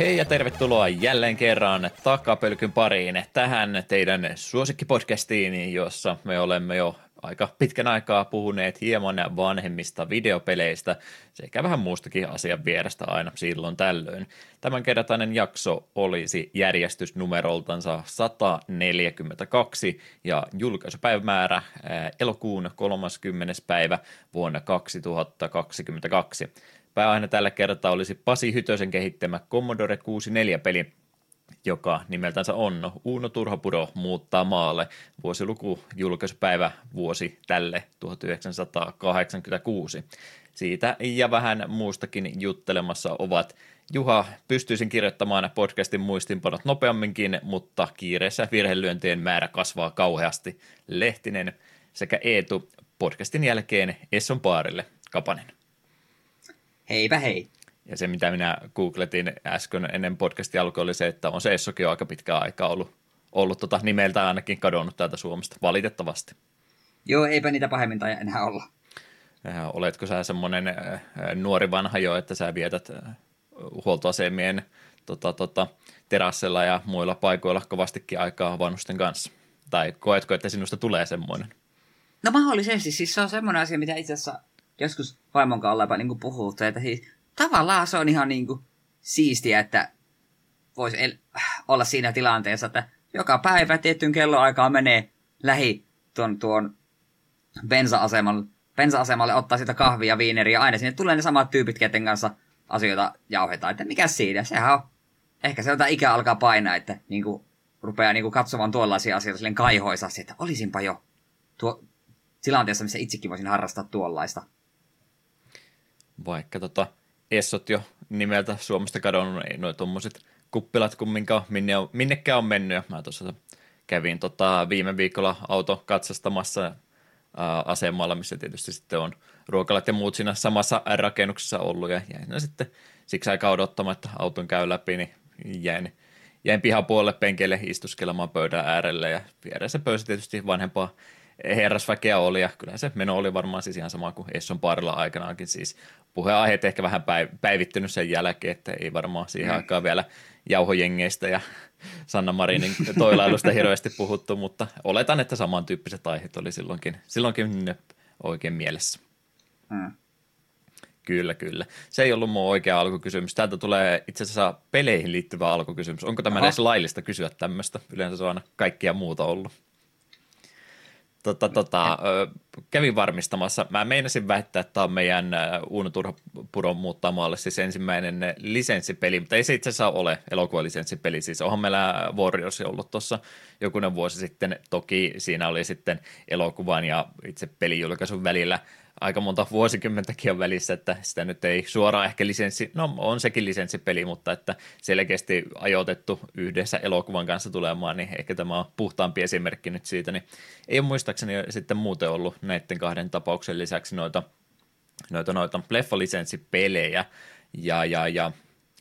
Hei ja tervetuloa jälleen kerran takapölkyn pariin tähän teidän suosikkipodcastiin, jossa me olemme jo aika pitkän aikaa puhuneet hieman vanhemmista videopeleistä sekä vähän muustakin asian vierestä aina silloin tällöin. Tämänkertainen jakso olisi järjestysnumeroltansa 142 ja julkaisupäivämäärä elokuun 30. päivä vuonna 2022. Pääaihe tällä kertaa olisi Pasi Hytösen kehittämä Commodore 64-peli, joka nimeltänsä on Uuno Turhapuro muuttaa maalle. Vuosiluku julkaisupäivä vuosi tälle 1986. Siitä ja vähän muustakin juttelemassa ovat Juha, pystyisin kirjoittamaan podcastin muistinpanot nopeamminkin, mutta kiireessä virhelyöntien määrä kasvaa kauheasti. Lehtinen sekä Eetu podcastin jälkeen Esson Paarille. Kapanen. Heipä hei. Ja se, mitä minä googletin äsken ennen podcastin alkua, oli se, että on se Essokin jo aika pitkään aikaa ollut, ollut tota nimeltä ainakin kadonnut täältä Suomesta, valitettavasti. Joo, eipä niitä pahemmin tai enää olla. Äh, oletko sä semmoinen äh, nuori vanha jo, että sä vietät äh, huoltoasemien tota, tota, terassilla ja muilla paikoilla kovastikin aikaa vanhusten kanssa? Tai koetko, että sinusta tulee semmoinen? No mahdollisesti. Siis se on semmoinen asia, mitä itse asiassa joskus vaimon kanssa ollaan niin puhuttu, että siis tavallaan se on ihan niin kuin siistiä, että voisi el- olla siinä tilanteessa, että joka päivä tiettyyn kelloaikaan menee lähi tuon, tuon bensa-asemalle, bensa-asemalle ottaa sitä kahvia ja viineriä, aina sinne tulee ne samat tyypit, keten kanssa asioita jauhetaan, että mikä siinä, sehän on, ehkä se jotain ikä alkaa painaa, että niin kuin, rupeaa niin kuin katsomaan tuollaisia asioita silleen kaihoisasti, että olisinpa jo tuo tilanteessa, missä itsekin voisin harrastaa tuollaista. Vaikka tota, Essot jo nimeltä Suomesta kadonnut, ei noin tuommoiset kuppilat kumminkaan minne on, minnekään on mennyt. Mä tuossa kävin tota, viime viikolla auto katsastamassa ää, asemalla, missä tietysti sitten on ruokalat ja muut siinä samassa rakennuksessa ollut ja jäin sitten siksi aikaa odottamaan, että auton käy läpi, niin jäin, jäin pihapuolelle penkeille istuskelemaan pöydän äärelle ja vieressä pöysi tietysti vanhempaa herrasväkeä oli, ja kyllä se meno oli varmaan siis ihan sama kuin Esson parilla aikanaankin, siis puheenaiheet ehkä vähän päivittynyt sen jälkeen, että ei varmaan siihen mm. aikaan vielä jauhojengeistä ja Sanna Marinin toilailusta hirveästi puhuttu, mutta oletan, että samantyyppiset aiheet oli silloinkin, silloinkin oikein mielessä. Mm. Kyllä, kyllä. Se ei ollut mun oikea alkukysymys. Täältä tulee itse asiassa peleihin liittyvä alkukysymys. Onko tämä edes laillista kysyä tämmöistä? Yleensä se on aina kaikkia muuta ollut. Tota, tota, kävin varmistamassa. Mä meinasin väittää, että tämä on meidän Uuno Turhapuron muuttamalle siis ensimmäinen lisenssipeli, mutta ei se itse asiassa ole elokuvalisenssipeli. Siis onhan meillä Warriors ollut tuossa jokunen vuosi sitten. Toki siinä oli sitten elokuvan ja itse pelijulkaisun välillä – aika monta vuosikymmentäkin on välissä, että sitä nyt ei suoraan ehkä lisenssi, no on sekin lisenssipeli, mutta että selkeästi ajoitettu yhdessä elokuvan kanssa tulemaan, niin ehkä tämä on puhtaampi esimerkki nyt siitä, niin ei ole muistaakseni sitten muuten ollut näiden kahden tapauksen lisäksi noita, noita, noita leffalisenssipelejä, ja, ja, ja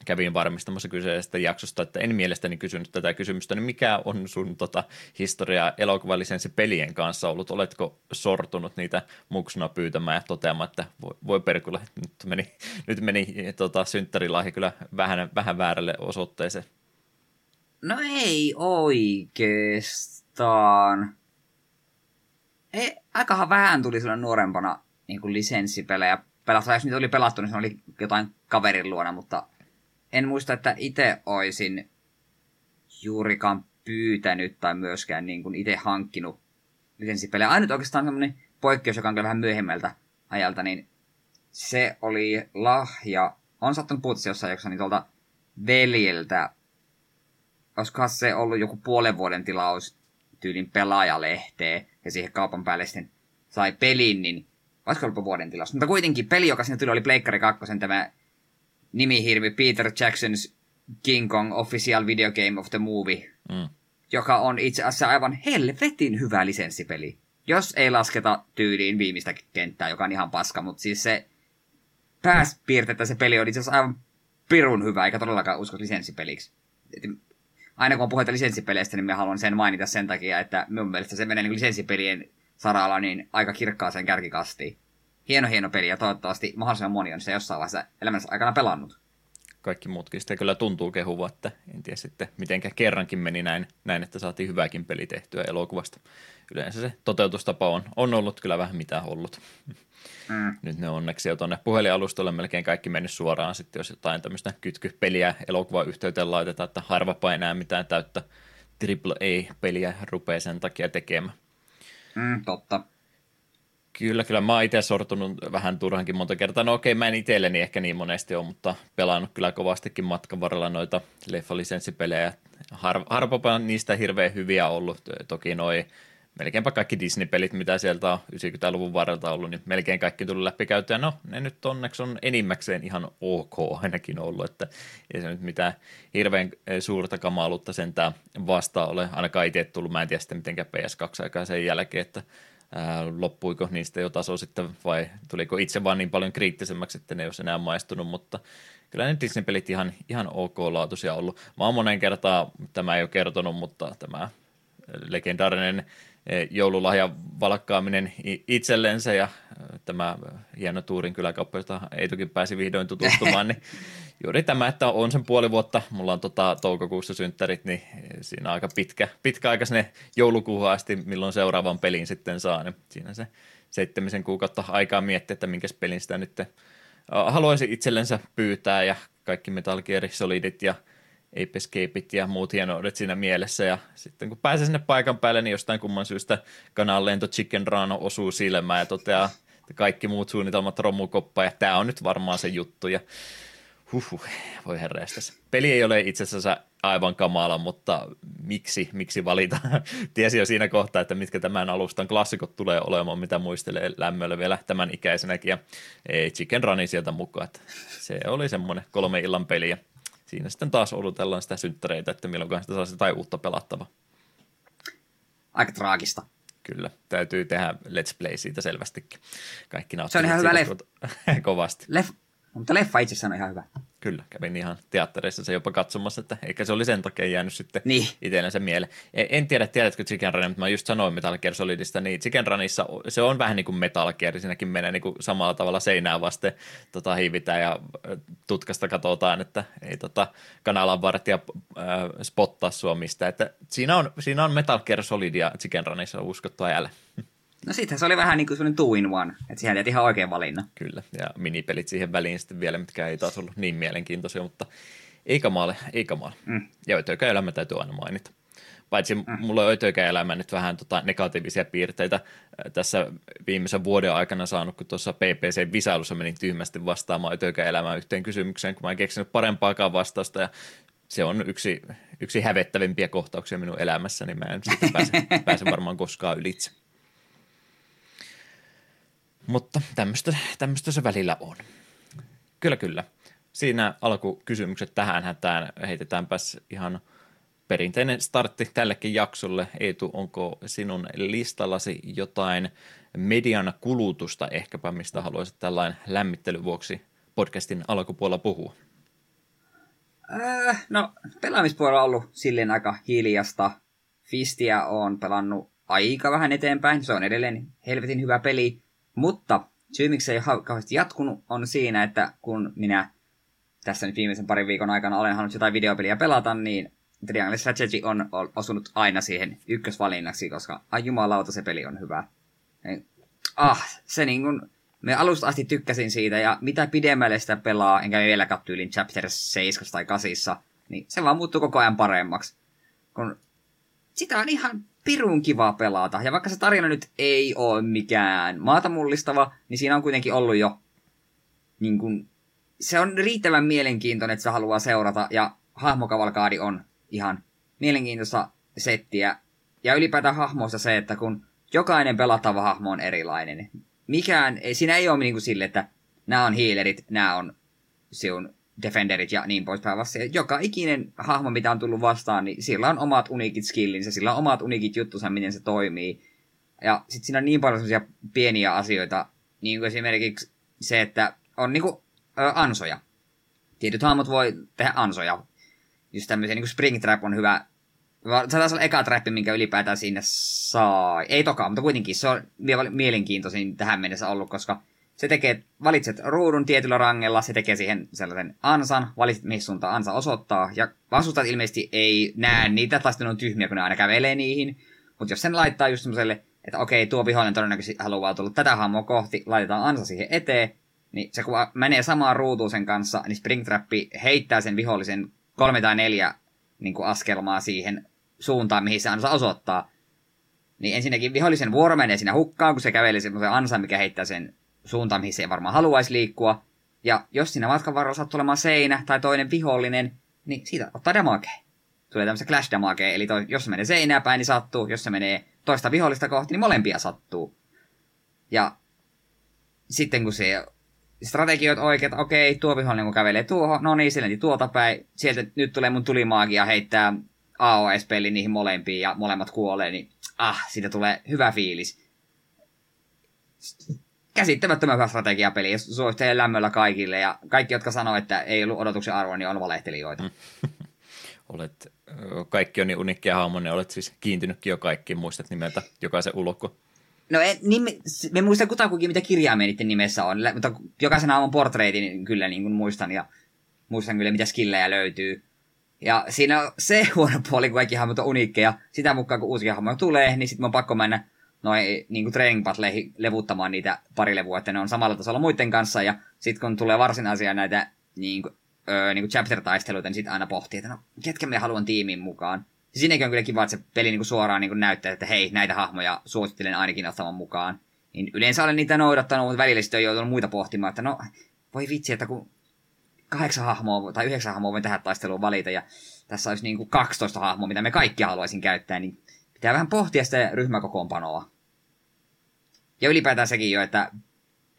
kävin varmistamassa kyseisestä jaksosta, että en mielestäni kysynyt tätä kysymystä, niin mikä on sun tota, historia elokuvallisen pelien kanssa ollut? Oletko sortunut niitä muksuna pyytämään ja toteamaan, että voi, voi perkulla, nyt meni, nyt meni tota, synttärilahja kyllä vähän, vähän väärälle osoitteeseen? No ei oikeastaan. Ei, aikahan vähän tuli sulle nuorempana niin lisenssipelejä pelata. Jos niitä oli pelattu, niin se oli jotain kaverin luona, mutta en muista, että itse olisin juurikaan pyytänyt tai myöskään niin kuin itse hankkinut lisenssipelejä. Ainut oikeastaan semmoinen poikkeus, joka on vähän myöhemmältä ajalta, niin se oli lahja. On sattunut puhuttu jossain jaksossa niin tuolta veljeltä. Olisikohan se ollut joku puolen vuoden tilaus tyylin pelaajalehteen ja siihen kaupan päälle sitten sai pelin, niin olisiko ollut vuoden tilaus. Mutta kuitenkin peli, joka sinne tuli, oli Pleikkari 2, tämä nimihirvi Peter Jackson's King Kong Official Video Game of the Movie, mm. joka on itse asiassa aivan helvetin hyvä lisenssipeli. Jos ei lasketa tyyliin viimeistä kenttää, joka on ihan paska, mutta siis se pääspiirteettä se peli on itse asiassa aivan pirun hyvä, eikä todellakaan usko lisenssipeliksi. Aina kun on puhetta lisenssipeleistä, niin mä haluan sen mainita sen takia, että mun mielestä se menee niin lisenssipelien saralla niin aika kirkkaaseen kärkikastiin. Hieno hieno peli ja toivottavasti mahdollisimman moni on se jossain vaiheessa elämänsä aikana pelannut. Kaikki muutkin sitten kyllä tuntuu kehuva, että en tiedä sitten mitenkä kerrankin meni näin, näin että saatiin hyväkin peli tehtyä elokuvasta. Yleensä se toteutustapa on, on ollut kyllä vähän mitä ollut. Mm. Nyt ne onneksi jo tuonne puhelinalustolle melkein kaikki mennyt suoraan sitten, jos jotain tämmöistä kytkypeliä elokuvan yhteyteen laitetaan, että harvapa enää mitään täyttä AAA-peliä rupeaa sen takia tekemään. Mm, totta. Kyllä, kyllä. Mä oon itse sortunut vähän turhankin monta kertaa. No okei, mä en itselleni ehkä niin monesti ole, mutta pelannut kyllä kovastikin matkan varrella noita leffalisenssipelejä. Har, harvapa niistä hirveän hyviä ollut. Toki noi melkeinpä kaikki Disney-pelit, mitä sieltä on 90-luvun varrelta ollut, niin melkein kaikki tullut läpi käytyä. No, ne nyt onneksi on enimmäkseen ihan ok ainakin ollut, että ei se nyt mitään hirveän eh, suurta kamaluutta sentään vastaan ole. Ainakaan itse tullut, mä en tiedä sitten mitenkään PS2 aikaa sen jälkeen, että loppuiko niistä jo taso sitten vai tuliko itse vaan niin paljon kriittisemmäksi, että ne ei olisi enää maistunut, mutta kyllä ne Disney-pelit ihan, ihan ok-laatuisia ollut. Mä oon monen kertaa, tämä ei ole kertonut, mutta tämä legendaarinen joululahjan valkkaaminen itsellensä ja eh, tämä hieno Tuurin kyläkauppa, jota Eitukin pääsi vihdoin tutustumaan, niin juuri tämä, että on sen puoli vuotta, mulla on tota, toukokuussa synttärit, niin siinä aika pitkä, pitkä aika sinne joulukuuhun asti, milloin seuraavan pelin sitten saa, niin siinä se seitsemisen kuukautta aikaa miettiä, että minkä pelin sitä nyt eh, haluaisi itsellensä pyytää. Ja kaikki Metal Gear Solidit ja Ape Escapeit ja muut hienoudet siinä mielessä. Ja sitten kun pääsee sinne paikan päälle, niin jostain kumman syystä kanan lento Chicken Rano osuu silmään ja toteaa, että kaikki muut suunnitelmat romukoppa ja tämä on nyt varmaan se juttu. Ja huhhuh, voi herreästäs. Peli ei ole itse asiassa aivan kamala, mutta miksi, miksi valita? Tiesi jo siinä kohtaa, että mitkä tämän alustan klassikot tulee olemaan, mitä muistelee lämmöllä vielä tämän ikäisenäkin. Ja ei Chicken Rani sieltä mukaan. Että se oli semmoinen kolme illan peli ja siinä sitten taas odotellaan sitä synttäreitä, että milloin sitä saa jotain uutta pelattavaa. Aika traagista. Kyllä, täytyy tehdä Let's Play siitä selvästikin. Kaikki Se on ihan hyvä leffa. kovasti. Leff, mutta leffa itsessään on ihan hyvä. Kyllä, kävin ihan teattereissa se jopa katsomassa, että eikä se oli sen takia jäänyt sitten niin. itsellensä mieleen. En, tiedä, tiedätkö Chicken Run, mutta mä just sanoin Metal Gear Solidista, niin Chicken Runissa se on vähän niin kuin Metal Gear, siinäkin menee niin kuin samalla tavalla seinään vasten tota, hiivitään ja tutkasta katsotaan, että ei tota, kanalan vartija äh, spottaa sua mistä. Että siinä, on, siinä on Metal Gear Solid ja Chicken Runissa uskottua äällä. No sittenhän se oli vähän niin kuin sellainen two in one, että siihen teet ihan oikein valinnan. Kyllä, ja minipelit siihen väliin sitten vielä, mitkä ei taas ollut niin mielenkiintoisia, mutta ei kamaale, ei kamaale. Mm. Ja elämä täytyy aina mainita. Paitsi mm. mulla on elämä nyt vähän tota negatiivisia piirteitä tässä viimeisen vuoden aikana saanut, kun tuossa PPC-visailussa menin tyhmästi vastaamaan elämään yhteen kysymykseen, kun mä en keksinyt parempaakaan vastausta ja se on yksi, yksi hävettävimpiä kohtauksia minun elämässäni, niin mä en sitä pääse, pääse varmaan koskaan ylitse. Mutta tämmöistä, tämmöistä se välillä on. Kyllä, kyllä. Siinä alkukysymykset tähän hätään heitetäänpäs ihan perinteinen startti tällekin jaksolle. Eetu, onko sinun listallasi jotain median kulutusta ehkäpä, mistä haluaisit tällainen lämmittelyn vuoksi podcastin alkupuolella puhua? Äh, no, pelaamispuolella on ollut silleen aika hiljasta. Fistia on pelannut aika vähän eteenpäin. Se on edelleen helvetin hyvä peli. Mutta syy, miksi se ei ole kauheasti jatkunut, on siinä, että kun minä tässä nyt viimeisen parin viikon aikana olen halunnut jotain videopeliä pelata, niin Triangle Strategy on osunut aina siihen ykkösvalinnaksi, koska ai jumalauta se peli on hyvä. Ah, se niin kuin, me alusta asti tykkäsin siitä, ja mitä pidemmälle sitä pelaa, enkä vielä tyylin chapter 7 tai 8, niin se vaan muuttuu koko ajan paremmaksi. Kun sitä on ihan pirun kiva pelata. Ja vaikka se tarina nyt ei ole mikään maata mullistava, niin siinä on kuitenkin ollut jo niin kun, se on riittävän mielenkiintoinen, että se haluaa seurata, ja hahmokavalkaadi on ihan mielenkiintoista settiä. Ja ylipäätään hahmoista se, että kun jokainen pelattava hahmo on erilainen. Mikään, siinä ei ole niin kuin sille, että nämä on healerit, nämä on sinun Defenderit ja niin poispäin vasta. Joka ikinen hahmo, mitä on tullut vastaan, niin sillä on omat unikit skillinsä, sillä on omat unikit juttusa, miten se toimii. Ja sitten siinä on niin paljon sellaisia pieniä asioita, niin kuin esimerkiksi se, että on niinku ö, ansoja. Tietyt hahmot voi tehdä ansoja. Just tämmöisiä, niin kuin Springtrap on hyvä. Se taisi olla eka trappi, minkä ylipäätään sinne saa. Ei toka, mutta kuitenkin se on vielä mielenkiintoisin tähän mennessä ollut, koska se tekee, valitset ruudun tietyllä rangella, se tekee siihen sellaisen ansan, valitset mihin suuntaan ansa osoittaa, ja vastustajat ilmeisesti ei näe niitä, tai sitten on tyhmiä, kun ne aina kävelee niihin. Mutta jos sen laittaa just semmoiselle, että okei, tuo vihollinen todennäköisesti haluaa tulla tätä hahmoa kohti, laitetaan ansa siihen eteen, niin se kun menee samaan ruutuun sen kanssa, niin Springtrappi heittää sen vihollisen kolme tai neljä niin kuin askelmaa siihen suuntaan, mihin se ansa osoittaa. Niin ensinnäkin vihollisen vuoro menee siinä hukkaan, kun se kävelee semmoisen ansan, mikä heittää sen suuntaan, mihin se ei varmaan haluaisi liikkua. Ja jos siinä matkan varrella sattuu olemaan seinä tai toinen vihollinen, niin siitä ottaa damage. Tulee tämmöistä clash damage, eli toi, jos se menee seinää päin, niin sattuu. Jos se menee toista vihollista kohti, niin molempia sattuu. Ja sitten kun se strategioit oikeat, okei, tuo vihollinen kun kävelee tuohon, no niin, se tuolta päin, sieltä nyt tulee mun tulimaagia heittää AOS-peli niihin molempiin ja molemmat kuolee, niin ah, siitä tulee hyvä fiilis. Käsittämättömän hyvä strategiapeli, ja suosittelen lämmöllä kaikille, ja kaikki, jotka sanoo, että ei ollut odotuksen arvoa, niin on valehtelijoita. olet, kaikki on niin unikkia hahmoja, olet siis kiintynytkin jo kaikki, muistat nimeltä jokaisen ulko. No en, nime, me muistan kutakuinkin, mitä kirjaimia niiden nimessä on, mutta jokaisen hahmon portreitin kyllä niin kuin muistan, ja muistan kyllä, mitä skillejä löytyy. Ja siinä on se huono puoli, kun kaikki hahmot on uniikkeja. Sitä mukaan, kun uusia hahmoja tulee, niin sitten on pakko mennä noin niin training battleihin levuttamaan niitä pari levua, että ne on samalla tasolla muiden kanssa. Ja sitten kun tulee varsinaisia näitä niin kuin, öö, niin kuin chapter-taisteluita, niin sitten aina pohtii, että no, ketkä me haluan tiimin mukaan. Siinäkin on kyllä kiva, että se peli niin kuin suoraan niin kuin näyttää, että hei, näitä hahmoja suosittelen ainakin ottamaan mukaan. Niin yleensä olen niitä noudattanut, mutta välillä sitten on joutunut muita pohtimaan, että no, voi vitsi, että kun kahdeksan hahmoa tai yhdeksän hahmoa voi tähän taisteluun valita, ja tässä olisi niin kuin 12 hahmoa, mitä me kaikki haluaisin käyttää, niin pitää vähän pohtia sitä ryhmäkokoonpanoa. Ja ylipäätään sekin jo, että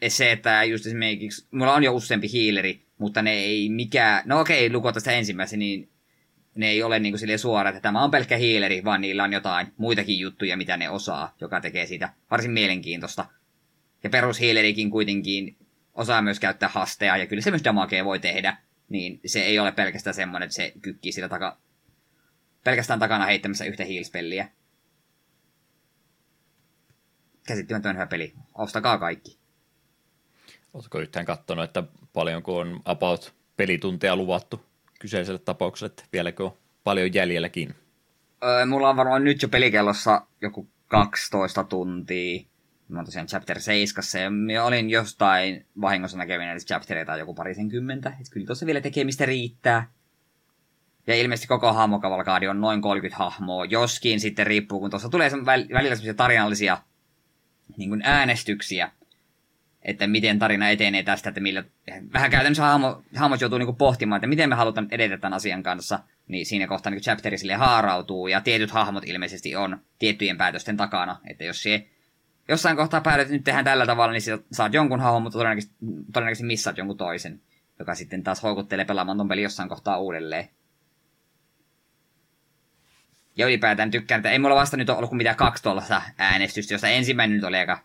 se, että just esimerkiksi, mulla on jo useampi hiileri, mutta ne ei mikään, no okei, lukota sitä ensimmäisen, niin ne ei ole niin kuin suora, että tämä on pelkkä hiileri, vaan niillä on jotain muitakin juttuja, mitä ne osaa, joka tekee siitä varsin mielenkiintoista. Ja perushiilerikin kuitenkin osaa myös käyttää hasteja, ja kyllä se myös damagea voi tehdä, niin se ei ole pelkästään semmoinen, että se kykkii sitä taka, pelkästään takana heittämässä yhtä hiilspelliä. Käsittämätön hyvä peli. Ostakaa kaikki. Oletko yhtään katsonut, että paljonko on about pelitunteja luvattu kyseiselle tapaukselle, että vieläkö on paljon jäljelläkin? Öö, mulla on varmaan nyt jo pelikellossa joku 12 tuntia mä tosiaan chapter 7, ja mä olin jostain vahingossa näkevin edes chaptereita joku parisenkymmentä, että kyllä tuossa vielä tekemistä riittää. Ja ilmeisesti koko hahmokavalkaadi on noin 30 hahmoa, joskin sitten riippuu, kun tuossa tulee välillä sellaisia tarinallisia niin kuin äänestyksiä, että miten tarina etenee tästä, että millä, vähän käytännössä hahmo, hahmot joutuu niin kuin pohtimaan, että miten me halutaan edetä tämän asian kanssa, niin siinä kohtaa niin chapteri sille haarautuu, ja tietyt hahmot ilmeisesti on tiettyjen päätösten takana, että jos se jossain kohtaa päädyt, että nyt tehdään tällä tavalla, niin saat jonkun hahmon, mutta todennäköisesti, todennäköisesti missaat jonkun toisen, joka sitten taas houkuttelee pelaamaan ton peli jossain kohtaa uudelleen. Ja ylipäätään tykkään, että ei mulla vasta nyt ollut kuin mitään kaksi tuollaista äänestystä, josta ensimmäinen nyt oli aika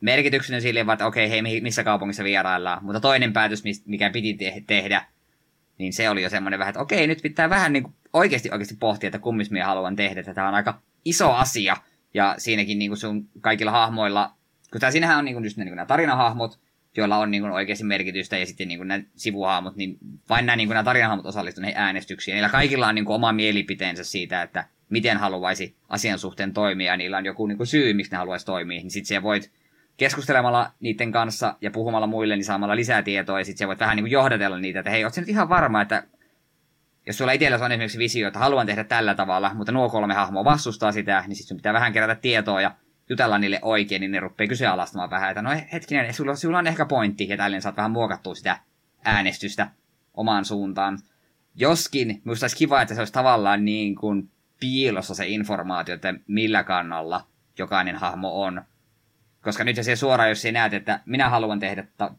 merkityksellinen silleen, että okei, hei, missä kaupungissa vieraillaan. Mutta toinen päätös, mikä piti te- tehdä, niin se oli jo semmoinen vähän, että okei, nyt pitää vähän niin kuin oikeasti oikeasti pohtia, että kummis minä haluan tehdä. Että tämä on aika iso asia, ja siinäkin niin kuin sun kaikilla hahmoilla, kun tää, siinähän on niin kuin just ne, niin kuin nämä tarinahahmot, joilla on niin kuin oikeasti merkitystä, ja sitten niin kuin nämä sivuhahmot, niin vain nämä, niin kuin nämä tarinahahmot osallistuvat näihin äänestyksiin. Niillä kaikilla on niin kuin oma mielipiteensä siitä, että miten haluaisi asian suhteen toimia, ja niillä on joku niin kuin syy, miksi ne haluaisi toimia, niin sitten siellä voit keskustelemalla niiden kanssa ja puhumalla muille, niin saamalla lisää tietoa, ja sitten voit vähän niin kuin johdatella niitä, että hei, ootko nyt ihan varma, että jos sulla itsellä on esimerkiksi visio, että haluan tehdä tällä tavalla, mutta nuo kolme hahmoa vastustaa sitä, niin sitten sun pitää vähän kerätä tietoa ja jutella niille oikein, niin ne rupeaa kyseenalaistamaan vähän, että no hetkinen, sulla, sulla on ehkä pointti, ja tälleen saat vähän muokattua sitä äänestystä omaan suuntaan. Joskin, minusta olisi kiva, että se olisi tavallaan niin kuin piilossa se informaatio, että millä kannalla jokainen hahmo on. Koska nyt se suoraan, jos sinä näet, että minä haluan tehdä ta-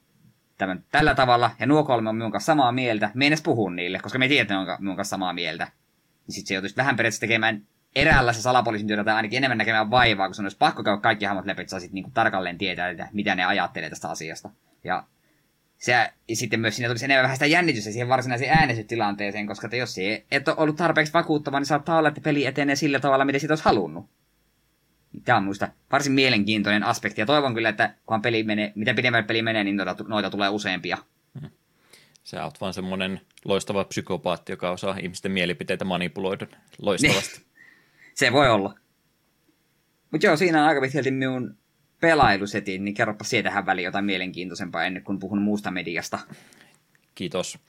tämän tällä tavalla, ja nuo kolme on minun kanssa samaa mieltä, me edes puhu niille, koska me tiedät, että ne on minun kanssa samaa mieltä. Niin sitten se joutuisi vähän periaatteessa tekemään eräällä se salapoliisin työtä tai ainakin enemmän näkemään vaivaa, kun sun olisi pakko käydä kaikki hahmot läpi, että saisit niinku tarkalleen tietää, että mitä ne ajattelee tästä asiasta. Ja se, ja sitten myös siinä tulisi enemmän vähän sitä jännitystä siihen varsinaiseen äänestystilanteeseen, koska että jos se et ole ollut tarpeeksi vakuuttava, niin saattaa olla, että peli etenee sillä tavalla, miten siitä olisi halunnut. Tämä on minusta varsin mielenkiintoinen aspekti, ja toivon kyllä, että kunhan peli menee, mitä pidemmälle peli menee, niin noita, noita tulee useampia. Hmm. Sä oot vaan semmoinen loistava psykopaatti, joka osaa ihmisten mielipiteitä manipuloida loistavasti. Se voi olla. Mutta joo, siinä on aika pitkälti minun pelailusetin, niin kerropa siitä tähän väliin jotain mielenkiintoisempaa ennen kuin puhun muusta mediasta. Kiitos.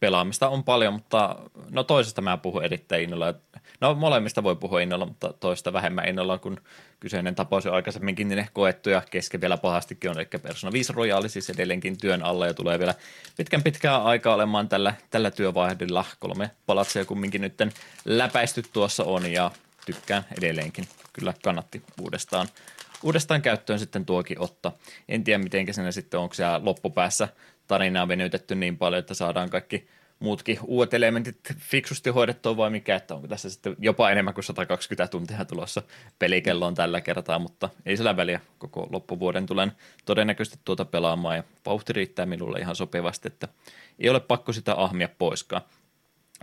Pelaamista on paljon, mutta no toisesta mä puhun erittäin innolla. No molemmista voi puhua innolla, mutta toista vähemmän innolla, kun kyseinen tapaus on aikaisemminkin niin koettu ja kesken vielä pahastikin on, eli Persona 5 Royale siis edelleenkin työn alla ja tulee vielä pitkän pitkää aikaa olemaan tällä, tällä työvaihdilla. Kolme palatsia kumminkin nyt läpäisty tuossa on ja tykkään edelleenkin. Kyllä kannatti uudestaan uudestaan käyttöön sitten tuokin ottaa. En tiedä, miten se sitten onko siellä loppupäässä tarinaa venytetty niin paljon, että saadaan kaikki muutkin uudet elementit fiksusti hoidettua vai mikä, että onko tässä sitten jopa enemmän kuin 120 tuntia tulossa pelikelloon tällä kertaa, mutta ei sillä väliä. Koko loppuvuoden tulen todennäköisesti tuota pelaamaan ja vauhti riittää minulle ihan sopivasti, että ei ole pakko sitä ahmia poiskaan.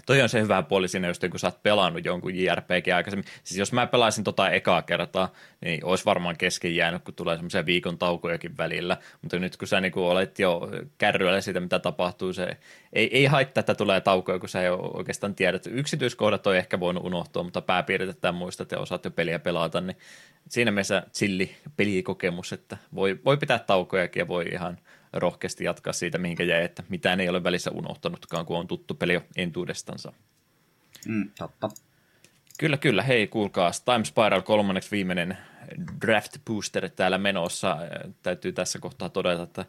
Toi on se hyvä puoli siinä, just kun sä oot pelannut jonkun JRPG aikaisemmin. Siis jos mä pelaisin tota ekaa kertaa, niin olisi varmaan kesken jäänyt, kun tulee semmoisia viikon taukojakin välillä. Mutta nyt kun sä niin kun olet jo kärryillä siitä, mitä tapahtuu, se ei, ei haittaa, että tulee taukoja, kun sä ei oikeastaan tiedä. Yksityiskohdat on ehkä voinut unohtua, mutta pääpiirtetään muistat ja osaat jo peliä pelata, niin siinä mielessä chilli pelikokemus, että voi, voi pitää taukojakin ja voi ihan – rohkeasti jatkaa siitä, mihinkä jäi, että mitään ei ole välissä unohtanutkaan, kun on tuttu peli jo entuudestansa. Mm, totta. Kyllä, kyllä. Hei, kuulkaa. Time Spiral kolmanneksi viimeinen draft booster täällä menossa. Täytyy tässä kohtaa todeta, että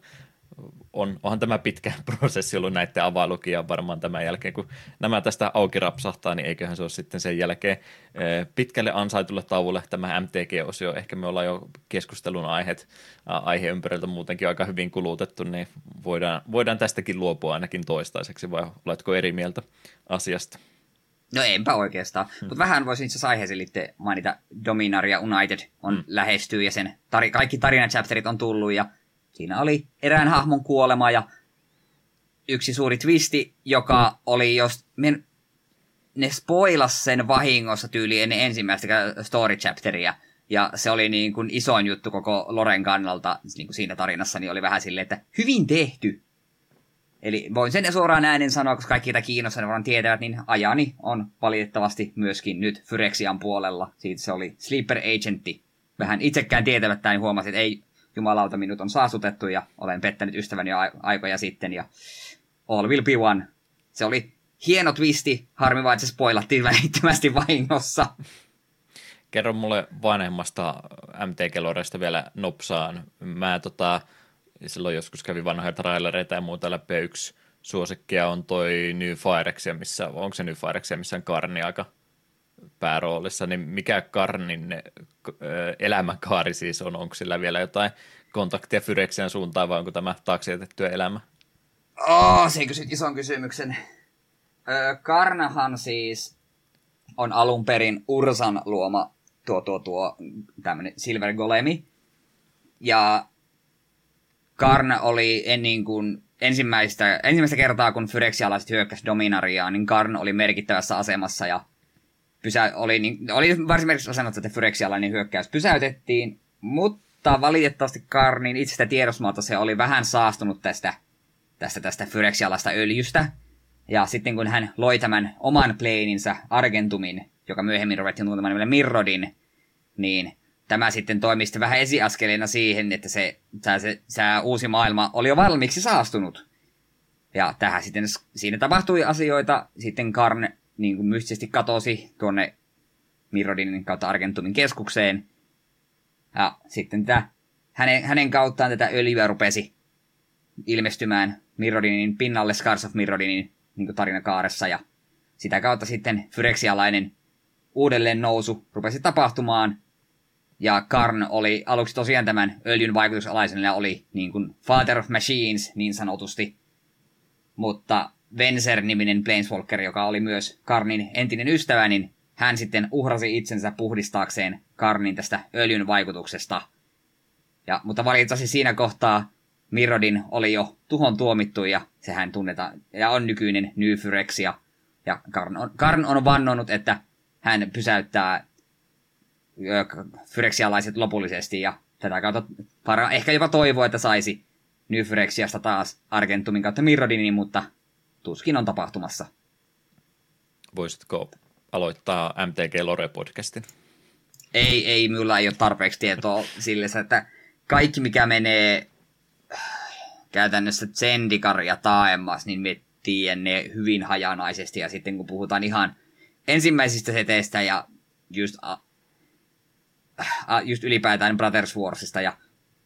on, onhan tämä pitkä prosessi ollut näiden availukia varmaan tämän jälkeen, kun nämä tästä auki rapsahtaa, niin eiköhän se ole sitten sen jälkeen eh, pitkälle ansaitulle tauolle tämä MTG-osio. Ehkä me ollaan jo keskustelun aiheet, aihe ympäriltä muutenkin aika hyvin kulutettu, niin voidaan, voidaan tästäkin luopua ainakin toistaiseksi, vai oletko eri mieltä asiasta? No enpä oikeastaan, hmm. mutta vähän voisin itse aiheeseen liittyen mainita Dominaria United on hmm. lähestyy ja sen tari, kaikki tarinachapterit on tullut ja Siinä oli erään hahmon kuolema ja yksi suuri twisti, joka oli, jos men, ne spoilas sen vahingossa tyyli ennen ensimmäistä story chapteria, ja se oli niin kuin isoin juttu koko Loren kannalta niin kuin siinä tarinassa, niin oli vähän silleen, että hyvin tehty. Eli voin sen suoraan äänen sanoa, koska kaikki tätä kiinnostaa ne varmaan tietävät, niin ajani on valitettavasti myöskin nyt Fyrexian puolella. Siitä se oli Sleeper Agentti. Vähän itsekään tietämättä, niin huomasin, että ei jumalauta minut on saastutettu ja olen pettänyt ystäväni aikoja sitten ja all will be one. Se oli hieno twisti, harmi vaan, että se spoilattiin välittömästi vahingossa. Kerro mulle vanhemmasta MT-keloresta vielä nopsaan. Mä tota, silloin joskus kävin vanhoja trailereita ja muuta läpi, yksi suosikkia on toi New Firexia, missä, onko se New Firexia, missä on Karni aika pääroolissa, niin mikä Karnin elämänkaari siis on? Onko sillä vielä jotain kontaktia Fyrexian suuntaan vai onko tämä taakse jätettyä elämä? Oh, se kysyt ison kysymyksen. Karnahan siis on alun perin Ursan luoma tuo, tuo, tuo tämmönen Silver Golemi. Ja Karna oli ennen kuin ensimmäistä, ensimmäistä kertaa, kun Phyrexialaiset hyökkäsi Dominariaan, niin Karn oli merkittävässä asemassa ja pysä, oli, niin, oli varsin merkittävässä asemassa, että Phyrexialainen hyökkäys pysäytettiin, mutta valitettavasti Karnin itsestä tiedosmaalta se oli vähän saastunut tästä, tästä, tästä Phyrexialaista öljystä. Ja sitten kun hän loi tämän oman planinsa Argentumin, joka myöhemmin ruvettiin tuntemaan nimellä Mirrodin, niin tämä sitten toimisti vähän esiaskeleena siihen, että se, se, se, se uusi maailma oli jo valmiiksi saastunut. Ja tähän sitten, siinä tapahtui asioita, sitten Karn niin kuin mystisesti katosi tuonne Mirrodinin kautta Argentumin keskukseen. Ja sitten tämä, hänen, hänen kauttaan tätä öljyä rupesi ilmestymään Mirrodinin pinnalle Scars of Mirrodinin niin tarinakaaressa. Ja sitä kautta sitten Fyrexialainen uudelleen nousu rupesi tapahtumaan. Ja Karn oli aluksi tosiaan tämän öljyn vaikutusalaisen ja oli niin kuin Father of Machines niin sanotusti. Mutta Venser-niminen Planeswalker, joka oli myös Karnin entinen ystävä, niin hän sitten uhrasi itsensä puhdistaakseen Karnin tästä öljyn vaikutuksesta. Ja, mutta valitettavasti siinä kohtaa Mirrodin oli jo tuhon tuomittu ja sehän tunnetaan ja on nykyinen New Phyrexia. Ja Karn on, Karn on vannonut, että hän pysäyttää Fyrexialaiset lopullisesti ja tätä kautta para, ehkä jopa toivoo, että saisi New Phyrexiasta taas Argentumin kautta Mirrodinin, mutta tuskin on tapahtumassa. Voisitko aloittaa MTG Lore-podcastin? Ei, ei, minulla ei ole tarpeeksi tietoa sille, että kaikki mikä menee käytännössä Zendikar ja Taemas, niin me tiedän ne hyvin hajanaisesti. Ja sitten kun puhutaan ihan ensimmäisistä seteistä ja just, a, a, just ylipäätään Brothers Warsista ja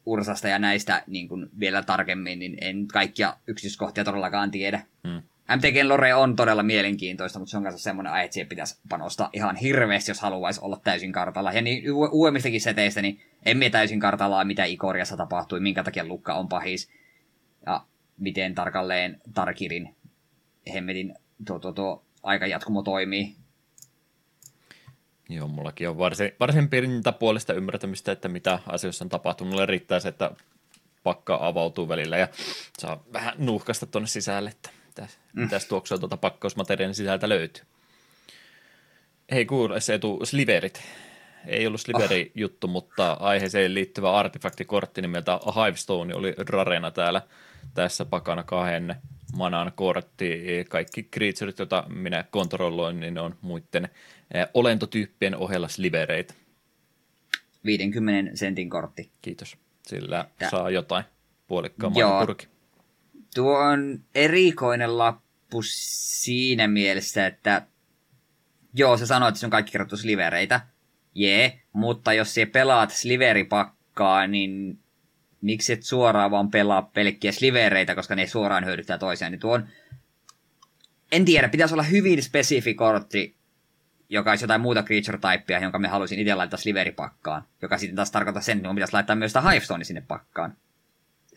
Ursasta ja näistä niin kuin vielä tarkemmin, niin en kaikkia yksityiskohtia todellakaan tiedä. Hmm. MTGn lore on todella mielenkiintoista, mutta se on kanssa semmoinen aihe, että siihen pitäisi panostaa ihan hirveästi, jos haluaisi olla täysin kartalla. Ja niin uudemmistakin seteistä, niin emme täysin kartalla, mitä Ikoriassa tapahtui, minkä takia Lukka on pahis, ja miten tarkalleen Tarkirin hemmetin tuo, tuo, tuo aikajatkumo toimii. Joo, mullakin on varsin, varsin puolesta ymmärtämistä, että mitä asioissa on tapahtunut. Mulle riittää se, että pakka avautuu välillä ja saa vähän nuuhkasta tuonne sisälle, että mitäs, mm. mitäs tuoksua tuota pakkausmateriaalin sisältä löytyy. Hei kuule, se etu sliverit. Ei ollut sliveri oh. juttu, mutta aiheeseen liittyvä artefaktikortti nimeltä Hivestone oli rarena täällä tässä pakana kahden manan kortti. Kaikki creatureit, joita minä kontrolloin, niin on muiden eh, olentotyyppien ohella slivereitä. 50 sentin kortti. Kiitos. Sillä Tää. saa jotain puolikkaan purki. Tuo on erikoinen lappu siinä mielessä, että joo, se sanoo, että se on kaikki kerrottu slivereitä. Jee, mutta jos se pelaat sliveripakkaa, niin miksi et suoraan vaan pelaa pelkkiä slivereitä, koska ne suoraan hyödyttää toisiaan, niin tuo on... En tiedä, pitäisi olla hyvin spesifi kortti, joka olisi jotain muuta creature-typea, jonka me haluaisin itse laittaa sliveripakkaan, joka sitten taas tarkoittaa sen, että pitäisi laittaa myös sitä Hivestone sinne pakkaan.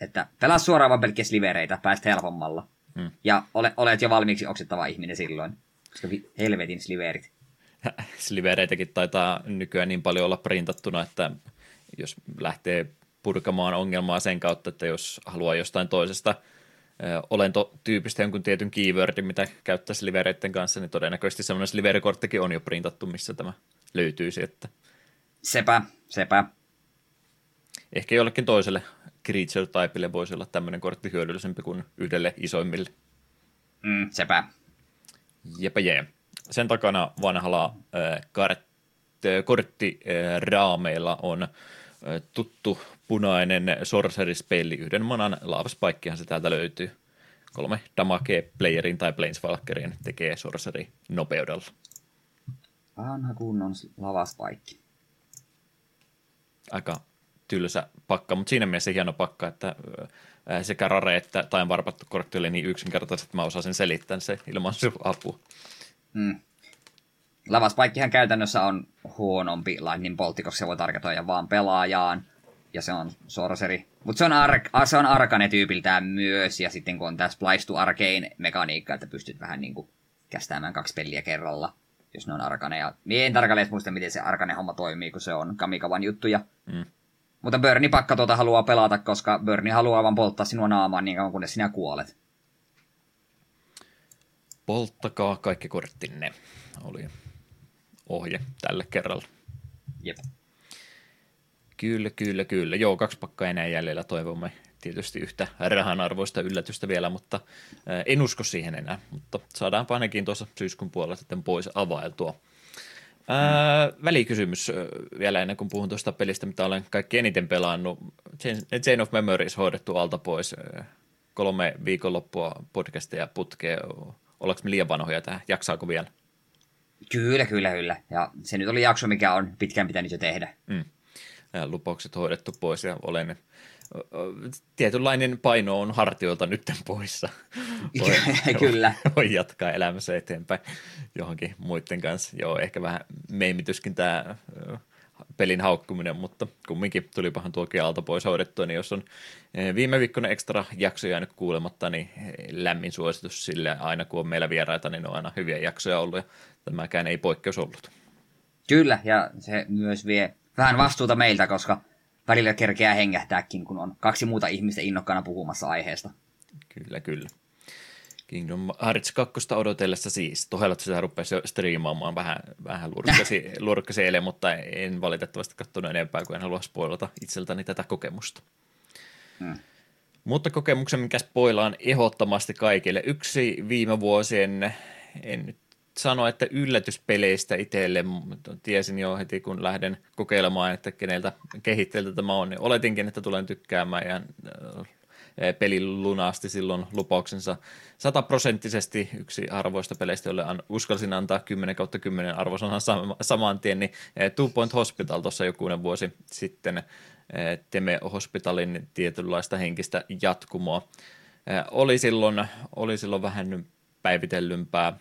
Että pelaa suoraan vaan pelkkiä slivereitä, päästä helpommalla. Hmm. Ja ole, olet jo valmiiksi oksettava ihminen silloin. Koska helvetin sliverit. Slivereitäkin taitaa nykyään niin paljon olla printattuna, että jos lähtee purkamaan ongelmaa sen kautta, että jos haluaa jostain toisesta olentotyypistä jonkun tietyn keywordin, mitä käyttää slivereiden kanssa, niin todennäköisesti semmoinen sliverikorttikin on jo printattu, missä tämä löytyisi. Että... Sepä, sepä. Ehkä jollekin toiselle creature typeille voisi olla tämmöinen kortti hyödyllisempi kuin yhdelle isoimmille. Mm, sepä. Jepä jee. Sen takana vanhalla äh, kart, äh, korttiraameilla on äh, tuttu punainen sorcery-spelli, yhden manan laavaspaikkihan se täältä löytyy. Kolme damage playerin tai planeswalkerin tekee sorcery nopeudella. Vanha kunnon lavaspaikki. Aika tylsä pakka, mutta siinä mielessä hieno pakka, että sekä Rare että Time Warpattu kortti oli niin yksinkertaisesti, että mä osasin selittää se ilman sun apua. Mm. Lavaspaikkihan käytännössä on huonompi Lightning Boltti, koska se voi tarkoittaa vaan pelaajaan, ja se on sorceri. Mutta se on, ark, se on Arkane-tyypiltään myös, ja sitten kun on tämä Splice to Arcane mekaniikka, että pystyt vähän niin kuin kästäämään kaksi peliä kerralla, jos ne on Arkane. Ja en tarkalleen muista, miten se Arkane-homma toimii, kun se on Kamikavan juttuja. Mm. Mutta Bernie pakka tuota haluaa pelata, koska Bernie haluaa vaan polttaa sinua naamaan niin kauan, kunnes sinä kuolet. Polttakaa kaikki korttinne, oli ohje tälle kerralla. Jep. Kyllä, kyllä, kyllä. Joo, kaksi pakkaa enää jäljellä toivomme tietysti yhtä rahanarvoista yllätystä vielä, mutta en usko siihen enää. Mutta saadaanpa ainakin tuossa syyskuun puolella sitten pois availtua. Ää, välikysymys vielä ennen kuin puhun tuosta pelistä, mitä olen kaikki eniten pelannut. Chain of Memories hoidettu alta pois. Kolme viikonloppua podcastia putkea. Ollaanko me liian vanhoja tähän? Jaksaako vielä? Kyllä, kyllä, kyllä. Ja se nyt oli jakso, mikä on pitkään pitänyt jo tehdä. Mm. Ja lupaukset hoidettu pois ja olen tietynlainen paino on hartioilta nyt poissa. Voi, Kyllä. Voi jatkaa elämässä eteenpäin johonkin muiden kanssa. Joo, ehkä vähän meimityskin tämä pelin haukkuminen, mutta kumminkin tulipahan tuokin alta pois hoidettua, niin jos on viime viikkoina ekstra jakso jäänyt kuulematta, niin lämmin suositus sille aina kun on meillä vieraita, niin on aina hyviä jaksoja ollut ja tämäkään ei poikkeus ollut. Kyllä, ja se myös vie vähän vastuuta meiltä, koska välillä kerkeää hengähtääkin, kun on kaksi muuta ihmistä innokkaana puhumassa aiheesta. Kyllä, kyllä. Kingdom Hearts 2 odotellessa siis. Tohelot sitä rupesi jo striimaamaan vähän, vähän lurkkasi, lurkkasi eilen, mutta en valitettavasti katsonut enempää, kun en halua spoilata itseltäni tätä kokemusta. Hmm. Mutta kokemuksen, mikä spoilaan ehdottomasti kaikille. Yksi viime vuosien, en nyt sano, että yllätyspeleistä itselle, tiesin jo heti, kun lähden kokeilemaan, että keneltä kehittäjältä tämä on, niin oletinkin, että tulen tykkäämään ja Eh, peli lunasti silloin lupauksensa sataprosenttisesti yksi arvoista peleistä, jolle an, uskalsin antaa 10 kautta 10 arvosanan saman tien, niin eh, Two Point Hospital tuossa jokunen vuosi sitten eh, Teme Hospitalin tietynlaista henkistä jatkumoa. Oli silloin, oli silloin vähän päivitellympää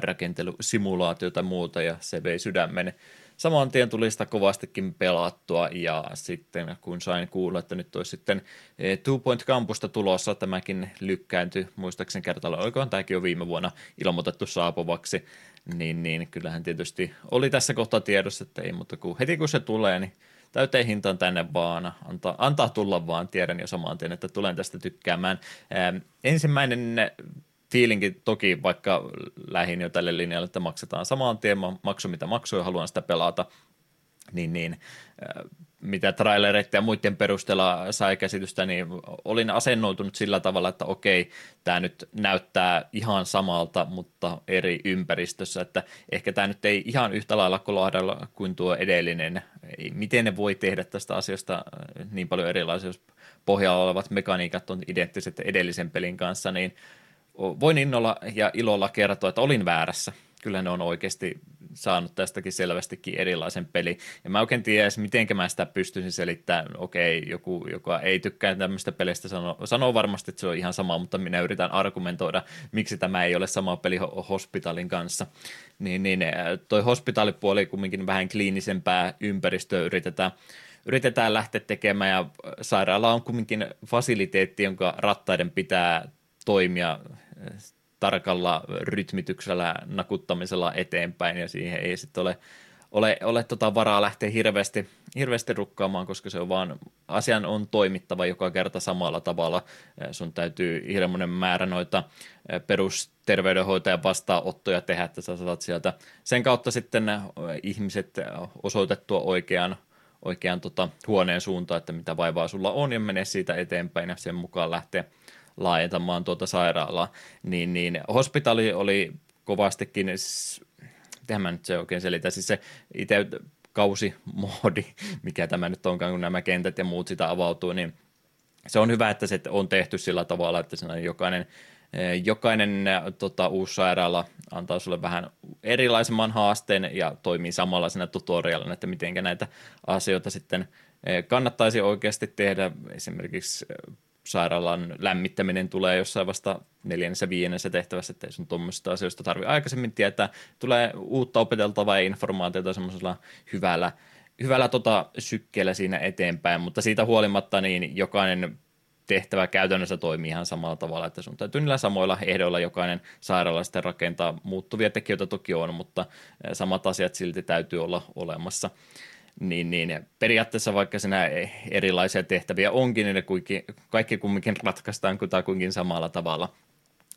rakentelusimulaatiota ja muuta, ja se vei sydämen saman tien tuli sitä kovastikin pelattua ja sitten kun sain kuulla, että nyt olisi sitten eh, Two Point Campusta tulossa, tämäkin lykkääntyi muistaakseni kertalla, olikohan tämäkin jo viime vuonna ilmoitettu saapuvaksi, niin, niin kyllähän tietysti oli tässä kohtaa tiedossa, että ei, mutta kun, heti kun se tulee, niin täyteen hintaan tänne vaan, antaa, antaa tulla vaan, tiedän jo saman tien, että tulen tästä tykkäämään. Ää, ensimmäinen fiilinki toki, vaikka lähin jo tälle linjalle, että maksetaan samaan tien maksu, mitä maksu ja haluan sitä pelata, niin, niin äh, mitä trailereiden ja muiden perusteella sai käsitystä, niin olin asennoitunut sillä tavalla, että okei, tämä nyt näyttää ihan samalta, mutta eri ympäristössä, että ehkä tämä nyt ei ihan yhtä lailla kolahdella kuin tuo edellinen. Miten ne voi tehdä tästä asiasta äh, niin paljon erilaisia, jos pohjalla olevat mekaniikat on identtiset edellisen pelin kanssa, niin – voin innolla ja ilolla kertoa, että olin väärässä. Kyllä ne on oikeasti saanut tästäkin selvästikin erilaisen peli. Ja mä oikein tiedä miten mä sitä pystyisin selittämään. Okei, joku, joka ei tykkää tämmöistä pelistä, sanoo, sanoo varmasti, että se on ihan sama, mutta minä yritän argumentoida, miksi tämä ei ole sama peli Hospitalin kanssa. Niin, niin toi Hospitalipuoli kumminkin vähän kliinisempää ympäristöä yritetään yritetään lähteä tekemään ja sairaala on kumminkin fasiliteetti, jonka rattaiden pitää toimia tarkalla rytmityksellä, nakuttamisella eteenpäin ja siihen ei sitten ole, ole, ole tota varaa lähteä hirveästi, hirveästi rukkaamaan, koska se on vaan, asian on toimittava joka kerta samalla tavalla. Sun täytyy hirmuinen määrä noita perusterveydenhoitajan vastaanottoja tehdä, että sä saat sieltä sen kautta sitten ihmiset osoitettua oikean, oikean tota, huoneen suuntaan, että mitä vaivaa sulla on ja menee siitä eteenpäin ja sen mukaan lähtee – laajentamaan tuota sairaalaa, niin, niin hospitaali oli kovastikin, miten mä nyt se oikein selitä, siis se itse kausimoodi, mikä tämä nyt onkaan, kun nämä kentät ja muut sitä avautuu, niin se on hyvä, että se on tehty sillä tavalla, että siinä jokainen, eh, jokainen tota, uusi sairaala antaa sulle vähän erilaisemman haasteen ja toimii samalla siinä tutorialina, että miten näitä asioita sitten eh, kannattaisi oikeasti tehdä. Esimerkiksi eh, sairaalan lämmittäminen tulee jossain vasta neljännessä viidennessä tehtävässä, että ei sun tuommoisista asioista tarvitse aikaisemmin tietää. Tulee uutta opeteltavaa ja informaatiota semmoisella hyvällä, hyvällä tota sykkeellä siinä eteenpäin, mutta siitä huolimatta niin jokainen tehtävä käytännössä toimii ihan samalla tavalla, että sun täytyy niillä samoilla ehdoilla jokainen sairaala sitten rakentaa. Muuttuvia tekijöitä toki on, mutta samat asiat silti täytyy olla olemassa niin, niin periaatteessa vaikka siinä erilaisia tehtäviä onkin, niin ne kaikki kumminkin ratkaistaan kutakuinkin samalla tavalla –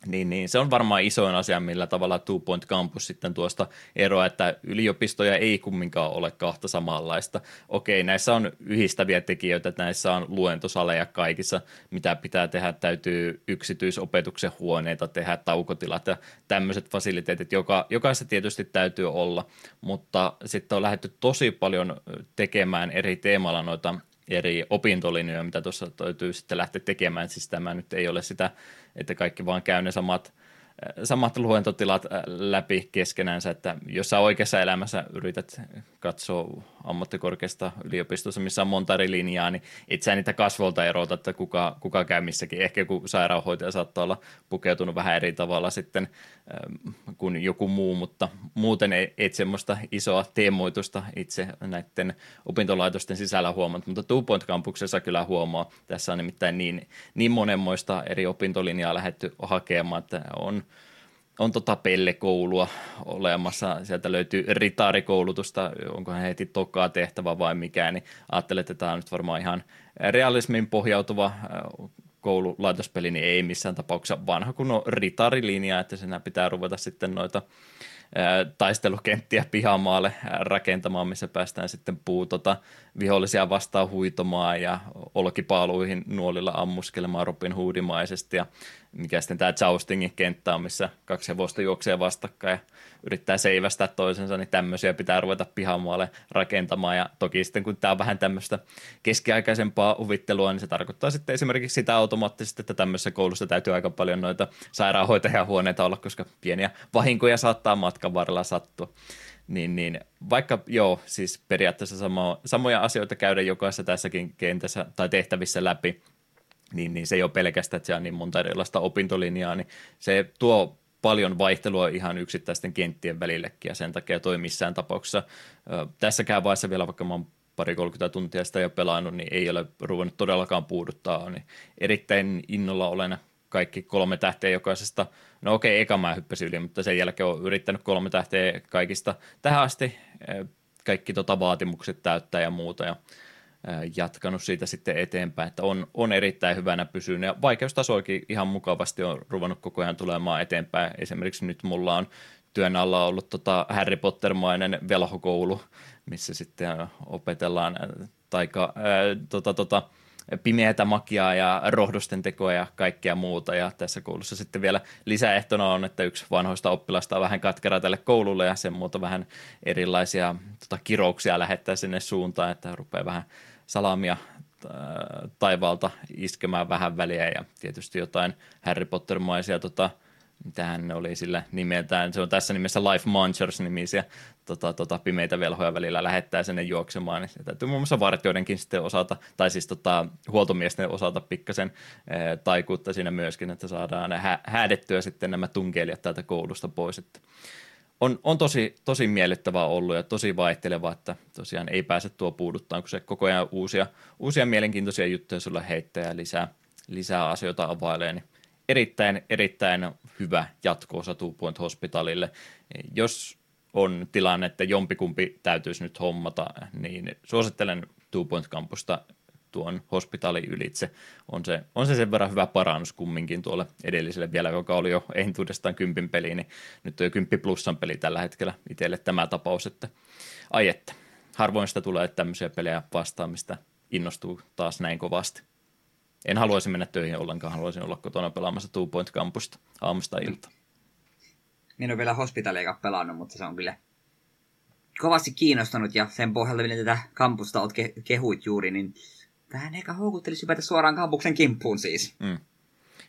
niin, niin, se on varmaan isoin asia, millä tavalla Two Point Campus sitten tuosta eroa, että yliopistoja ei kumminkaan ole kahta samanlaista. Okei, näissä on yhdistäviä tekijöitä, että näissä on luentosaleja kaikissa, mitä pitää tehdä, täytyy yksityisopetuksen huoneita tehdä, taukotilat ja tämmöiset fasiliteetit, joka, jokaisessa tietysti täytyy olla, mutta sitten on lähdetty tosi paljon tekemään eri teemalla noita eri opintolinjoja, mitä tuossa täytyy sitten lähteä tekemään. Siis tämä nyt ei ole sitä, että kaikki vaan käy ne samat samat luentotilat äh, läpi keskenänsä, että jos sä oikeassa elämässä yrität katsoa ammattikorkeasta yliopistossa, missä on monta eri linjaa, niin et sä niitä kasvolta erota, että kuka, kuka käy missäkin. Ehkä joku sairaanhoitaja saattaa olla pukeutunut vähän eri tavalla sitten ähm, kuin joku muu, mutta muuten et semmoista isoa teemoitusta itse näiden opintolaitosten sisällä huomannut, mutta Two Point Campuksessa kyllä huomaa. Tässä on nimittäin niin, niin monenmoista eri opintolinjaa lähetty hakemaan, että on on tota pellekoulua olemassa, sieltä löytyy ritaarikoulutusta, onkohan heti tokaa tehtävä vai mikään, niin ajattelin, että tämä on nyt varmaan ihan realismin pohjautuva koululaitospeli, niin ei missään tapauksessa. Vanha kun on ritarilinja, että siinä pitää ruveta sitten noita taistelukenttiä pihamaalle rakentamaan, missä päästään sitten puu tota, vihollisia vastaan huitomaan ja olkipaaluihin nuolilla ammuskelemaan Robin Hoodimaisesti ja mikä sitten tämä Joustingin kenttä on, missä kaksi hevosta juoksee vastakkain ja yrittää seivästää toisensa, niin tämmöisiä pitää ruveta pihamaalle rakentamaan. Ja toki sitten kun tämä on vähän tämmöistä keskiaikaisempaa uvittelua, niin se tarkoittaa sitten esimerkiksi sitä automaattisesti, että tämmöisessä koulussa täytyy aika paljon noita sairaanhoitajahuoneita olla, koska pieniä vahinkoja saattaa matkan varrella sattua. Niin, niin, vaikka joo, siis periaatteessa samo, samoja asioita käydä jokaisessa tässäkin kentässä tai tehtävissä läpi, niin, niin se ei ole pelkästään, että se on niin monta erilaista opintolinjaa, niin se tuo paljon vaihtelua ihan yksittäisten kenttien välillekin ja sen takia toi missään tapauksessa. Tässäkään vaiheessa vielä, vaikka mä oon pari 30 tuntia sitä jo pelannut, niin ei ole ruvennut todellakaan puuduttaa. Niin erittäin innolla olen kaikki kolme tähteä jokaisesta. No okei, eka mä hyppäsin yli, mutta sen jälkeen olen yrittänyt kolme tähteä kaikista tähän asti. Kaikki tota vaatimukset täyttää ja muuta. Ja jatkanut siitä sitten eteenpäin, että on, on erittäin hyvänä pysynyt ja vaikeustasoikin ihan mukavasti on ruvennut koko ajan tulemaan eteenpäin. Esimerkiksi nyt mulla on työn alla ollut tota Harry Potter-mainen velhokoulu, missä sitten opetellaan taika, ää, tota, tota, pimeätä makiaa ja rohdosten tekoa ja kaikkea muuta. Ja tässä koulussa sitten vielä lisäehtona on, että yksi vanhoista oppilasta on vähän katkera tälle koululle ja sen muuta vähän erilaisia tota, kirouksia lähettää sinne suuntaan, että rupeaa vähän salamia taivaalta iskemään vähän väliä ja tietysti jotain Harry Potter-maisia tota, mitähän ne oli sillä nimeltään, se on tässä nimessä Life Munchers-nimisiä tota, tota, pimeitä velhoja välillä lähettää sinne juoksemaan, niin täytyy muun muassa vartioidenkin sitten osata, tai siis tota, huoltomiesten osata pikkasen e, taikuutta siinä myöskin, että saadaan hä- häädettyä sitten nämä tunkeilijat täältä koulusta pois, että on, on tosi, tosi miellyttävää ollut ja tosi vaihteleva, että tosiaan ei pääse tuo puuduttaan, kun se koko ajan uusia, uusia mielenkiintoisia juttuja sulle heittää ja lisää, lisää asioita availee, niin erittäin, erittäin hyvä jatko-osa Two Point Hospitalille. Jos on tilanne, että jompikumpi täytyisi nyt hommata, niin suosittelen Two Point Campusta tuon hospitaalin ylitse. On se, on se sen verran hyvä parannus kumminkin tuolle edelliselle vielä, joka oli jo entuudestaan kympin peli, niin nyt on jo kymppi plussan peli tällä hetkellä itselle tämä tapaus, että ai että, harvoin sitä tulee tämmöisiä pelejä vastaan, mistä innostuu taas näin kovasti. En haluaisi mennä töihin ollenkaan, haluaisin olla kotona pelaamassa Two Point Campusta aamusta ilta. Minä olen vielä hospitaaleja pelannut, mutta se on kyllä kovasti kiinnostanut ja sen pohjalta, miten tätä kampusta olet ke- kehuit juuri, niin Tähän ehkä houkuttelisi hypätä suoraan kampuksen kimppuun siis. Mm.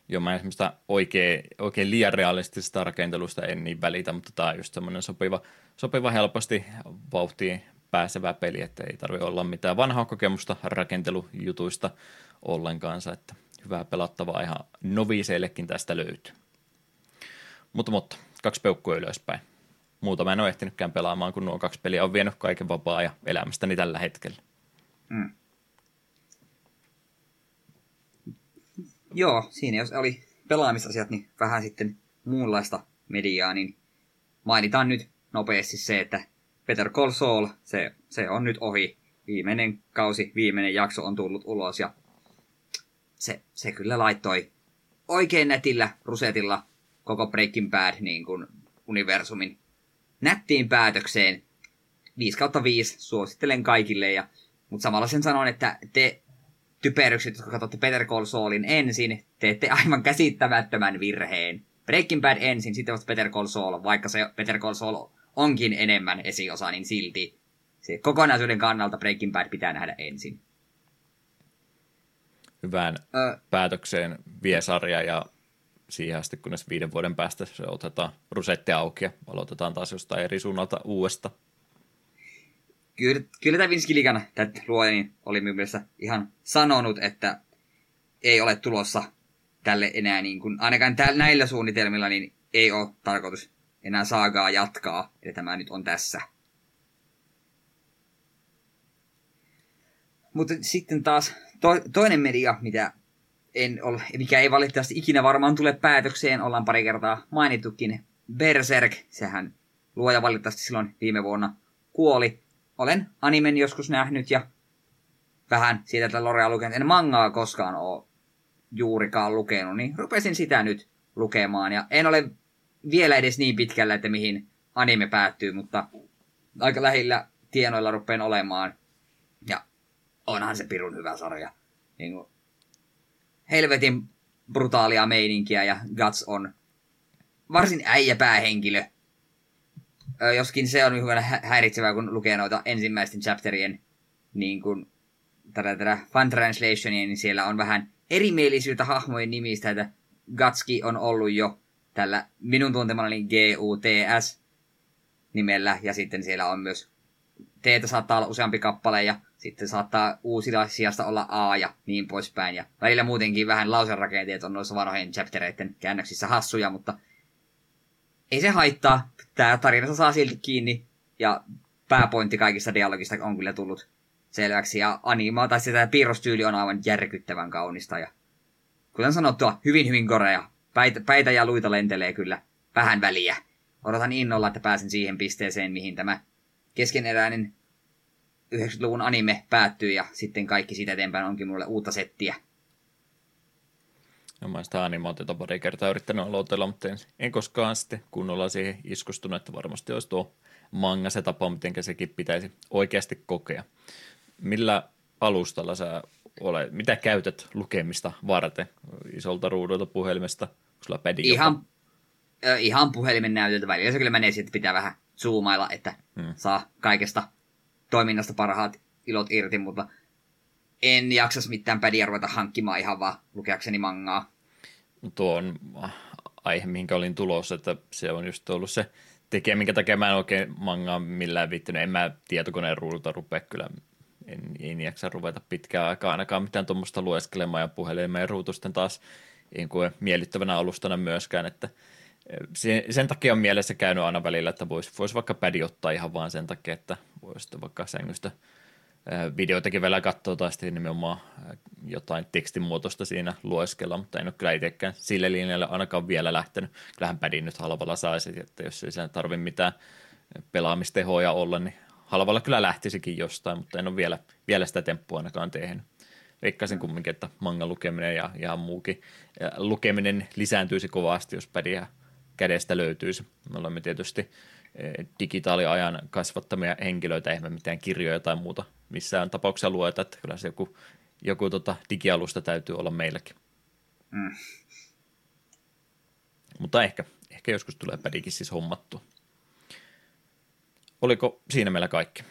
Joo, mä esimerkiksi oikein, oikein liian realistisesta rakentelusta en niin välitä, mutta tämä on just semmoinen sopiva, sopiva helposti vauhtiin pääsevä peli, että ei tarvi olla mitään vanhaa kokemusta rakentelujutuista ollenkaan, että hyvää pelattavaa ihan noviseillekin tästä löytyy. Mutta, mutta kaksi peukkua ylöspäin. Muuta mä en ole ehtinytkään pelaamaan, kun nuo kaksi peliä on vienyt kaiken vapaa ja elämästäni tällä hetkellä. Mm. Joo, siinä jos oli pelaamisasiat, niin vähän sitten muunlaista mediaa, niin mainitaan nyt nopeasti se, että Peter Call Saul, se, se on nyt ohi. Viimeinen kausi, viimeinen jakso on tullut ulos ja se, se kyllä laittoi oikein netillä rusetilla koko Breaking Bad niin kuin universumin nättiin päätökseen. 5 kautta 5 suosittelen kaikille, ja, mutta samalla sen sanon, että te typerykset, jotka katsotte Peter Call Saulin ensin, teette aivan käsittämättömän virheen. Breaking Bad ensin, sitten vasta Peter Call Saul, vaikka se Peter Call onkin enemmän esiosa, niin silti se kokonaisuuden kannalta Breaking Bad pitää nähdä ensin. Hyvään Ö... päätökseen vie sarja ja siihen asti, kunnes viiden vuoden päästä se otetaan rusetti auki ja aloitetaan taas jostain eri suunnalta uudesta kyllä, kyllä tämä Vinski Ligan, luoja, niin oli minun mielestä ihan sanonut, että ei ole tulossa tälle enää, niin kuin, ainakaan täl, näillä suunnitelmilla, niin ei ole tarkoitus enää saagaa jatkaa, eli tämä nyt on tässä. Mutta sitten taas to, toinen media, mitä en ole, mikä ei valitettavasti ikinä varmaan tule päätökseen, ollaan pari kertaa mainittukin, Berserk, sehän luoja valitettavasti silloin viime vuonna kuoli, olen animen joskus nähnyt ja vähän siitä, että Lorea lukenut. En mangaa koskaan ole juurikaan lukenut, niin rupesin sitä nyt lukemaan. Ja en ole vielä edes niin pitkällä, että mihin anime päättyy, mutta aika lähellä tienoilla rupean olemaan. Ja onhan se pirun hyvä sarja. Niin kuin, helvetin brutaalia meininkiä ja Guts on varsin äijä päähenkilö. Joskin se on hyvin häiritsevää, kun lukee noita ensimmäisten chapterien niin kuin, tätä, tätä fan translationia, niin siellä on vähän erimielisyyttä hahmojen nimistä, että Gatski on ollut jo tällä minun tuntemallani GUTS nimellä, ja sitten siellä on myös T saattaa olla useampi kappale, ja sitten saattaa uusilla sijasta olla A ja niin poispäin. Ja välillä muutenkin vähän lauserakenteet on noissa vanhojen chaptereiden käännöksissä hassuja, mutta ei se haittaa. Tämä tarinassa saa silti kiinni, ja pääpointti kaikista dialogista on kyllä tullut selväksi. Ja anima tai sitä piirrostyyli on aivan järkyttävän kaunista. Ja kuten sanottua, hyvin hyvin korea. Päitä, päitä ja luita lentelee kyllä vähän väliä. Odotan innolla, että pääsen siihen pisteeseen, mihin tämä keskeneräinen 90-luvun anime päättyy ja sitten kaikki siitä eteenpäin onkin mulle uutta settiä. No mä sitä animaatiota pari kertaa yrittänyt aloitella, mutta en, en koskaan sitten kunnolla siihen iskustunut, että varmasti olisi tuo manga se tapa, miten sekin pitäisi oikeasti kokea. Millä alustalla sä olet, mitä käytät lukemista varten? Isolta ruudulta puhelimesta? Sulla ihan, äh, ihan puhelimen näytöltä välillä. Se kyllä menee sitten, pitää vähän zoomailla, että hmm. saa kaikesta toiminnasta parhaat ilot irti, mutta en jaksas mitään pädiä ruveta hankkimaan ihan vaan lukeakseni mangaa. Tuo on aihe, mihinkä olin tulossa, että se on just ollut se tekijä, minkä takia mä en oikein mangaa millään viittynyt. En mä tietokoneen ruudulta rupea kyllä, en, en jaksa ruveta pitkään aikaa ainakaan mitään tuommoista lueskelemaan ja puhelimen ja ruutusten taas en koe miellyttävänä alustana myöskään, että sen, sen takia on mielessä käynyt aina välillä, että voisi vois vaikka pädi ottaa ihan vaan sen takia, että voisi vaikka sängystä videoitakin vielä katsoa tai sitten nimenomaan jotain tekstimuotoista siinä lueskella, mutta en ole kyllä itsekään sille linjalle ainakaan vielä lähtenyt. Kyllähän pädin nyt halvalla saisi, että jos ei siinä tarvitse mitään pelaamistehoja olla, niin halvalla kyllä lähtisikin jostain, mutta en ole vielä, vielä sitä temppua ainakaan tehnyt. Veikkaisin kumminkin, että manga lukeminen ja ihan muukin ja lukeminen lisääntyisi kovasti, jos pädiä kädestä löytyisi. Me olemme tietysti eh, digitaaliajan kasvattamia henkilöitä, eihän mitään kirjoja tai muuta missään tapauksessa lueta, että kyllä se joku, joku tota digialusta täytyy olla meilläkin. Mm. Mutta ehkä, ehkä joskus tulee pädikin siis hommattu. Oliko siinä meillä kaikki?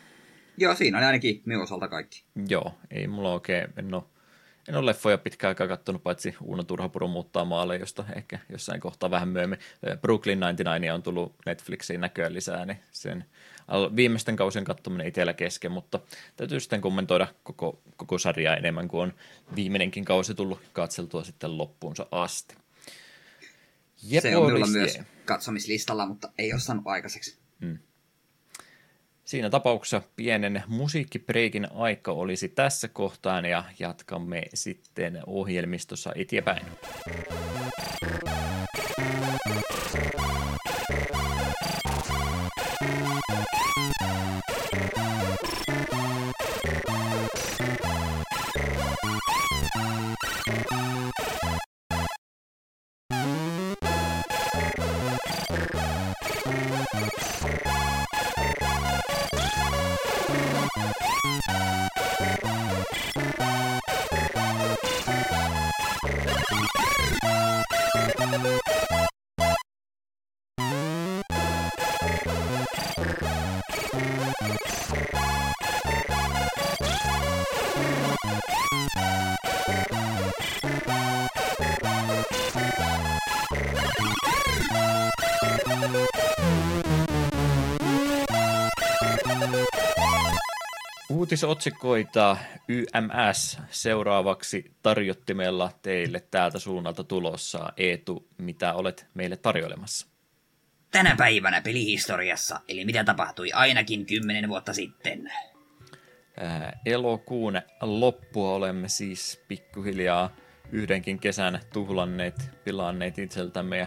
Joo, siinä on ainakin minun osalta kaikki. Joo, ei mulla oikein, en ole en ole leffoja pitkään aikaa kattonut, paitsi Uuno Turhapuro muuttaa maalle, josta ehkä jossain kohtaa vähän myöhemmin. Brooklyn 99 on tullut Netflixiin näköjään lisää, niin sen viimeisten kausien katsominen itsellä kesken, mutta täytyy sitten kommentoida koko, koko sarjaa enemmän kuin on viimeinenkin kausi tullut katseltua sitten loppuunsa asti. Jep, Se on minulla myös katsomislistalla, mutta ei ole saanut aikaiseksi. Hmm. Siinä tapauksessa pienen musiikkipreikin aika olisi tässä kohtaan ja jatkamme sitten ohjelmistossa eteenpäin. Uutisotsikoita YMS seuraavaksi tarjottimella teille täältä suunnalta tulossa. Eetu, mitä olet meille tarjoilemassa? Tänä päivänä pelihistoriassa, eli mitä tapahtui ainakin kymmenen vuotta sitten. Ää, elokuun loppua olemme siis pikkuhiljaa yhdenkin kesän tuhlanneet, pilanneet itseltämme ja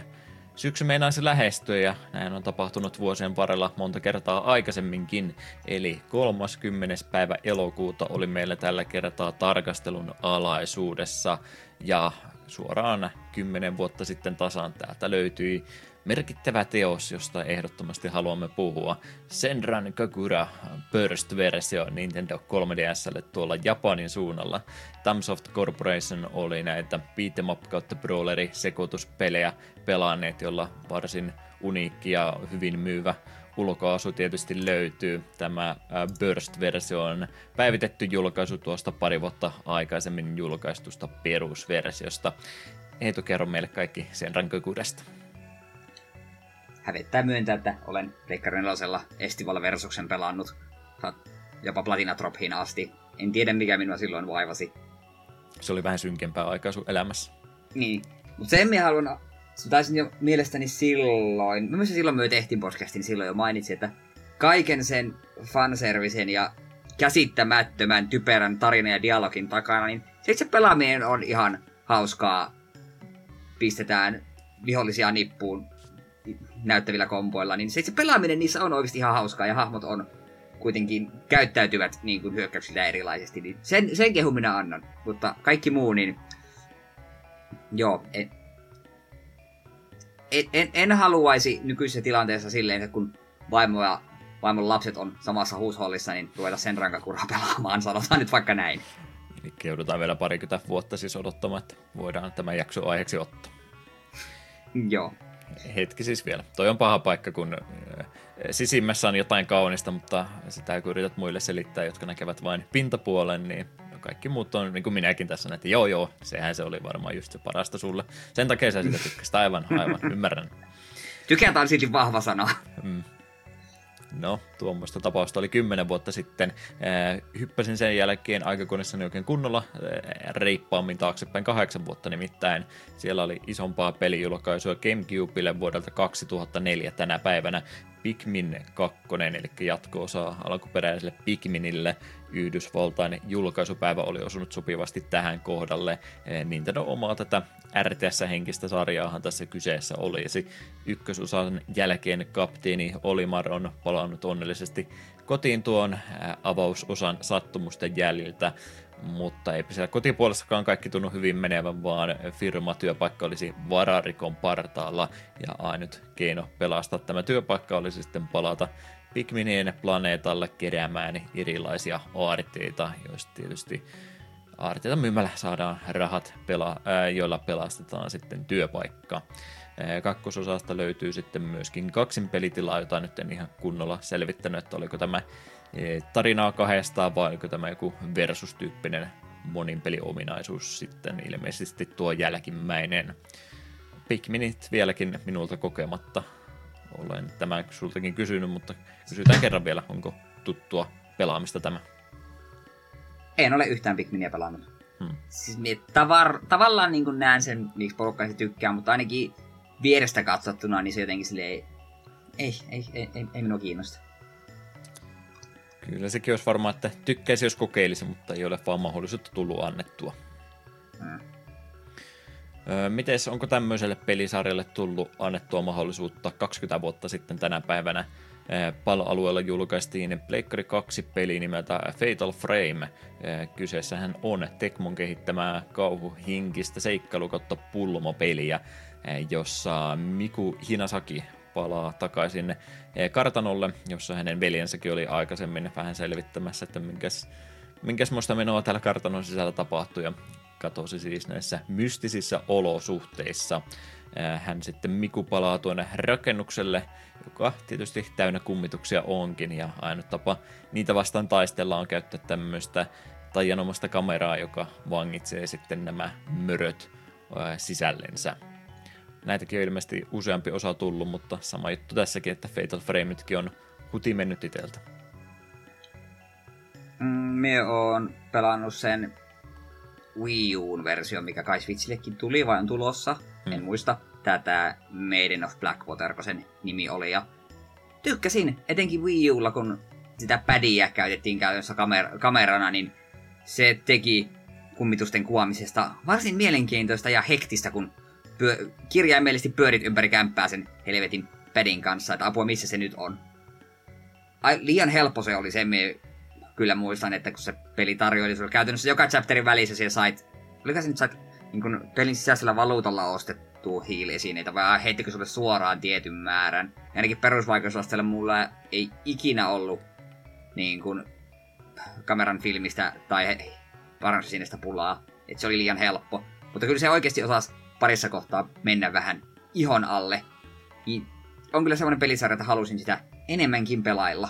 Syksy meinaisi lähestyä ja näin on tapahtunut vuosien varrella monta kertaa aikaisemminkin, eli 30. päivä elokuuta oli meillä tällä kertaa tarkastelun alaisuudessa ja suoraan kymmenen vuotta sitten tasan täältä löytyi merkittävä teos, josta ehdottomasti haluamme puhua. Senran Kagura Burst-versio Nintendo 3DSlle tuolla Japanin suunnalla. Tamsoft Corporation oli näitä beat'em up kautta brawleri sekoituspelejä pelanneet, jolla varsin uniikki ja hyvin myyvä ulkoasu tietysti löytyy. Tämä Burst-versio on päivitetty julkaisu tuosta pari vuotta aikaisemmin julkaistusta perusversiosta. Eetu, kerro meille kaikki sen rankokudesta. Hävettää myöntää, että olen Pleikkari 4 Estival Versuksen pelannut jopa Platina Trophiin asti. En tiedä, mikä minua silloin vaivasi. Se oli vähän synkempää aikaa sun elämässä. Niin. Mutta sen minä haluan taisin jo mielestäni silloin, mä silloin me tehtiin podcastin, silloin jo mainitsin, että kaiken sen fanservisen ja käsittämättömän typerän tarinan ja dialogin takana, niin se itse pelaaminen on ihan hauskaa. Pistetään vihollisia nippuun näyttävillä kompoilla, niin se itse pelaaminen niissä on oikeasti ihan hauskaa ja hahmot on kuitenkin käyttäytyvät niin kuin hyökkäyksillä erilaisesti, niin sen, sen kehun minä annan. Mutta kaikki muu, niin joo, en, en, en, en haluaisi nykyisessä tilanteessa silleen, että kun vaimo ja vaimon lapset on samassa huushollissa, niin ruveta sen rankakuraa pelaamaan, sanotaan nyt vaikka näin. Eli joudutaan vielä parikymmentä vuotta siis odottamaan, että voidaan tämä jakso aiheeksi ottaa. Joo. Hetki siis vielä. Toi on paha paikka, kun sisimmässä on jotain kaunista, mutta sitä kun yrität muille selittää, jotka näkevät vain pintapuolen, niin kaikki muut on, niin kuin minäkin tässä, että joo joo, sehän se oli varmaan just se parasta sulle. Sen takia sä sitä tykkäsit, aivan, aivan, ymmärrän. Tykätään silti vahva sana. Mm. No, tuommoista tapausta oli kymmenen vuotta sitten. hyppäsin sen jälkeen aikakoneessani oikein kunnolla reippaammin taaksepäin kahdeksan vuotta nimittäin. Siellä oli isompaa pelijulkaisua Gamecubelle vuodelta 2004 tänä päivänä. Pikmin 2, eli jatko-osa alkuperäiselle Pikminille. Yhdysvaltain julkaisupäivä oli osunut sopivasti tähän kohdalle. Nintendo omaa tätä RTS-henkistä sarjaahan tässä kyseessä olisi. Ykkösosan jälkeen kapteeni Olimar on palannut onnellisesti kotiin tuon avausosan sattumusten jäljiltä, mutta eipä siellä kotipuolessakaan kaikki tunnu hyvin menevän, vaan firmatyöpaikka olisi vararikon partaalla ja ainut keino pelastaa tämä työpaikka olisi sitten palata Pikminien planeetalle keräämään erilaisia aarteita, joista tietysti aarteita myymällä saadaan rahat, pela, ää, joilla pelastetaan sitten työpaikka. kakkososasta löytyy sitten myöskin kaksin pelitilaa, jota nyt en ihan kunnolla selvittänyt, että oliko tämä tarinaa kahdestaan vai oliko tämä joku versus-tyyppinen monin peliominaisuus sitten ilmeisesti tuo jälkimmäinen. Pikminit vieläkin minulta kokematta. Olen tämän sultakin kysynyt, mutta kysytään kerran vielä, onko tuttua pelaamista tämä? En ole yhtään Pikminia pelannut. Hmm. Siis tavar, tavallaan niin näen sen, miksi porukka se tykkää, mutta ainakin vierestä katsottuna, niin se jotenkin silleen, ei, ei, ei, ei, ei, ei minua kiinnosta. Kyllä sekin olisi varmaan, että tykkäisi jos kokeilisi, mutta ei ole vaan mahdollisuutta tullut annettua. Hmm. Mites, onko tämmöiselle pelisarjalle tullut annettua mahdollisuutta 20 vuotta sitten tänä päivänä PAL-alueella julkaistiin Pleikkari 2 peli nimeltä Fatal Frame. Kyseessähän on Tekmon kehittämää kauhuhinkistä seikkailukautta pulmopeliä, jossa Miku Hinasaki palaa takaisin kartanolle, jossa hänen veljensäkin oli aikaisemmin vähän selvittämässä, että minkäs, minkäs muista menoa täällä kartanon sisällä tapahtui ja katosi siis näissä mystisissä olosuhteissa. Hän sitten Miku palaa tuonne rakennukselle, joka tietysti täynnä kummituksia onkin, ja ainut tapa niitä vastaan taistella on käyttää tämmöistä taianomasta kameraa, joka vangitsee sitten nämä möröt sisällensä. Näitäkin on ilmeisesti useampi osa tullut, mutta sama juttu tässäkin, että Fatal Frame nytkin on huti mennyt iteltä. Mm, me oon pelannut sen Wii Uun versio, mikä kai Switchillekin tuli vai on tulossa. Hmm. En muista tätä Maiden of Blackwater, kun sen nimi oli. Ja tykkäsin, etenkin Wii Ulla, kun sitä pädiä käytettiin käytössä kamer- kamerana, niin se teki kummitusten kuvaamisesta varsin mielenkiintoista ja hektistä, kun pyö- kirjaimellisesti pyörit ympäri kämppää sen helvetin pädin kanssa, että apua missä se nyt on. Ai, liian helppo se oli, sen kyllä muistan, että kun se peli tarjoili sulle käytännössä joka chapterin välissä siellä sait, oliko se nyt sait niin kun pelin sisäisellä valuutalla ostettu hiiliesineitä, vai heittikö sulle suoraan tietyn määrän. Ainakin perusvaikeusasteella mulla ei ikinä ollut niin kun, kameran filmistä tai parannusesineestä pulaa. Että se oli liian helppo. Mutta kyllä se oikeasti osasi parissa kohtaa mennä vähän ihon alle. Niin on kyllä semmoinen pelisarja, että halusin sitä enemmänkin pelailla.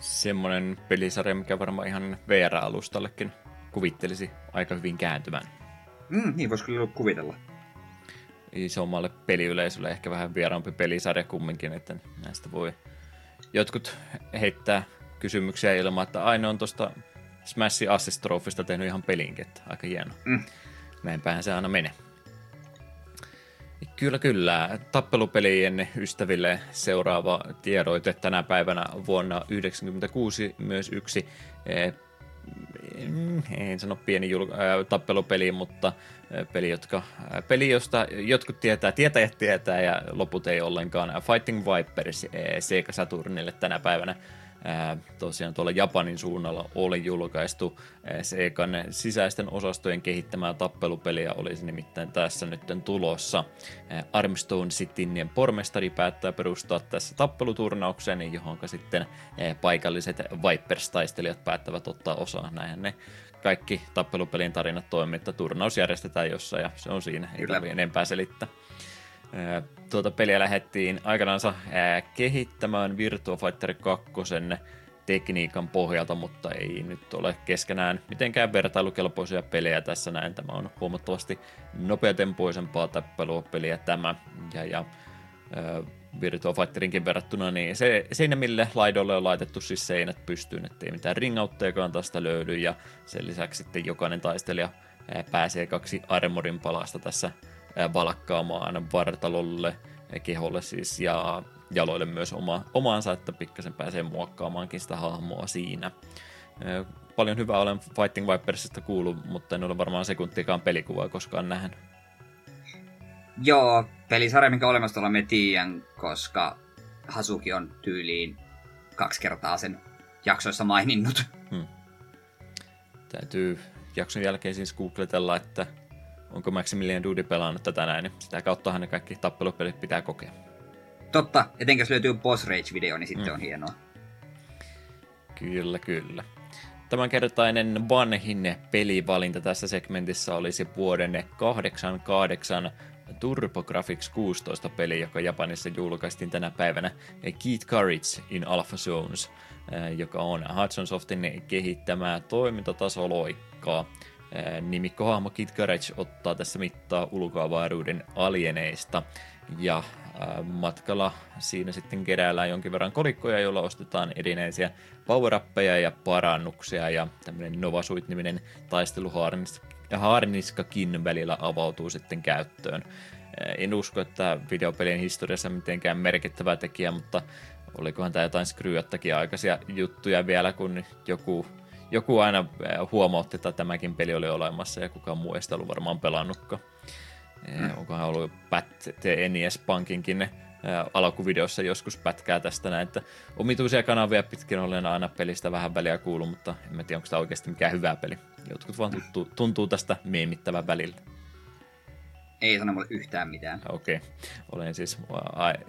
Semmoinen pelisarja, mikä varmaan ihan VR-alustallekin kuvittelisi aika hyvin kääntyvän. Mm, niin voisi kyllä kuvitella. Isommalle peliyleisölle ehkä vähän vieraampi pelisarja kumminkin, että näistä voi jotkut heittää kysymyksiä ilman, että aina on tuosta Smash Assist Trophysta tehnyt ihan pelinkin, että aika hieno. Mm. Näinpähän se aina menee. Kyllä, kyllä. Tappelupelien ystäville seuraava tiedoite tänä päivänä vuonna 1996 myös yksi eh, en sano pieni jul- äh, tappelupeli, mutta äh, peli, jotka, äh, peli, josta jotkut tietää, tietäjät tietää ja loput ei ollenkaan. Fighting Vipers Sega Saturnille tänä päivänä tosiaan tuolla Japanin suunnalla oli julkaistu Segan sisäisten osastojen kehittämää tappelupeliä olisi nimittäin tässä nyt tulossa. Armstone Cityn pormestari päättää perustaa tässä tappeluturnaukseen, johon sitten paikalliset Vipers-taistelijat päättävät ottaa osaa. Näinhän ne kaikki tappelupelin tarinat toimii, että turnaus järjestetään jossain ja se on siinä, ei tarvitse enempää selittää. Tuota peliä lähdettiin aikanaan kehittämään Virtua Fighter 2 tekniikan pohjalta, mutta ei nyt ole keskenään mitenkään vertailukelpoisia pelejä tässä näin. Tämä on huomattavasti nopeatempoisempaa tappelua peliä tämä. Ja, ja Virtua Fighterinkin verrattuna, niin se, seinämille laidolle on laitettu siis seinät pystyyn, ettei mitään ringauttejakaan tästä löydy, ja sen lisäksi sitten jokainen taistelija pääsee kaksi armorin palasta tässä valkkaamaan vartalolle, keholle siis ja jaloille myös oma, omaansa, että pikkasen pääsee muokkaamaankin sitä hahmoa siinä. Paljon hyvää olen Fighting Vipersista kuullut, mutta en ole varmaan sekuntiikaan pelikuvaa koskaan nähnyt. Joo, pelisarja, minkä olemassa me tiedän, koska Hasuki on tyyliin kaksi kertaa sen jaksoissa maininnut. Hmm. Täytyy jakson jälkeen siis googletella, että onko Maximilian Doody pelannut tätä näin, niin sitä kauttahan ne kaikki tappelupelit pitää kokea. Totta, etenkin jos löytyy Boss Rage-video, niin sitten mm. on hienoa. Kyllä, kyllä. Tämänkertainen vanhin pelivalinta tässä segmentissä olisi vuoden 88 TurboGrafx 16 peli, joka Japanissa julkaistiin tänä päivänä Keith Courage in Alpha Zones, eh, joka on Hudson Softin kehittämää toimintatasoloikkaa. Nimikkohahmo Kid Courage ottaa tässä mittaa ulkoavaruuden alieneista ja matkalla siinä sitten keräillään jonkin verran kolikkoja, joilla ostetaan erinäisiä power ja parannuksia ja tämmöinen Novasuit-niminen taisteluhaarniskakin välillä avautuu sitten käyttöön. En usko, että videopelien historiassa mitenkään merkittävä tekijä, mutta olikohan tämä jotain Screwjottakin aikaisia juttuja vielä, kun joku joku aina äh, huomautti, että tämäkin peli oli olemassa ja kukaan muu ei sitä ollut varmaan pelannutkaan. Mm. Onkohan ollut Pat NES Punkinkin äh, alkuvideossa joskus pätkää tästä näin, että omituisia kanavia pitkin olen aina pelistä vähän väliä kuulu, mutta en tiedä, onko tämä oikeasti mikään hyvä peli. Jotkut vaan tuntuu, tuntuu tästä meemittävän välillä. Ei sano mulle yhtään mitään. Okei. Okay. Olen siis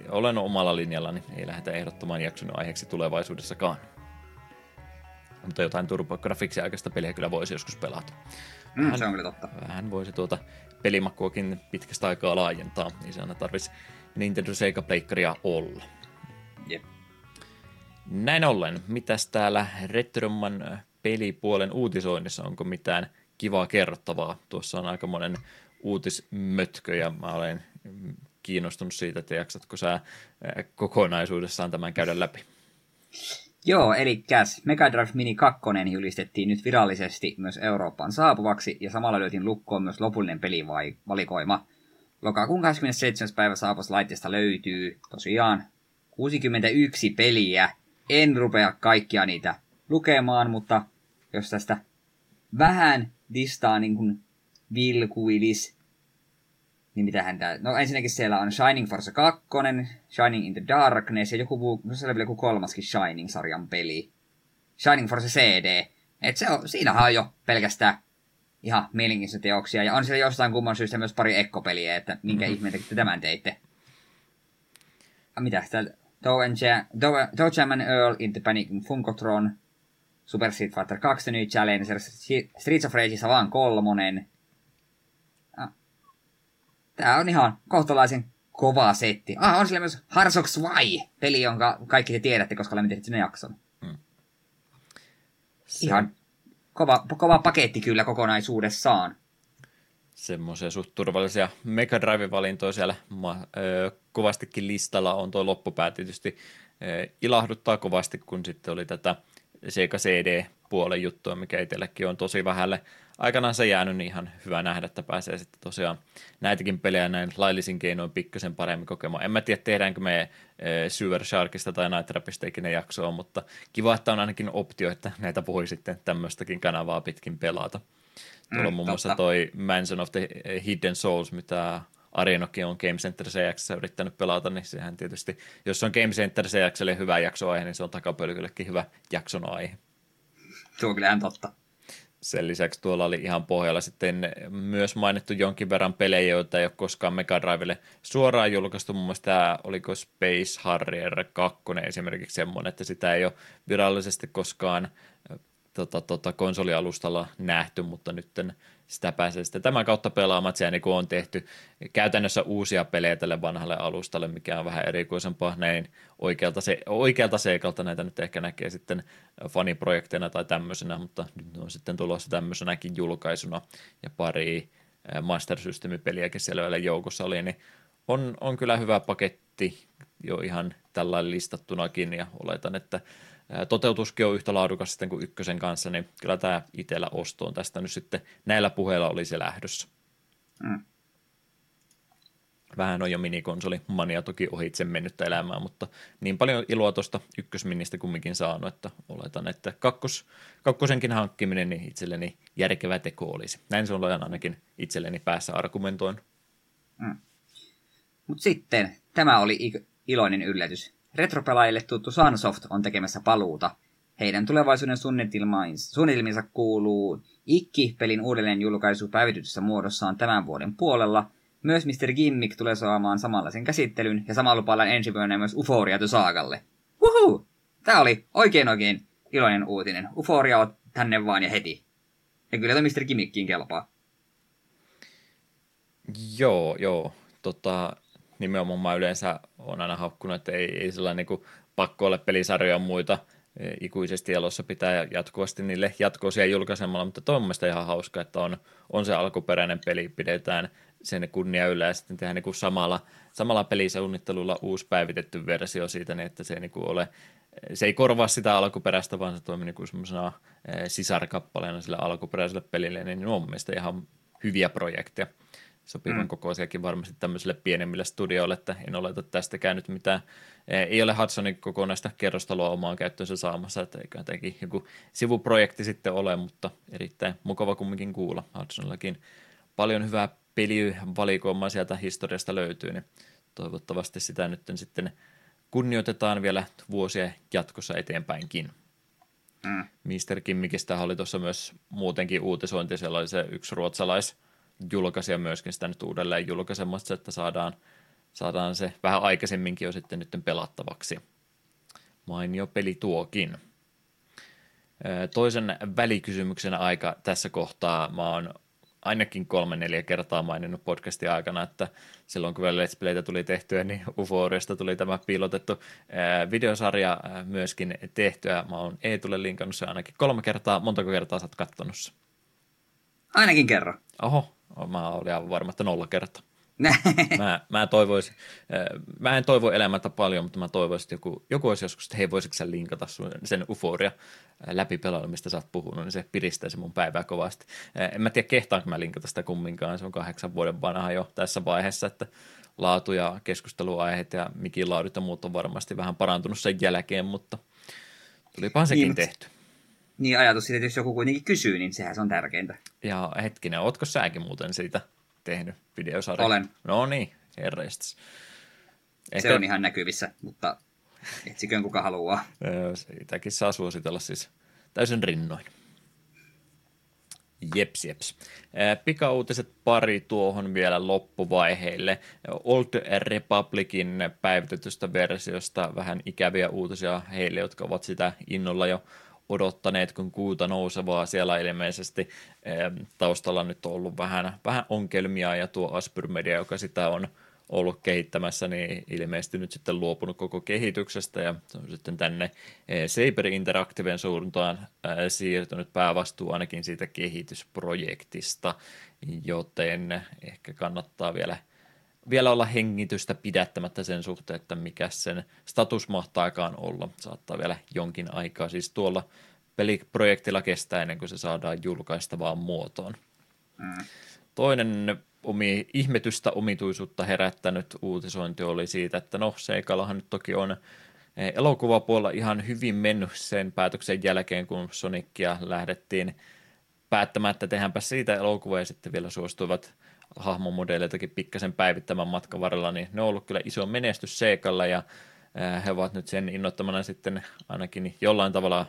olen omalla linjallani. Ei lähdetä ehdottamaan jakson aiheeksi tulevaisuudessakaan. Mutta jotain turbografiksia aikaista peliä kyllä voisi joskus pelata. Mm, vähän, se on kyllä totta. Vähän voisi tuota pelimakkuakin pitkästä aikaa laajentaa, niin se aina tarvitsisi Nintendo Sega Pleikkaria olla. Jep. Näin ollen, mitäs täällä Retromman pelipuolen uutisoinnissa, onko mitään kivaa kerrottavaa? Tuossa on aika monen uutismötkö ja mä olen kiinnostunut siitä, että jaksatko sä kokonaisuudessaan tämän käydä läpi. Joo, eli Mega Drive Mini 2 julistettiin nyt virallisesti myös Eurooppaan saapuvaksi, ja samalla lyötiin lukkoon myös lopullinen pelivalikoima. Lokakuun 27. päivä saapus laitteesta löytyy tosiaan 61 peliä. En rupea kaikkia niitä lukemaan, mutta jos tästä vähän listaa niin kuin vilkuilis, niin mitähän tää... No ensinnäkin siellä on Shining Force 2, Shining in the Darkness ja joku, no siellä vielä joku kolmaskin Shining-sarjan peli. Shining Force CD. Et se on, siinähän on jo pelkästään ihan mielenkiintoisia teoksia. Ja on siellä jostain kumman syystä myös pari ekkopeliä, että minkä mm-hmm. ihmeen te tämän teitte. Mitä sitä? Toe Jam Earl into Panic Funkotron, Super Street Fighter 2 The New Challenger, Streets of Rageissa vaan kolmonen. Tää on ihan kohtalaisen kova setti. Ah, on siellä myös Hearts of peli, jonka kaikki te tiedätte, koska olemme tehneet sinne jakson. Hmm. Ihan kova, kova paketti kyllä kokonaisuudessaan. Semmoisia suht turvallisia Mega Drive-valintoja siellä ma- ö, kovastikin listalla on tuo loppupää tietysti ö, ilahduttaa kovasti, kun sitten oli tätä Sega CD-puolen juttua, mikä itsellekin on tosi vähälle aikanaan se jäänyt, niin ihan hyvä nähdä, että pääsee sitten tosiaan näitäkin pelejä näin laillisin keinoin pikkasen paremmin kokemaan. En mä tiedä, tehdäänkö me e, Syver Sharkista tai Night Trapista ikinä jaksoa, mutta kiva, että on ainakin optio, että näitä voi sitten tämmöistäkin kanavaa pitkin pelata. Tuolla on mm, muun muassa toi Mansion of the Hidden Souls, mitä Arenokin on Game Center CX yrittänyt pelata, niin sehän tietysti, jos on Game Center CXlle hyvä jaksoaihe, niin se on takapölkyllekin hyvä jakson aihe. Se on kyllä ihan totta. Sen lisäksi tuolla oli ihan pohjalla sitten myös mainittu jonkin verran pelejä, joita ei ole koskaan Mega Drivelle suoraan julkaistu. Mun mielestä tämä oliko Space Harrier 2 esimerkiksi semmoinen, että sitä ei ole virallisesti koskaan tota, tota, konsolialustalla nähty, mutta nyt sitä pääsee sitten tämän kautta pelaamaan, että niin on tehty käytännössä uusia pelejä tälle vanhalle alustalle, mikä on vähän erikoisempaa näin oikealta, se, oikealta seikalta näitä nyt ehkä näkee sitten faniprojekteina tai tämmöisenä, mutta nyt on sitten tulossa tämmöisenäkin julkaisuna. Ja pari Master System-peliäkin siellä vielä joukossa oli, niin on, on kyllä hyvä paketti jo ihan tällä listattunakin ja oletan, että toteutuskin on yhtä laadukas sitten kuin ykkösen kanssa, niin kyllä tämä itsellä ostoon tästä nyt sitten näillä puheilla oli se lähdössä. Mm. Vähän on jo minikonsoli mania toki ohitse mennyttä elämää, mutta niin paljon iloa tuosta ykkösministä kumminkin saanut, että oletan, että kakkos, kakkosenkin hankkiminen niin itselleni järkevä teko olisi. Näin se on ainakin itselleni päässä argumentoin. Mm. Mutta sitten, tämä oli iloinen yllätys. Retropelaajille tuttu Sunsoft on tekemässä paluuta. Heidän tulevaisuuden suunnitelmiinsa kuuluu Ikki-pelin uudelleen julkaisu päivityksessä muodossaan tämän vuoden puolella. Myös Mr. Gimmick tulee saamaan samanlaisen käsittelyn ja samalla lupaillaan ensi vuonna myös Uforia Saagalle. Wuhu! Tää oli oikein oikein iloinen uutinen. Uforia on tänne vaan ja heti. Ja kyllä tämä Mr. Gimmickiin kelpaa. Joo, joo. Tota, nimenomaan mä yleensä on aina haukkunut, että ei, ei sellainen niin pakko ole pelisarjoja muita. E, ikuisesti elossa pitää jatkuvasti niille jatkoosia julkaisemalla, mutta toi on mielestäni ihan hauska, että on, on se alkuperäinen peli, pidetään sen kunnia yllä ja sitten tehdään niin samalla, samalla pelisuunnittelulla uusi päivitetty versio siitä, niin että se ei niin ole se ei korvaa sitä alkuperäistä, vaan se toimii niin kuin semmoisena e, sisarkappaleena sille alkuperäiselle pelille, niin ne on mielestäni ihan hyviä projekteja sopivan mm. kokoisiakin varmasti tämmöisille pienemmille studioille, että en oleta tästäkään nyt mitään. E, ei ole Hudsonin kokonaista kerrostaloa omaan käyttöönsä saamassa, että eikä jotenkin joku sivuprojekti sitten ole, mutta erittäin mukava kumminkin kuulla. Hudsonillakin paljon hyvää pelivalikoimaa sieltä historiasta löytyy, niin toivottavasti sitä nyt sitten kunnioitetaan vielä vuosia jatkossa eteenpäinkin. Mm. Mr. Kimmikistä oli tuossa myös muutenkin uutisointi, siellä oli se yksi ruotsalais julkaisija myöskin sitä nyt uudelleen julkaisemassa, että saadaan, saadaan se vähän aikaisemminkin jo sitten nyt pelattavaksi. Mainio peli tuokin. Toisen välikysymyksen aika tässä kohtaa mä oon ainakin kolme neljä kertaa maininnut podcastin aikana, että silloin kun vielä Let's Playtä tuli tehtyä, niin Uforiasta tuli tämä piilotettu videosarja myöskin tehtyä. Mä oon Eetulle linkannut se ainakin kolme kertaa. Montako kertaa sä oot kattonut Ainakin kerran. Oho, Mä olin aivan varma, että nolla kertaa. mä, mä, toivoisin, äh, mä en toivo elämältä paljon, mutta mä toivoisin, että joku, joku olisi joskus, että hei, voisitko sä linkata sen euforia äh, läpi mistä sä oot puhunut, niin se piristäisi mun päivää kovasti. Äh, en mä tiedä, kehtaanko mä linkata sitä kumminkaan, se on kahdeksan vuoden vanha jo tässä vaiheessa, että laatu ja keskusteluaiheet ja mikin laadut ja muut on varmasti vähän parantunut sen jälkeen, mutta tulipahan sekin niin, tehty. Niin ajatus siitä, että jos joku kuitenkin kysyy, niin sehän se on tärkeintä. Ja hetkinen, ootko säkin muuten siitä tehnyt videosarja? Olen. No niin, herreistas. Ehkä... Se on ihan näkyvissä, mutta etsiköön kuka haluaa. Siitäkin saa suositella siis täysin rinnoin. Jeps, jeps. Pikauutiset pari tuohon vielä loppuvaiheille. Old Republicin päivitetystä versiosta vähän ikäviä uutisia heille, jotka ovat sitä innolla jo odottaneet, kun kuuta nousevaa siellä ilmeisesti taustalla nyt on ollut vähän, vähän onkelmia ja tuo Aspyr Media, joka sitä on ollut kehittämässä, niin ilmeisesti nyt sitten luopunut koko kehityksestä ja se on sitten tänne Saber Interactiven suuntaan siirtynyt päävastuu ainakin siitä kehitysprojektista, joten ehkä kannattaa vielä, vielä olla hengitystä pidättämättä sen suhteen, että mikä sen status mahtaakaan olla. Saattaa vielä jonkin aikaa siis tuolla peliprojektilla kestää ennen kuin se saadaan julkaistavaan muotoon. Mm. Toinen omi, ihmetystä omituisuutta herättänyt uutisointi oli siitä, että no Seikallahan nyt toki on eh, elokuvapuolella ihan hyvin mennyt sen päätöksen jälkeen, kun Sonicia lähdettiin päättämään, että tehdäänpä siitä elokuvaa ja sitten vielä suostuivat hahmomodeilleitakin pikkasen päivittämään matkan varrella, niin ne on ollut kyllä iso menestys Seikalla ja he ovat nyt sen innoittamana sitten ainakin jollain tavalla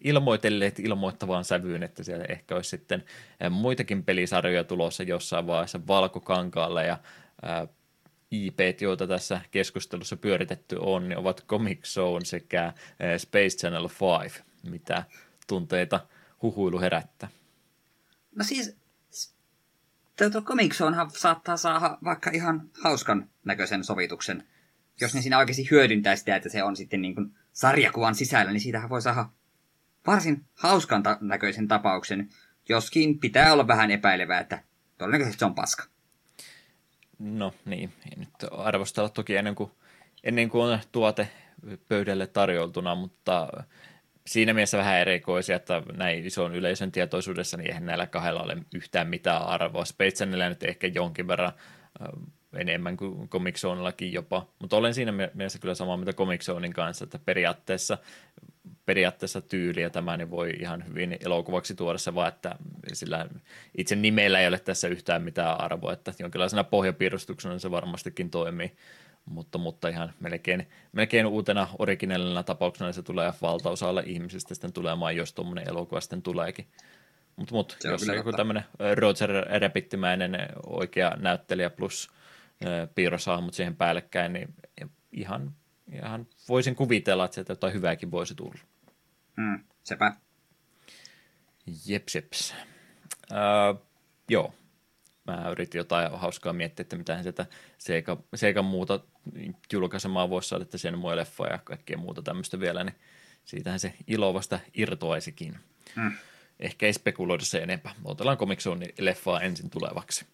ilmoitelleet ilmoittavaan sävyyn, että siellä ehkä olisi sitten muitakin pelisarjoja tulossa jossain vaiheessa valkokankaalle ja IP, joita tässä keskustelussa pyöritetty on, niin ovat Comic Zone sekä Space Channel 5, mitä tunteita huhuilu herättää. No siis tuo Comic Zonehan saattaa saada vaikka ihan hauskan näköisen sovituksen. Jos ne siinä oikeasti hyödyntää sitä, että se on sitten niin kuin sarjakuvan sisällä, niin siitähän voi saada varsin hauskan ta- näköisen tapauksen, joskin pitää olla vähän epäilevää, että todennäköisesti se on paska. No niin, ei nyt arvostella toki ennen kuin, ennen kuin on tuote pöydälle tarjoltuna, mutta siinä mielessä vähän erikoisia, että näin ison yleisön tietoisuudessa, niin eihän näillä kahdella ole yhtään mitään arvoa. Space nyt ehkä jonkin verran enemmän kuin Comic Zonellakin jopa, mutta olen siinä mielessä kyllä samaa mitä Comic Zonein kanssa, että periaatteessa, periaatteessa tyyliä tämä niin voi ihan hyvin elokuvaksi tuoda. Se vaan, että sillä itse nimellä ei ole tässä yhtään mitään arvoa, että jonkinlaisena pohjapiirustuksena se varmastikin toimii, mutta, mutta ihan melkein, melkein uutena originellina tapauksena se tulee valtaosalle ihmisistä sitten tulemaan, jos tuommoinen elokuva sitten tuleekin. Mutta mut, jos joku tämmöinen Roger Rapittimäinen oikea näyttelijä plus piirrosahmot siihen päällekkäin, niin ihan, ihan voisin kuvitella, että sieltä jotain hyvääkin voisi tulla. Mm, sepä. Jeps, jeps. Uh, joo, mä yritin jotain hauskaa miettiä, että mitä sieltä Seikan muuta julkaisemaan voisi saada, että sen mua leffoja ja kaikkea muuta tämmöistä vielä, niin siitähän se ilo vasta irtoaisikin. Mm. Ehkä ei spekuloida se enempää. Otellaan Comic leffaa ensin tulevaksi.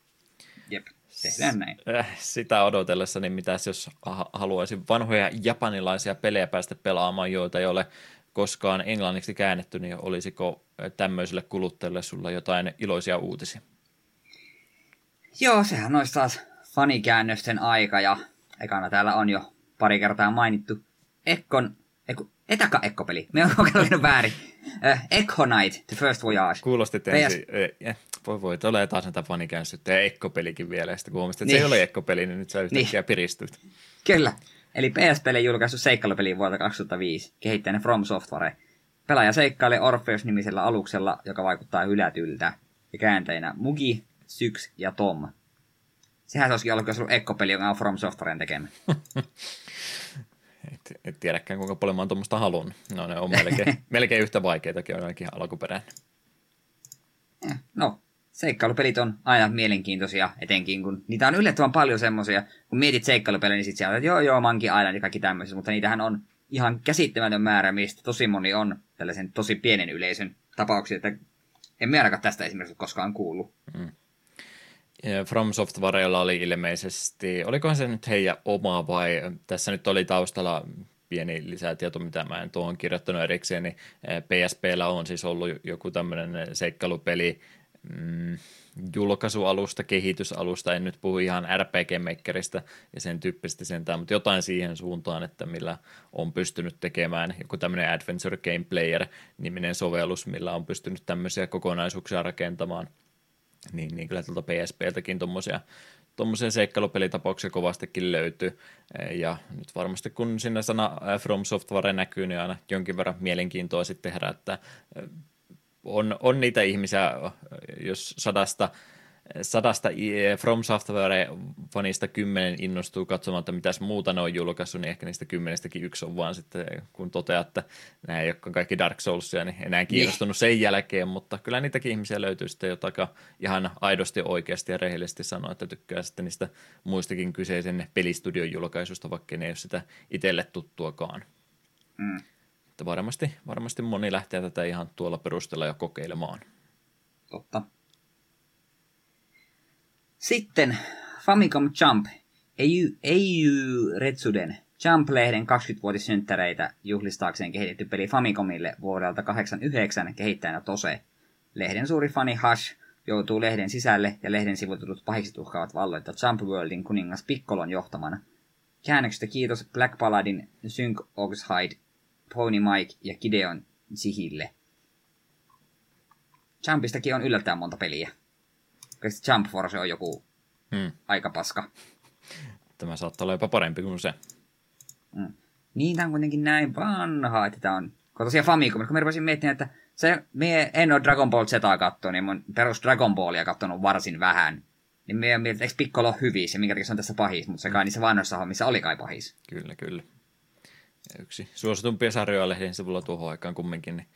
Jep, tehdään näin. Äh, sitä odotellessa, niin mitäs jos haluaisin vanhoja japanilaisia pelejä päästä pelaamaan, joita ei ole koskaan englanniksi käännetty, niin olisiko tämmöiselle kuluttajille sulla jotain iloisia uutisia? Joo, sehän olisi taas fanikäännösten aika ja ekana täällä on jo pari kertaa mainittu Ekkon, eku, etäka Ekkopeli, me on kokeillut väärin. Uh, Echo Knight, The First Voyage. Kuulosti ensin, eh, voi voi, tulee taas näitä fanikäännöstä ja Ekkopelikin vielä, ja sitten kun huomasit, että niin. se ei ole Ekkopeli, niin nyt sä yhtäkkiä niin. piristyt. Kyllä, eli PS-peli julkaissut seikkailupeli vuodelta 2005, kehittäjänä From Software. Pelaaja seikkailee Orpheus-nimisellä aluksella, joka vaikuttaa hylätyltä, ja kääntäjänä Mugi, Syx ja Tom. Sehän se olisikin ollut, jos ollut Ekko-peli, joka on From Softwaren tekemä. et, et tiedäkään, kuinka paljon mä oon tuommoista halunnut. No ne on melkein, melkein yhtä vaikeitakin on ainakin alkuperäinen. Eh, no, seikkailupelit on aina mielenkiintoisia, etenkin kun niitä on yllättävän paljon semmoisia. Kun mietit seikkailupelejä, niin sitten että joo joo, Monkey Island ja kaikki tämmöisiä, mutta niitähän on ihan käsittämätön määrä, mistä tosi moni on tällaisen tosi pienen yleisön tapauksia, että en mä ainakaan tästä esimerkiksi koskaan kuullut. Mm. From Softwarella oli ilmeisesti, olikohan se nyt heidän oma vai tässä nyt oli taustalla pieni lisätieto, mitä mä en tuohon kirjoittanut erikseen, niin PSPllä on siis ollut joku tämmöinen seikkailupeli, mm, julkaisualusta, kehitysalusta, en nyt puhu ihan RPG-mekkeristä ja sen tyyppistä sentään, mutta jotain siihen suuntaan, että millä on pystynyt tekemään. Joku tämmöinen Adventure Game Player-niminen sovellus, millä on pystynyt tämmöisiä kokonaisuuksia rakentamaan, niin, niin kyllä tuolta PSPltäkin tuommoisia tuommoisia seikkailupelitapauksia kovastikin löytyy, ja nyt varmasti kun sinne sana From Software näkyy, niin aina jonkin verran mielenkiintoa sitten herättää. On, on niitä ihmisiä, jos sadasta sadasta From Software-fanista kymmenen innostuu katsomaan, että mitäs muuta ne on julkaissut, niin ehkä niistä kymmenestäkin yksi on vaan sitten, kun toteaa, että nämä ei ole kaikki Dark Soulsia, niin enää kiinnostunut sen jälkeen, mutta kyllä niitäkin ihmisiä löytyy sitten, jotka ihan aidosti, oikeasti ja rehellisesti sanoo, että tykkää sitten niistä muistakin kyseisen pelistudion julkaisusta, vaikka ne ei ole sitä itselle tuttuakaan. Mm. Että varmasti, varmasti moni lähtee tätä ihan tuolla perusteella jo kokeilemaan. Totta. Sitten Famicom Jump, Eiju Retsuden Jump-lehden 20-vuotissynttäreitä juhlistaakseen kehitetty peli Famicomille vuodelta 89 kehittäjänä Tose. Lehden suuri fani Hush joutuu lehden sisälle ja lehden sivututut pahiksi tuhkaavat valloittaa Jump Worldin kuningas Pikkolon johtamana. Käännöksestä kiitos Black Paladin Sync Oxhide, Pony Mike ja Gideon Sihille. Jumpistakin on yllättäen monta peliä. Jump Force on joku hmm. aika paska. Tämä saattaa olla jopa parempi kuin se. Hmm. Niin, tämä on kuitenkin näin vanha, että tämä on... Kun tosiaan Famicom, kun mä rupesin miettimään, että se, me en ole Dragon Ball Zetaa kattonut, niin mun perus Dragon Ballia kattonut varsin vähän. Niin meidän mielestä, eikö Piccolo ole hyvissä, minkä takia se on tässä pahis, mutta se kai niissä vanhoissa hommissa oli kai pahis. Kyllä, kyllä. Ja yksi suositumpia sarjoja lehden sivulla tuohon aikaan kumminkin, niin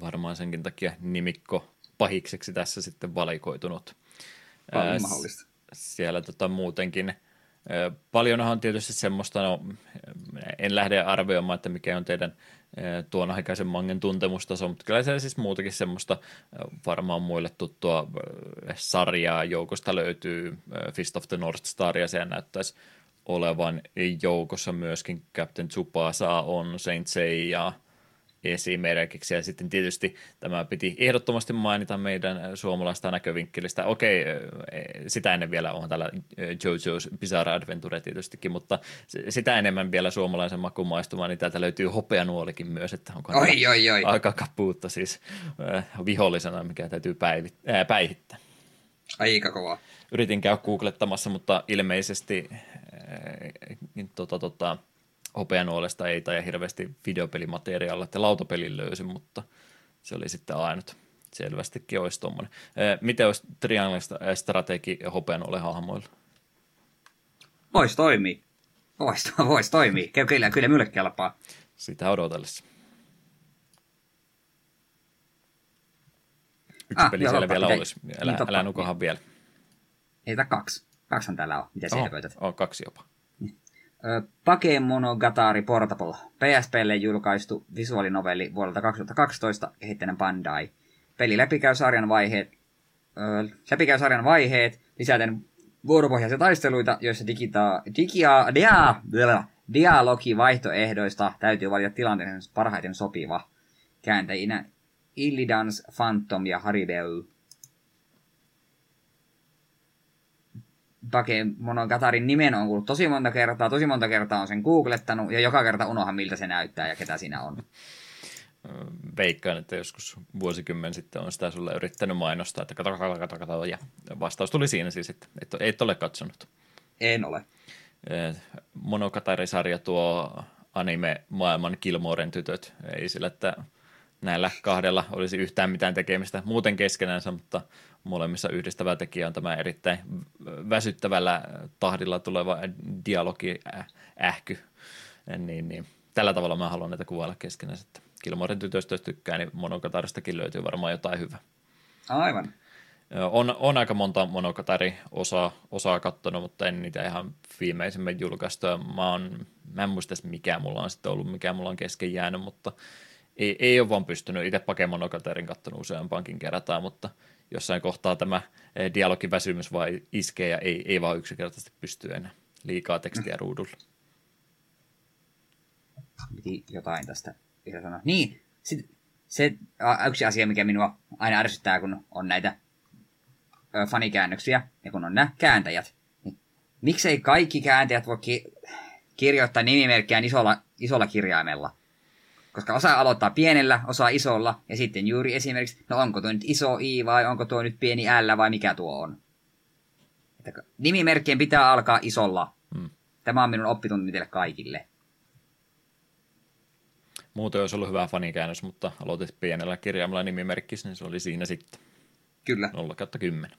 varmaan senkin takia nimikko pahikseksi tässä sitten valikoitunut. Paljon mahdollista. Siellä tota, muutenkin. Paljonhan on tietysti semmoista, no, en lähde arvioimaan, että mikä on teidän tuon aikaisen mangen tuntemustaso, mutta kyllä se siis muutakin semmoista varmaan muille tuttua sarjaa joukosta löytyy. Fist of the North Star, ja se näyttäisi olevan joukossa myöskin Captain Tsubasa on Saint Seiya, esimerkiksi. Ja sitten tietysti tämä piti ehdottomasti mainita meidän suomalaista näkövinkkelistä. Okei, sitä ennen vielä on tällä JoJo's Bizarre Adventure tietystikin, mutta sitä enemmän vielä suomalaisen makuun maistumaan, niin täältä löytyy hopeanuolikin myös, että onko oi, oi, oi. aika kapuutta siis vihollisena, mikä täytyy päivi, äh, päihittää. Aika kova. Yritin käydä googlettamassa, mutta ilmeisesti äh, tota, tota, hopeanuolesta ei tai hirveästi videopelimateriaalia, että lautapelin löysin, mutta se oli sitten ainut. Selvästikin olisi tuommoinen. Miten olisi Triangle-strategi hopeanuolen hahmoilla? Voisi toimia. Voisi vois toimia. Kyllä, kyllä minulle kelpaa. Sitä odotellessa. Yksi ah, peli joo, siellä vielä pitää... olisi. Älä, niin, älä nukohan vielä. Ei, kaksi. Kaksihan täällä on. Mitä siellä On kaksi jopa. Pakemonogatari Portable, PSPlle julkaistu visuaalinovelli vuodelta 2012 kehittäinen Bandai. Peli läpikäy sarjan vaiheet, ö, läpikäy sarjan vaiheet lisäten vuoropohjaisia taisteluita, joissa digita, digia, dia, dia, dialogi vaihtoehdoista täytyy valita tilanteen parhaiten sopiva. Kääntäjinä Illidans, Phantom ja Haribeu. Monogatari nimen on kuullut tosi monta kertaa, tosi monta kertaa on sen googlettanut ja joka kerta unohan miltä se näyttää ja ketä siinä on. Veikkaan, että joskus vuosikymmen sitten on sitä sulle yrittänyt mainostaa, että kato, kato, kato, kato, ja vastaus tuli siinä siis, että et, et ole katsonut. En ole. Monogatari-sarja tuo anime-maailman Kilmoren tytöt. Ei sillä, että näillä kahdella olisi yhtään mitään tekemistä muuten keskenänsä, mutta molemmissa yhdistävä tekijä on tämä erittäin väsyttävällä tahdilla tuleva dialogi ähky. Niin, niin. Tällä tavalla mä haluan näitä kuvailla keskenään. Että Kilmoren tytöstä, jos tykkää, niin monokataristakin löytyy varmaan jotain hyvää. Aivan. On, on aika monta monokatari osaa, osaa kattonut, mutta en niitä ihan viimeisimmän julkaista. Mä, on, mä en muista mikä mulla on sitten ollut, mikä mulla on kesken jäänyt, mutta ei, ei ole vaan pystynyt. Itse Pakemonokatarin kattonut useampankin kertaa, mutta jossain kohtaa tämä eh, dialogiväsymys vai iskee ja ei, ei vaan yksinkertaisesti pysty enää. Liikaa tekstiä mm. ruudulla. Piti jotain tästä vielä sanoa. Niin, sit, se yksi asia, mikä minua aina ärsyttää, kun on näitä ö, fanikäännöksiä ja kun on nämä kääntäjät. Niin, miksei kaikki kääntäjät voi ki- kirjoittaa nimimerkkiään isolla, isolla kirjaimella? Koska osa aloittaa pienellä, osa isolla, ja sitten juuri esimerkiksi, no onko tuo nyt iso i vai onko tuo nyt pieni l vai mikä tuo on. Että nimimerkkien pitää alkaa isolla. Hmm. Tämä on minun oppitunti teille kaikille. muuten olisi ollut hyvä fanikäännös, mutta aloitit pienellä kirjaimella nimimerkkissä, niin se oli siinä sitten. Kyllä. 0 10.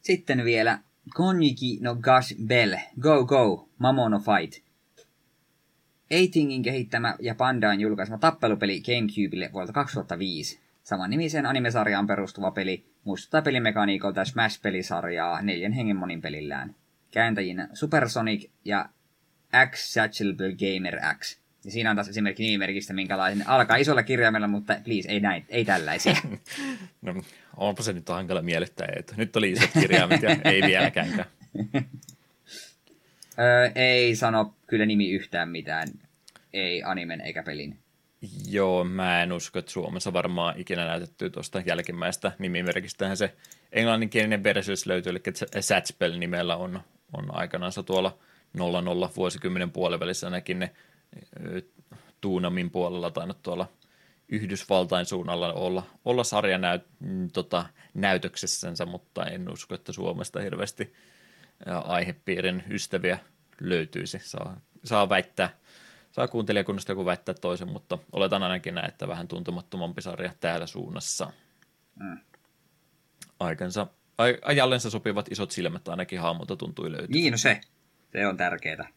Sitten vielä Konjiki no Gash Bell, Go Go, Mamono Fight. Eitingin kehittämä ja Pandain julkaisema tappelupeli Gamecubelle vuodelta 2005. Saman nimisen animesarjaan perustuva peli muistuttaa pelimekaniikolta Smash-pelisarjaa neljän hengen monin pelillään. Kääntäjinä Supersonic ja X Satchel Gamer X. Ja siinä on taas esimerkki nimimerkistä, minkälainen alkaa isolla kirjaimella, mutta please, ei, näin, ei tällaisia. no, onpa se nyt hankala miellyttää, että nyt oli isot kirjaimet ja ei vieläkään. öö, ei sano kyllä nimi yhtään mitään. Ei animen eikä pelin. Joo, mä en usko, että Suomessa varmaan ikinä näytetty tuosta jälkimmäistä nimimerkistähän se englanninkielinen versio löytyy, eli Satchpel nimellä on, on aikanaan tuolla 00 vuosikymmenen puolivälissä ainakin ne Tuunamin puolella tainnut tuolla Yhdysvaltain suunnalla olla, olla sarja näyt, tota, näytöksessänsä, mutta en usko, että Suomesta hirveästi aihepiirin ystäviä löytyisi. Saa, saa väittää, saa kuuntelijakunnasta joku väittää toisen, mutta oletan ainakin näin, että vähän tuntemattomampi sarja täällä suunnassa. Mm. Aikansa, aj- ajallensa sopivat isot silmät ainakin hahmolta tuntui löytyä. Niin, no se. Se on tärkeää.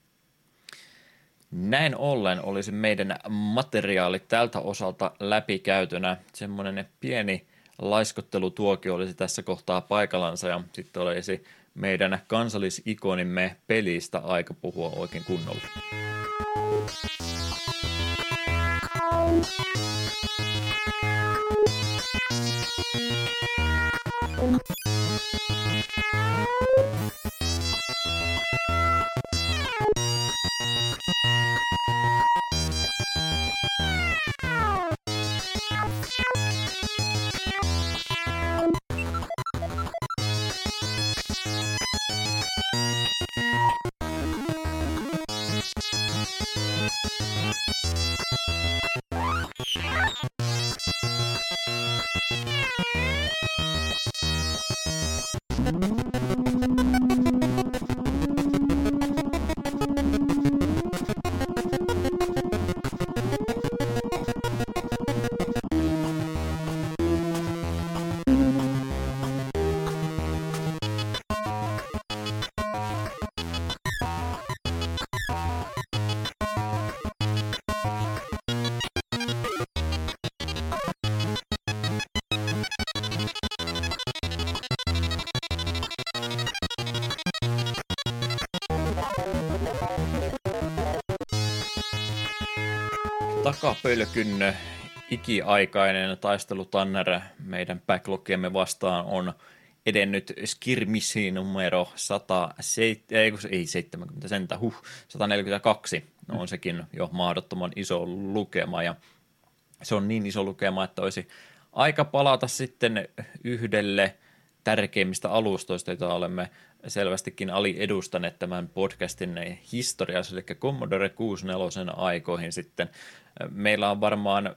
Näin ollen olisi meidän materiaali tältä osalta läpikäytönä. Semmoinen pieni laiskottelutuokio olisi tässä kohtaa paikallansa ja sitten olisi meidän kansallisikonimme pelistä aika puhua oikein kunnolla. Takapölkyn ikiaikainen taistelutanner meidän backlogiemme vastaan on edennyt skirmissi numero 100, ei, ei 70 sentä, huh, 142. No on sekin jo mahdottoman iso lukema ja se on niin iso lukema, että olisi aika palata sitten yhdelle tärkeimmistä alustoista, joita olemme selvästikin aliedustaneet tämän podcastin historiassa, eli Commodore 64 aikoihin sitten. Meillä on varmaan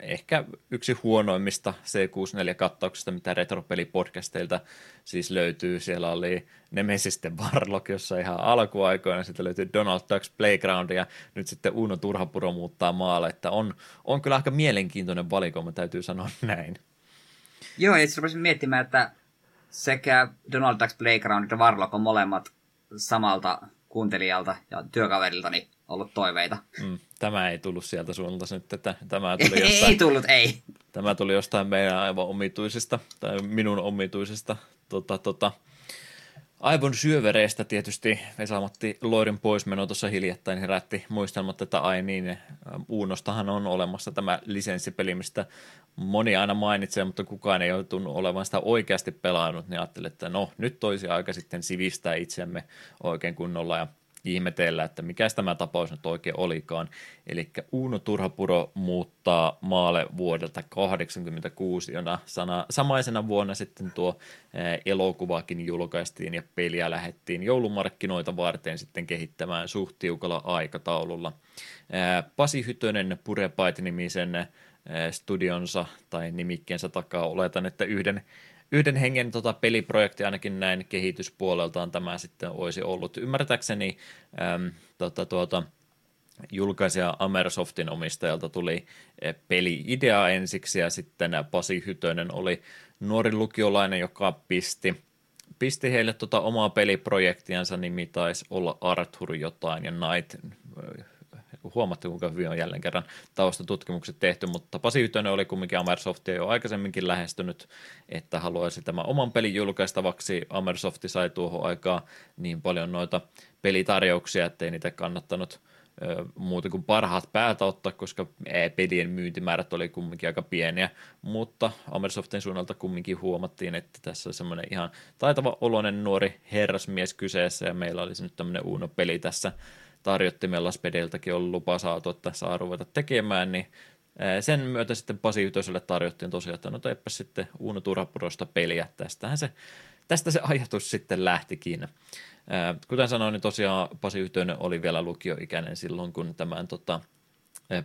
ehkä yksi huonoimmista C64-kattauksista, mitä retropelipodcasteilta siis löytyy. Siellä oli Nemesisten Warlock, jossa ihan alkuaikoina, sitten löytyy Donald Ducks Playground ja nyt sitten Uno Turhapuro muuttaa maalle, että on, on kyllä aika mielenkiintoinen valikoima, täytyy sanoa näin. Joo, ja sitten miettimään, että sekä Donald Ducks Playground että Warlock on molemmat samalta kuuntelijalta ja työkaveriltani ollut toiveita. Mm, tämä ei tullut sieltä suunnalta nyt, että tämä tuli jostain, ei tullut, ei. Tämä tuli jostain meidän aivan omituisista, tai minun omituisista tota, tota, Aivon syövereistä tietysti Vesamatti Loirin poismeno tuossa hiljattain herätti muistelmat, että ai niin, Uunostahan on olemassa tämä lisenssipeli, mistä moni aina mainitsee, mutta kukaan ei ole tunnu olevan sitä oikeasti pelaanut, niin ajattelin, että no nyt toisi aika sitten sivistää itseämme oikein kunnolla ja ihmetellä, että mikä tämä tapaus nyt oikein olikaan. Eli Uno Turhapuro muuttaa maalle vuodelta 1986, jona sana, samaisena vuonna sitten tuo elokuvakin julkaistiin ja peliä lähettiin joulumarkkinoita varten sitten kehittämään suht tiukalla aikataululla. Pasi Hytönen Purepait-nimisen studionsa tai nimikkeensä takaa oletan, että yhden yhden hengen tota, peliprojekti ainakin näin kehityspuoleltaan tämä sitten olisi ollut. Ymmärtääkseni äm, tota, tuota, julkaisija Amersoftin omistajalta tuli peli-idea ensiksi ja sitten Pasi Hytönen oli nuori lukiolainen, joka pisti, pisti heille tota omaa peliprojektiansa, nimi taisi olla Arthur jotain ja Night huomattu, kuinka hyvin on jälleen kerran taustatutkimukset tehty, mutta Pasi Ytönen oli kumminkin Amersoftia jo aikaisemminkin lähestynyt, että haluaisi tämän oman pelin julkaistavaksi. Amersofti sai tuohon aikaan niin paljon noita pelitarjouksia, ettei niitä kannattanut muuta kuin parhaat päätä ottaa, koska pelien myyntimäärät oli kumminkin aika pieniä, mutta Amersoftin suunnalta kumminkin huomattiin, että tässä on semmoinen ihan taitava oloinen nuori herrasmies kyseessä ja meillä olisi nyt tämmöinen Uno-peli tässä tarjottimella Spedeltäkin on lupa saatu, että saa ruveta tekemään, niin sen myötä sitten Pasi Ytöselle tarjottiin tosiaan, että no teepä sitten Uuno Turapurosta peliä. Tästähän se, tästä se ajatus sitten lähtikin. Kuten sanoin, niin tosiaan Pasi Ytönen oli vielä lukioikäinen silloin, kun tämän tota,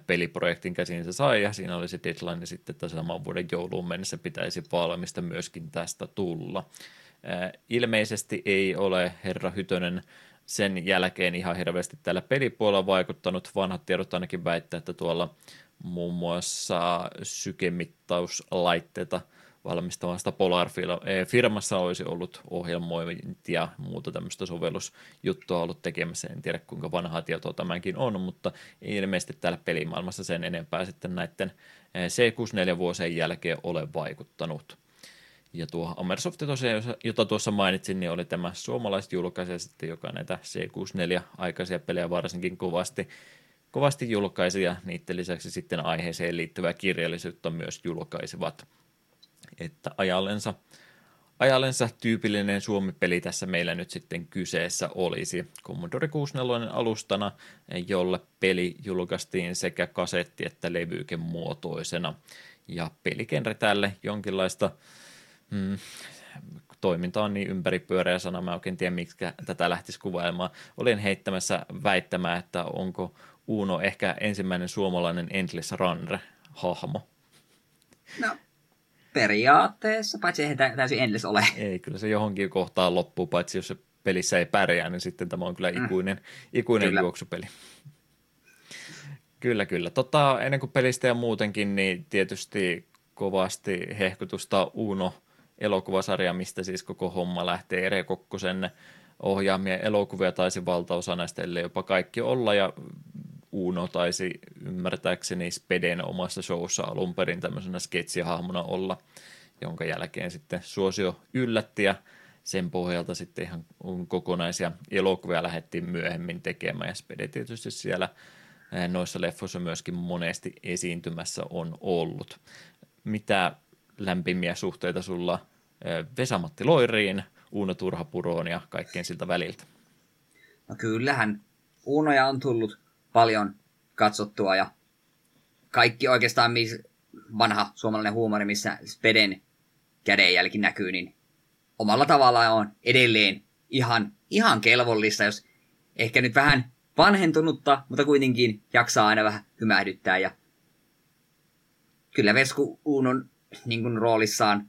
peliprojektin käsiin se sai, ja siinä oli se deadline sitten, että saman vuoden jouluun mennessä pitäisi valmista myöskin tästä tulla. Ilmeisesti ei ole herra Hytönen sen jälkeen ihan hirveästi tällä pelipuolella vaikuttanut. Vanhat tiedot ainakin väittää, että tuolla muun muassa sykemittauslaitteita valmistavasta Polar-firmassa olisi ollut ohjelmointia ja muuta tämmöistä sovellusjuttua ollut tekemässä. En tiedä kuinka vanhaa tietoa tämänkin on, mutta ei ilmeisesti täällä pelimaailmassa sen enempää sitten näiden C64 vuosien jälkeen ole vaikuttanut. Ja tuo Amersoft tosiaan, jota tuossa mainitsin, niin oli tämä suomalaisjulkaisija sitten, joka näitä C64-aikaisia pelejä varsinkin kovasti, kovasti julkaisi ja niiden lisäksi sitten aiheeseen liittyvää kirjallisuutta myös julkaisivat. Että ajallensa, ajallensa tyypillinen Suomi-peli tässä meillä nyt sitten kyseessä olisi. Commodore 64 alustana, jolle peli julkaistiin sekä kasetti- että levykemuotoisena. Ja pelikenre tälle jonkinlaista mm, toiminta on niin ympäripyöreä sana, mä oikein tiedä, miksi tätä lähtisi kuvailemaan. Olin heittämässä väittämään, että onko Uno ehkä ensimmäinen suomalainen Endless Runner-hahmo. No, periaatteessa, paitsi ei täysin Endless ole. Ei, kyllä se johonkin kohtaan loppuu, paitsi jos se pelissä ei pärjää, niin sitten tämä on kyllä mm. ikuinen, mm. ikuinen kyllä. juoksupeli. Kyllä, kyllä. Tota, ennen kuin pelistä ja muutenkin, niin tietysti kovasti hehkutusta Uno – elokuvasarja, mistä siis koko homma lähtee. Ere Kokkosen ohjaamia elokuvia taisi valtaosa näistä, ellei jopa kaikki olla, ja Uno taisi ymmärtääkseni Speden omassa showssa alun perin tämmöisenä sketsihahmona olla, jonka jälkeen sitten suosio yllätti, ja sen pohjalta sitten ihan kokonaisia elokuvia lähdettiin myöhemmin tekemään, ja Spede tietysti siellä eh, noissa leffoissa myöskin monesti esiintymässä on ollut. Mitä lämpimiä suhteita sulla Vesamatti Loiriin, Uuno Turhapuroon ja kaikkeen siltä väliltä? No kyllähän Uunoja on tullut paljon katsottua ja kaikki oikeastaan miss, vanha suomalainen huumori, missä Speden kädenjälki näkyy, niin omalla tavallaan on edelleen ihan, ihan kelvollista, jos ehkä nyt vähän vanhentunutta, mutta kuitenkin jaksaa aina vähän hymähdyttää. Ja kyllä Vesku Uunon niin kuin roolissaan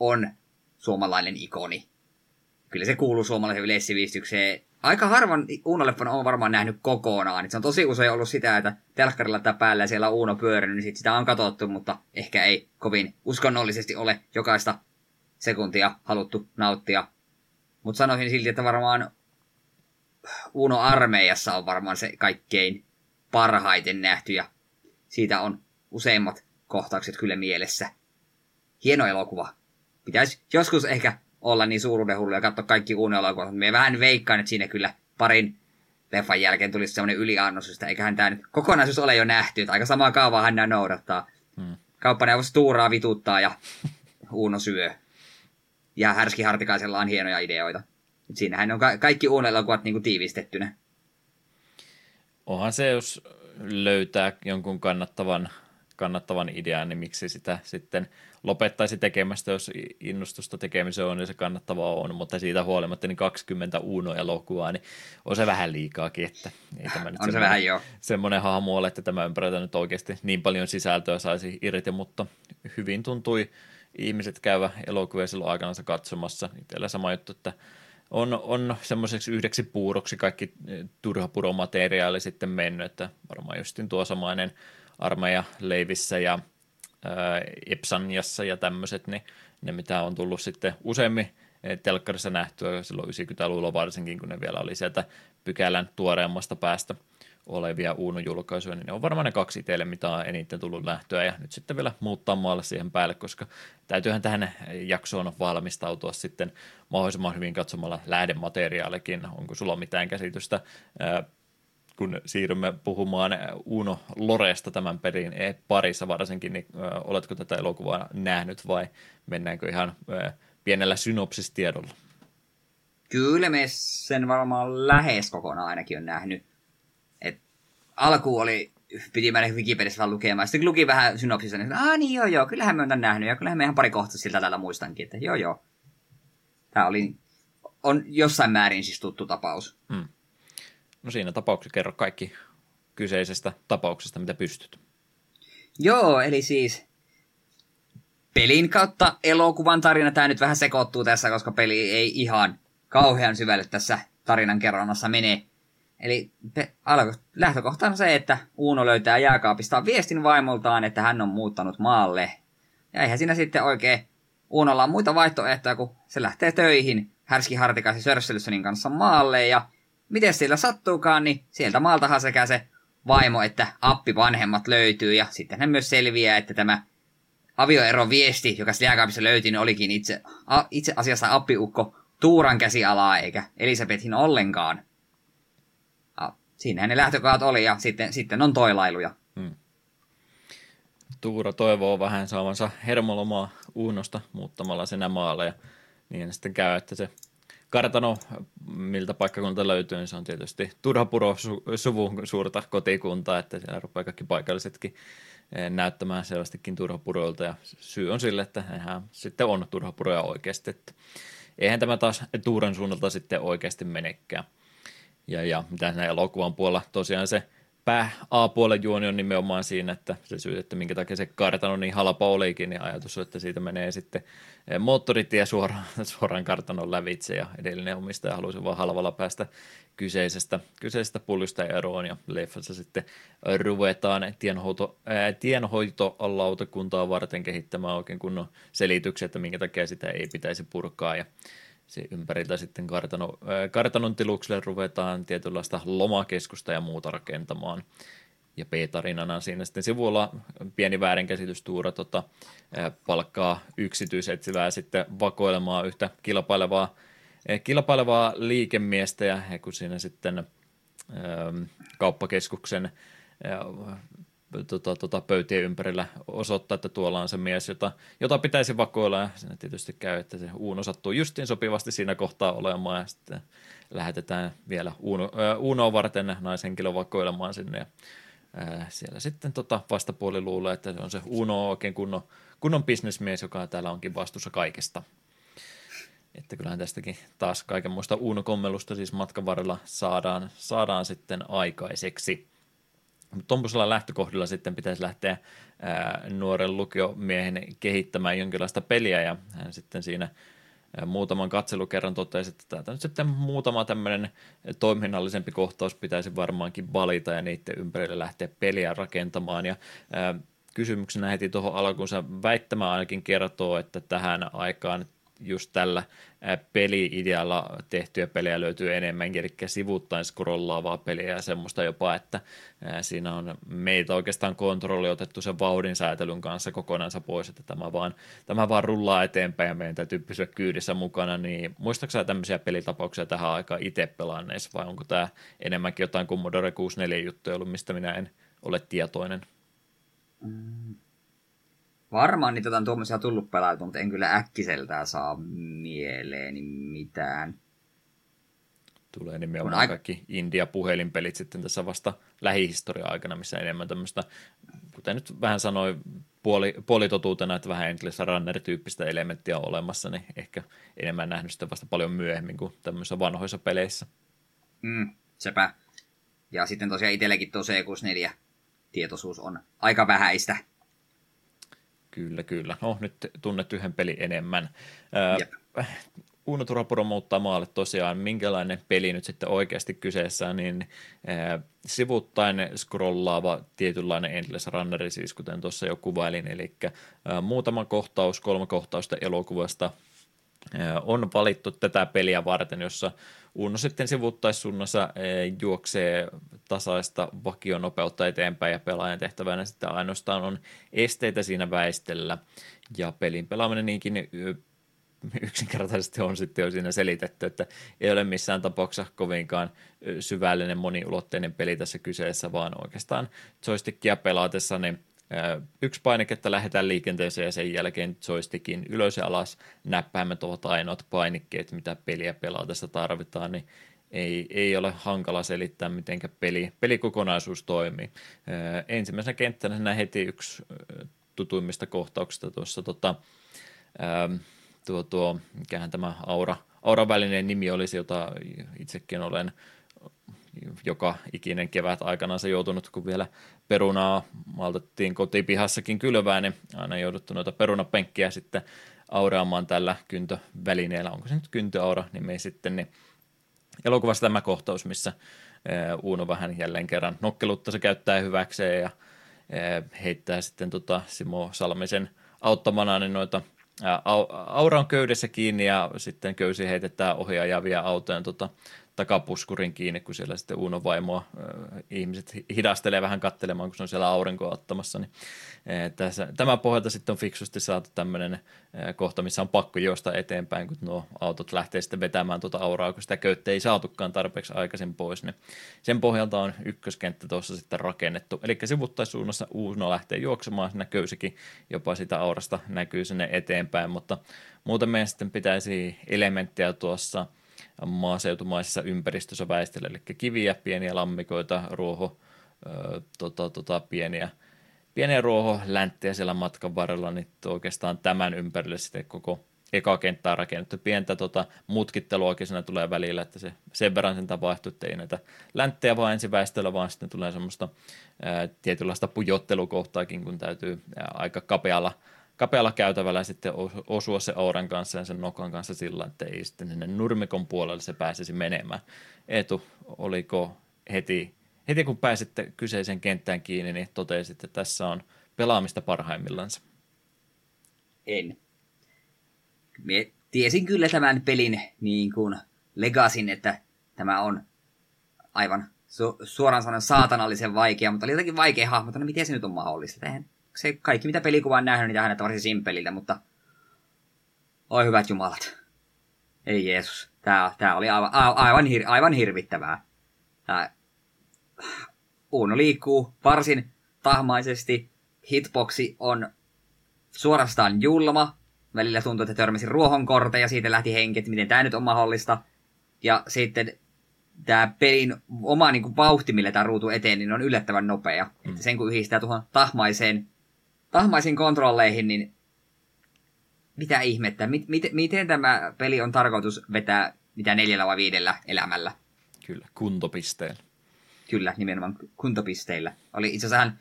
on suomalainen ikoni. Kyllä se kuuluu suomalaisen yleissivistykseen. Aika harvan Uuno-leffan on varmaan nähnyt kokonaan. Se on tosi usein ollut sitä, että telkkarilla tämä päällä siellä on Uuno pyörinyt, niin sit sitä on katsottu, mutta ehkä ei kovin uskonnollisesti ole jokaista sekuntia haluttu nauttia. Mutta sanoisin silti, että varmaan Uno armeijassa on varmaan se kaikkein parhaiten nähty ja siitä on useimmat kohtaukset kyllä mielessä hieno elokuva. Pitäisi joskus ehkä olla niin suuruudenhullu ja katsoa kaikki unelokuvat. Me vähän veikkaan, että siinä kyllä parin leffan jälkeen tulisi semmoinen yliannos, että eiköhän tämä nyt kokonaisuus ole jo nähty, että aika samaa kaavaa hän noudattaa. Hmm. Kauppaneuvos tuuraa vituttaa ja Uuno syö. Ja Härski Hartikaisella on hienoja ideoita. Siinähän on ka- kaikki uunelokuvat niin tiivistettynä. Onhan se, jos löytää jonkun kannattavan, kannattavan idean, niin miksi sitä sitten lopettaisi tekemästä, jos innostusta tekemiseen on, niin se kannattavaa on, mutta siitä huolimatta niin 20 Uno-elokuvaa, niin on se vähän liikaakin, että ei tämä nyt on se vähän joo. semmoinen hahmo ole, että tämä ympäröitä nyt oikeasti niin paljon sisältöä saisi irti, mutta hyvin tuntui ihmiset käyvä elokuvia silloin aikanaan katsomassa. Itsellä sama juttu, että on, on semmoiseksi yhdeksi puuroksi kaikki turha puromateriaali sitten mennyt, että varmaan justin tuo samainen armeija Leivissä ja Epsaniassa ja tämmöiset, niin ne mitä on tullut sitten useammin telkkarissa nähtyä silloin 90-luvulla varsinkin, kun ne vielä oli sieltä pykälän tuoreemmasta päästä olevia Uno-julkaisuja, niin ne on varmaan ne kaksi itselle, mitä on eniten tullut lähtöä, ja nyt sitten vielä muuttaa maalle siihen päälle, koska täytyyhän tähän jaksoon valmistautua sitten mahdollisimman hyvin katsomalla lähdemateriaalikin. Onko sulla mitään käsitystä, kun siirrymme puhumaan Uno Loresta tämän pelin parissa varsinkin, niin oletko tätä elokuvaa nähnyt vai mennäänkö ihan pienellä synopsistiedolla? Kyllä me sen varmaan lähes kokonaan ainakin on nähnyt. Et alku oli, piti mennä Wikipediassa vaan lukemaan. Sitten luki vähän synopsissa, niin ah niin joo joo, kyllähän me on nähnyt. Ja kyllähän me ihan pari kohtaa siltä täällä muistankin, että joo joo. Tämä oli, on jossain määrin siis tuttu tapaus. Hmm. No siinä tapauksessa kerro kaikki kyseisestä tapauksesta, mitä pystyt. Joo, eli siis pelin kautta elokuvan tarina. Tämä nyt vähän sekoittuu tässä, koska peli ei ihan kauhean syvälle tässä tarinan kerronnassa mene. Eli lähtökohta on se, että Uuno löytää jääkaapista viestin vaimoltaan, että hän on muuttanut maalle. Ja eihän siinä sitten oikein Uunolla on muita vaihtoehtoja, kun se lähtee töihin Härski Hartikaisen Sörsselsonin kanssa maalle. Ja miten sillä sattuukaan, niin sieltä maaltahan sekä se vaimo että appi vanhemmat löytyy. Ja sitten hän myös selviää, että tämä avioeron viesti, joka jääkaapissa löytyi, niin olikin itse, a, itse asiassa appiukko Tuuran käsialaa, eikä Elisabetin ollenkaan. Ja siinähän ne lähtökohdat oli, ja sitten, sitten on toilailuja. Hmm. Tuura toivoo vähän saavansa hermolomaa Uunosta muuttamalla sen maalle, ja niin sitten käy, että se kartano, miltä paikkakunta löytyy, niin se on tietysti Turhapuro su- suvun suurta kotikuntaa, että siellä rupeaa kaikki paikallisetkin Eh, näyttämään selvästikin turhapuroilta ja syy on sille, että eihän sitten on turhapuroja oikeasti. Että eihän tämä taas Tuuran suunnalta sitten oikeasti menekään. Ja, ja mitä näin elokuvan puolella tosiaan se pää A-puolen juoni on nimenomaan siinä, että se syy, että minkä takia se kartano niin halpa olikin, niin ajatus on, että siitä menee sitten eh, moottoritie suoraan, suoraan kartanon lävitse ja edellinen omistaja halusi vaan halvalla päästä kyseisestä, kyseisestä puljusta eroon ja leffassa sitten ruvetaan tienhoito, ää, tienhoitolautakuntaa varten kehittämään oikein kunnon selitykset, että minkä takia sitä ei pitäisi purkaa ja se ympäriltä sitten kartano, ää, kartanon tilukselle ruvetaan tietynlaista lomakeskusta ja muuta rakentamaan. Ja P-tarinana siinä sitten sivulla pieni väärinkäsitys Tuura tota, ää, palkkaa yksityisetsivää sitten vakoilemaan yhtä kilpailevaa Eh, kilpailevaa liikemiestä ja kun siinä sitten ähm, kauppakeskuksen äh, tota, tota, pöytien ympärillä osoittaa, että tuolla on se mies, jota, jota pitäisi vakoilla ja siinä tietysti käy, että se Uuno sattuu justiin sopivasti siinä kohtaa olemaan ja sitten lähetetään vielä Uuno, äh, Uunoa varten naishenkilö vakoilemaan sinne ja äh, siellä sitten tota vastapuoli luulee, että se on se Uno oikein kunnon, kunnon bisnesmies, joka täällä onkin vastuussa kaikesta. Että kyllähän tästäkin taas kaikenmoista uunokommelusta siis matkan varrella saadaan, saadaan sitten aikaiseksi. Tuommoisella lähtökohdilla sitten pitäisi lähteä ää, nuoren lukiomiehen kehittämään jonkinlaista peliä ja hän sitten siinä muutaman katselukerran totesi, että täältä nyt sitten muutama tämmöinen toiminnallisempi kohtaus pitäisi varmaankin valita ja niiden ympärille lähteä peliä rakentamaan. Ja ää, kysymyksenä heti tuohon alkuun se väittämä ainakin kertoo, että tähän aikaan just tällä peli-idealla tehtyjä pelejä löytyy enemmänkin, eli sivuttain scrollaavaa peliä ja semmoista jopa, että siinä on meitä oikeastaan kontrolli otettu sen vauhdin säätelyn kanssa kokonansa pois, että tämä vaan, tämä vaan rullaa eteenpäin ja meidän täytyy pysyä kyydissä mukana, niin muistaaksä tämmöisiä pelitapauksia tähän aikaan itse pelanneissa vai onko tämä enemmänkin jotain Commodore 64 juttuja ollut, mistä minä en ole tietoinen? Mm Varmaan niitä on tuommoisia tullut pelattu, mutta en kyllä äkkiseltään saa mieleeni mitään. Tulee nimenomaan aika... kaikki India-puhelinpelit sitten tässä vasta lähihistoria-aikana, missä enemmän tämmöistä, kuten nyt vähän sanoi puoli, puolitotuutena, että vähän Endless Runner-tyyppistä elementtiä on olemassa, niin ehkä enemmän nähnyt sitä vasta paljon myöhemmin kuin tämmöisissä vanhoissa peleissä. Mm, sepä. Ja sitten tosiaan itsellekin tuo C64 tietoisuus on aika vähäistä. Kyllä, kyllä. No, nyt tunnet yhden pelin enemmän. Uno Turapuro muuttaa maalle tosiaan, minkälainen peli nyt sitten oikeasti kyseessä, niin äh, sivuttain scrollaava tietynlainen endless runneri, siis kuten tuossa jo kuvailin, eli äh, muutama kohtaus, kolme kohtausta elokuvasta on valittu tätä peliä varten, jossa Uno sitten sivuttaissuunnassa juoksee tasaista vakionopeutta eteenpäin ja pelaajan tehtävänä sitten ainoastaan on esteitä siinä väistellä. Ja pelin pelaaminen niinkin yksinkertaisesti on sitten jo siinä selitetty, että ei ole missään tapauksessa kovinkaan syvällinen moniulotteinen peli tässä kyseessä, vaan oikeastaan joystickia pelaatessa niin yksi painiketta lähdetään liikenteeseen ja sen jälkeen joystickin ylös ja alas näppäimet ovat ainoat painikkeet, mitä peliä pelaatessa tarvitaan, niin ei, ei ole hankala selittää, miten peli, pelikokonaisuus toimii. Ensimmäisenä kenttänä heti yksi tutuimmista kohtauksista tuossa tota, tuo, tuo, mikähän tämä Aura, Auran välinen nimi olisi, jota itsekin olen joka ikinen kevät aikanaan se joutunut, kun vielä perunaa maltettiin kotipihassakin kylvää, niin aina jouduttu noita perunapenkkiä sitten auraamaan tällä kyntövälineellä. Onko se nyt kyntöaura nimi sitten, niin elokuvassa tämä kohtaus, missä Uuno vähän jälleen kerran nokkelutta se käyttää hyväkseen ja heittää sitten tota Simo Salmisen auttamana niin noita Aura on köydessä kiinni ja sitten köysi heitetään ohjaajavia autojen tota, takapuskurin kiinni, kun siellä sitten Uunon vaimoa äh, ihmiset hidastelee vähän kattelemaan, kun se on siellä aurinkoa ottamassa. Niin, äh, tässä, tämän pohjalta sitten on fiksusti saatu tämmöinen äh, kohta, missä on pakko juosta eteenpäin, kun nuo autot lähtee sitten vetämään tuota auraa, kun sitä köyttä ei saatukaan tarpeeksi aikaisin pois. Niin sen pohjalta on ykköskenttä tuossa sitten rakennettu. Eli sivuttaisuunnassa Uuno lähtee juoksemaan, siinä jopa sitä aurasta näkyy sinne eteenpäin, mutta muuten meidän sitten pitäisi elementtejä tuossa – maaseutumaisessa ympäristössä väistellä, eli kiviä, pieniä lammikoita, ruoho, ö, tota, tota, pieniä, pieniä ruoholänttejä siellä matkan varrella, niin oikeastaan tämän ympärille sitten koko eka kenttää rakennettu. Pientä tota, mutkitteluakin siinä tulee välillä, että se sen verran sen tapahtuu, että ei näitä länttejä vaan ensin väistellä, vaan sitten tulee semmoista ää, tietynlaista pujottelukohtaakin, kun täytyy ää, aika kapealla kapealla käytävällä sitten osua se Auran kanssa ja sen nokan kanssa sillä, että ei sitten sinne nurmikon puolelle se pääsisi menemään. Etu, oliko heti, heti kun pääsitte kyseisen kenttään kiinni, niin totesit, että tässä on pelaamista parhaimmillansa? En. Mie tiesin kyllä tämän pelin niin kuin legasin, että tämä on aivan su- suoraan sanoen saatanallisen vaikea, mutta oli jotenkin vaikea hahmottaa, no miten se nyt on mahdollista. Eihän se kaikki, mitä pelikuva on nähnyt, niin hänet varsin simpeliltä, mutta oi hyvät jumalat. Ei Jeesus. Tää, tää oli aivan, aivan, hir, aivan hirvittävää. Tää, Uno liikkuu varsin tahmaisesti. Hitboxi on suorastaan julma. Välillä tuntuu, että törmäsi ruohonkorte ja siitä lähti henki, että miten tämä nyt on mahdollista. Ja sitten tämä pelin oma niin kuin, vauhti, millä tämä ruutu eteen, niin on yllättävän nopea. Mm. Että sen kun yhdistää tuohon tahmaiseen tahmaisiin kontrolleihin, niin mitä ihmettä, mit, mit, miten tämä peli on tarkoitus vetää mitä neljällä vai viidellä elämällä? Kyllä, kuntopisteillä. Kyllä, nimenomaan kuntopisteillä. Oli itse asiassa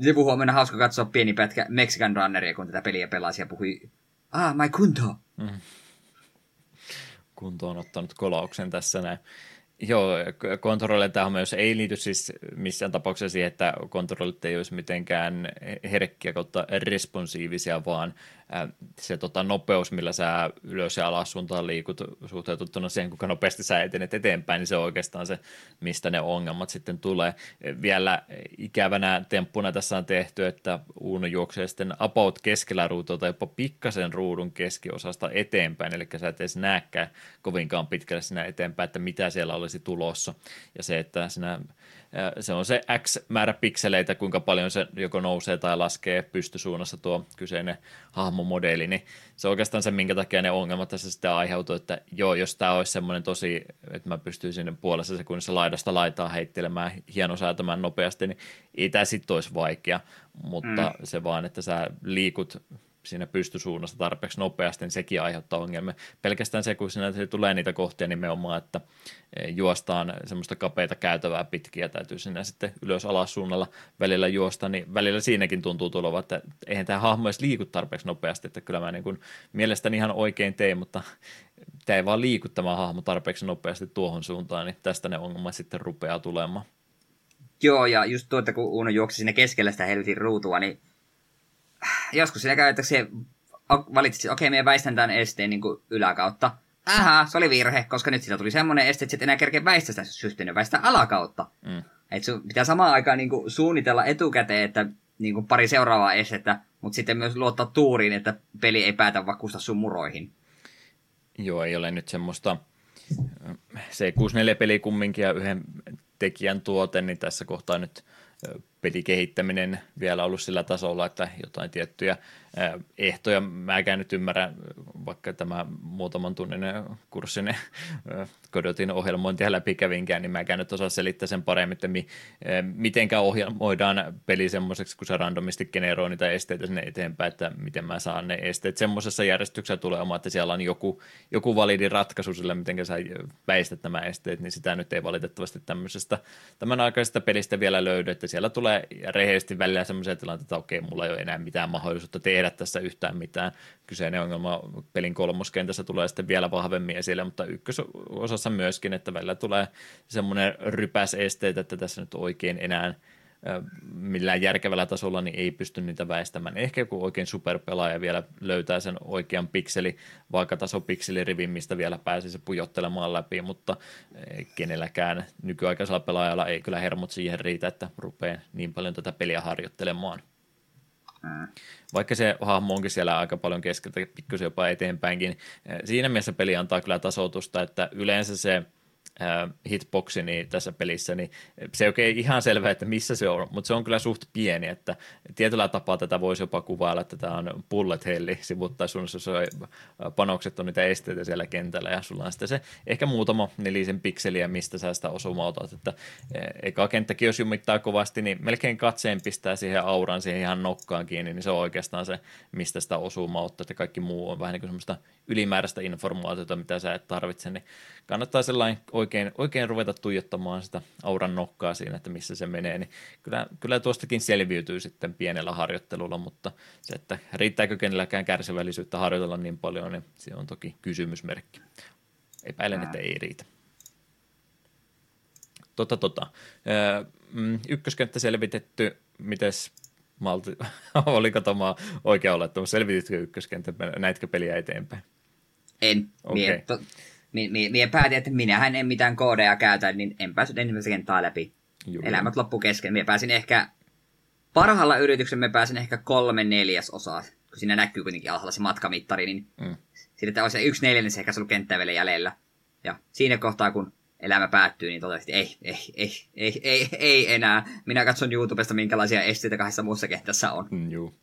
sivuhuomenna hauska katsoa pieni pätkä Mexican Runneria, kun tätä peliä pelasi ja puhui, ah, my kunto. Mm. Kunto on ottanut kolauksen tässä näin. Joo, kontrollit tähän myös ei liity siis missään tapauksessa siihen, että kontrollit ei olisi mitenkään herkkiä kautta responsiivisia, vaan se tota, nopeus, millä sä ylös ja alas suuntaan liikut suhteutettuna siihen, kuinka nopeasti sä etenet eteenpäin, niin se on oikeastaan se, mistä ne ongelmat sitten tulee. Vielä ikävänä temppuna tässä on tehty, että Uno juoksee sitten about keskellä ruutua tai jopa pikkasen ruudun keskiosasta eteenpäin, eli sä et edes näekään kovinkaan pitkälle sinä eteenpäin, että mitä siellä olisi tulossa. Ja se, että sinä se on se X määrä pikseleitä, kuinka paljon se joko nousee tai laskee pystysuunnassa tuo kyseinen hahmomodeli, niin se on oikeastaan se, minkä takia ne ongelmat tässä sitten aiheutuu, että joo, jos tämä olisi semmoinen tosi, että mä pystyisin puolessa sekunnissa laidasta laitaa heittelemään, hienosäätämään nopeasti, niin ei tämä sitten olisi vaikea, mutta mm. se vaan, että sä liikut siinä pystysuunnassa tarpeeksi nopeasti, niin sekin aiheuttaa ongelmia. Pelkästään se, kun siinä tulee niitä kohtia nimenomaan, että eh, juostaan semmoista kapeita käytävää pitkiä, täytyy sinne sitten ylös alas suunnalla välillä juosta, niin välillä siinäkin tuntuu tulevan, että eihän tämä hahmo edes liiku tarpeeksi nopeasti, että kyllä mä niin kuin mielestäni ihan oikein tein, mutta tämä ei vaan liiku tämä hahmo tarpeeksi nopeasti tuohon suuntaan, niin tästä ne ongelmat sitten rupeaa tulemaan. Joo, ja just tuo, että kun Uno juoksi sinne keskellä sitä helvetin ruutua, niin joskus siinä käy, että se valitsit, että okei, okay, me väistän tämän esteen niin yläkautta. Ähä, se oli virhe, koska nyt siitä tuli semmoinen este, että et enää kerkeä väistää sitä systeemiä, väistää alakautta. Mm. Että sun pitää samaan aikaan niin kuin, suunnitella etukäteen, että niin kuin, pari seuraavaa estettä, mutta sitten myös luottaa tuuriin, että peli ei päätä vakuusta sun muroihin. Joo, ei ole nyt semmoista C64-peli kumminkin ja yhden tekijän tuote, niin tässä kohtaa nyt pelikehittäminen vielä ollut sillä tasolla, että jotain tiettyjä ehtoja. Mäkään nyt ymmärrän, vaikka tämä muutaman tunnin kurssin kodotin ohjelmointia läpikävinkään, niin mäkään nyt osaa selittää sen paremmin, että mi, mitenkä ohjelmoidaan peli semmoiseksi, kun se randomisti generoi niitä esteitä sinne eteenpäin, että miten mä saan ne esteet semmoisessa järjestyksessä tulee oma, että siellä on joku, joku validi ratkaisu sillä, miten sä väistät nämä esteet, niin sitä nyt ei valitettavasti tämmöisestä tämän aikaisesta pelistä vielä löydy, että siellä tulee rehellisesti välillä semmoisia tilanteita, että okei, mulla ei ole enää mitään mahdollisuutta tehdä tässä yhtään mitään. Kyseinen ongelma pelin kolmoskentässä tulee sitten vielä vahvemmin esille, mutta ykkösosassa myöskin, että välillä tulee semmoinen rypäs esteitä, että tässä nyt oikein enää millään järkevällä tasolla niin ei pysty niitä väistämään. Ehkä joku oikein superpelaaja vielä löytää sen oikean pikseli, vaikka tasopikselirivin, mistä vielä pääsisi pujottelemaan läpi, mutta kenelläkään nykyaikaisella pelaajalla ei kyllä hermot siihen riitä, että rupeaa niin paljon tätä peliä harjoittelemaan. Mm. Vaikka se hahmo onkin siellä aika paljon keskeltä, pikkusen jopa eteenpäinkin. Siinä mielessä peli antaa kyllä tasoitusta, että yleensä se – hitboxi niin tässä pelissä, niin se ei oikein ihan selvä, että missä se on, mutta se on kyllä suht pieni, että tietyllä tapaa tätä voisi jopa kuvailla, että tämä on bullet helli sivuttaisuudessa, se on, panokset on niitä esteitä siellä kentällä ja sulla on sitten se ehkä muutama nelisen pikseliä, mistä sä sitä osumautat, että eka kenttäkin jos jumittaa kovasti, niin melkein katseen pistää siihen auran siihen ihan nokkaan kiinni, niin se on oikeastaan se, mistä sitä osumautta, että kaikki muu on vähän niin kuin semmoista ylimääräistä informaatiota, mitä sä et tarvitse, niin kannattaa sellainen oikein ruveta tuijottamaan sitä auran nokkaa siinä, että missä se menee, niin kyllä, kyllä tuostakin selviytyy sitten pienellä harjoittelulla, mutta se, että riittääkö kenelläkään kärsivällisyyttä harjoitella niin paljon, niin se on toki kysymysmerkki. Epäilen, että ei riitä. Tota, tota. Ykköskenttä selvitetty, mites malti, oliko tämä oikea olettamus, selvititkö ykköskenttä, näitkö peliä eteenpäin? En. Okay. Mie, mie, mie päätin, että minähän en mitään koodeja käytä, niin en päässyt ensimmäistä kenttää läpi. Juu. Elämät loppu kesken. Mie pääsin ehkä, parhaalla yrityksellä me pääsin ehkä kolme neljäs osaa, kun siinä näkyy kuitenkin alhaalla se matkamittari, niin mm. sitten että olisi yksi neljännes ehkä ollut kenttää vielä jäljellä. Ja siinä kohtaa, kun elämä päättyy, niin totesin, ei, ei, ei, ei, ei, ei enää. Minä katson YouTubesta, minkälaisia esteitä kahdessa muussa kentässä on. Mm, juu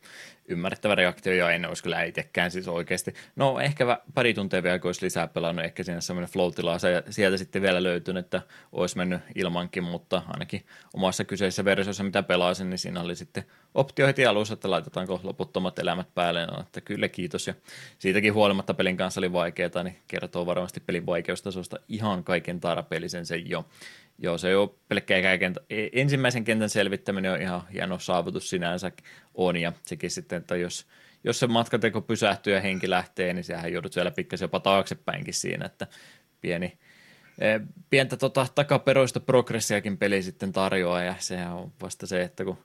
ymmärrettävä reaktio jo en olisi kyllä itsekään siis oikeasti. No ehkä pari tuntia vielä, kun olisi lisää pelannut, ehkä siinä semmoinen flow se sieltä sitten vielä löytynyt, että olisi mennyt ilmankin, mutta ainakin omassa kyseisessä versiossa, mitä pelasin, niin siinä oli sitten optio heti alussa, että laitetaanko loputtomat elämät päälle, no, että kyllä kiitos, ja siitäkin huolimatta pelin kanssa oli vaikeaa, niin kertoo varmasti pelin vaikeustasosta ihan kaiken tarpeellisen sen jo. Joo, se ei ole pelkkää kenttä. E, ensimmäisen kentän selvittäminen on ihan hieno saavutus sinänsä on, ja sekin sitten, että jos, jos se matkateko pysähtyy ja henki lähtee, niin sehän joudut siellä pikkasen jopa taaksepäinkin siinä, että pieni, e, pientä tota, takaperoista progressiakin peli sitten tarjoaa, ja sehän on vasta se, että kun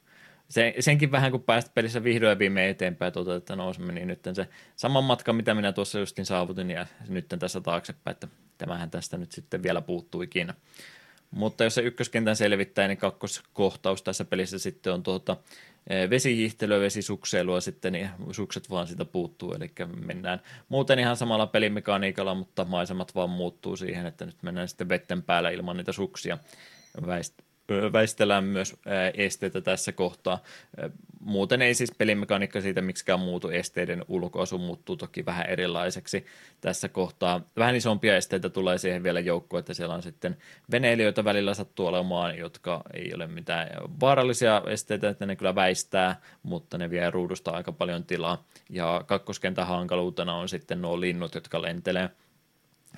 se, senkin vähän kun päästä pelissä vihdoin viimein eteenpäin toteut, että no, niin nyt se sama matka, mitä minä tuossa justin saavutin, ja nyt tässä taaksepäin, että tämähän tästä nyt sitten vielä puuttuu ikinä. Mutta jos se ykköskentän selvittää, niin kakkoskohtaus tässä pelissä sitten on tuota e, vesihiihtelyä, vesisukseilua sitten, niin sukset vaan siitä puuttuu, eli mennään muuten ihan samalla pelimekaniikalla, mutta maisemat vaan muuttuu siihen, että nyt mennään sitten vetten päällä ilman niitä suksia. Väist- väistellään myös esteitä tässä kohtaa. Muuten ei siis pelimekaniikka siitä miksikään muutu, esteiden ulkoasu muuttuu toki vähän erilaiseksi tässä kohtaa. Vähän isompia esteitä tulee siihen vielä joukkoon, että siellä on sitten veneilijöitä välillä sattuu olemaan, jotka ei ole mitään vaarallisia esteitä, että ne kyllä väistää, mutta ne vie ruudusta aika paljon tilaa. Ja kakkoskentän hankaluutena on sitten nuo linnut, jotka lentelee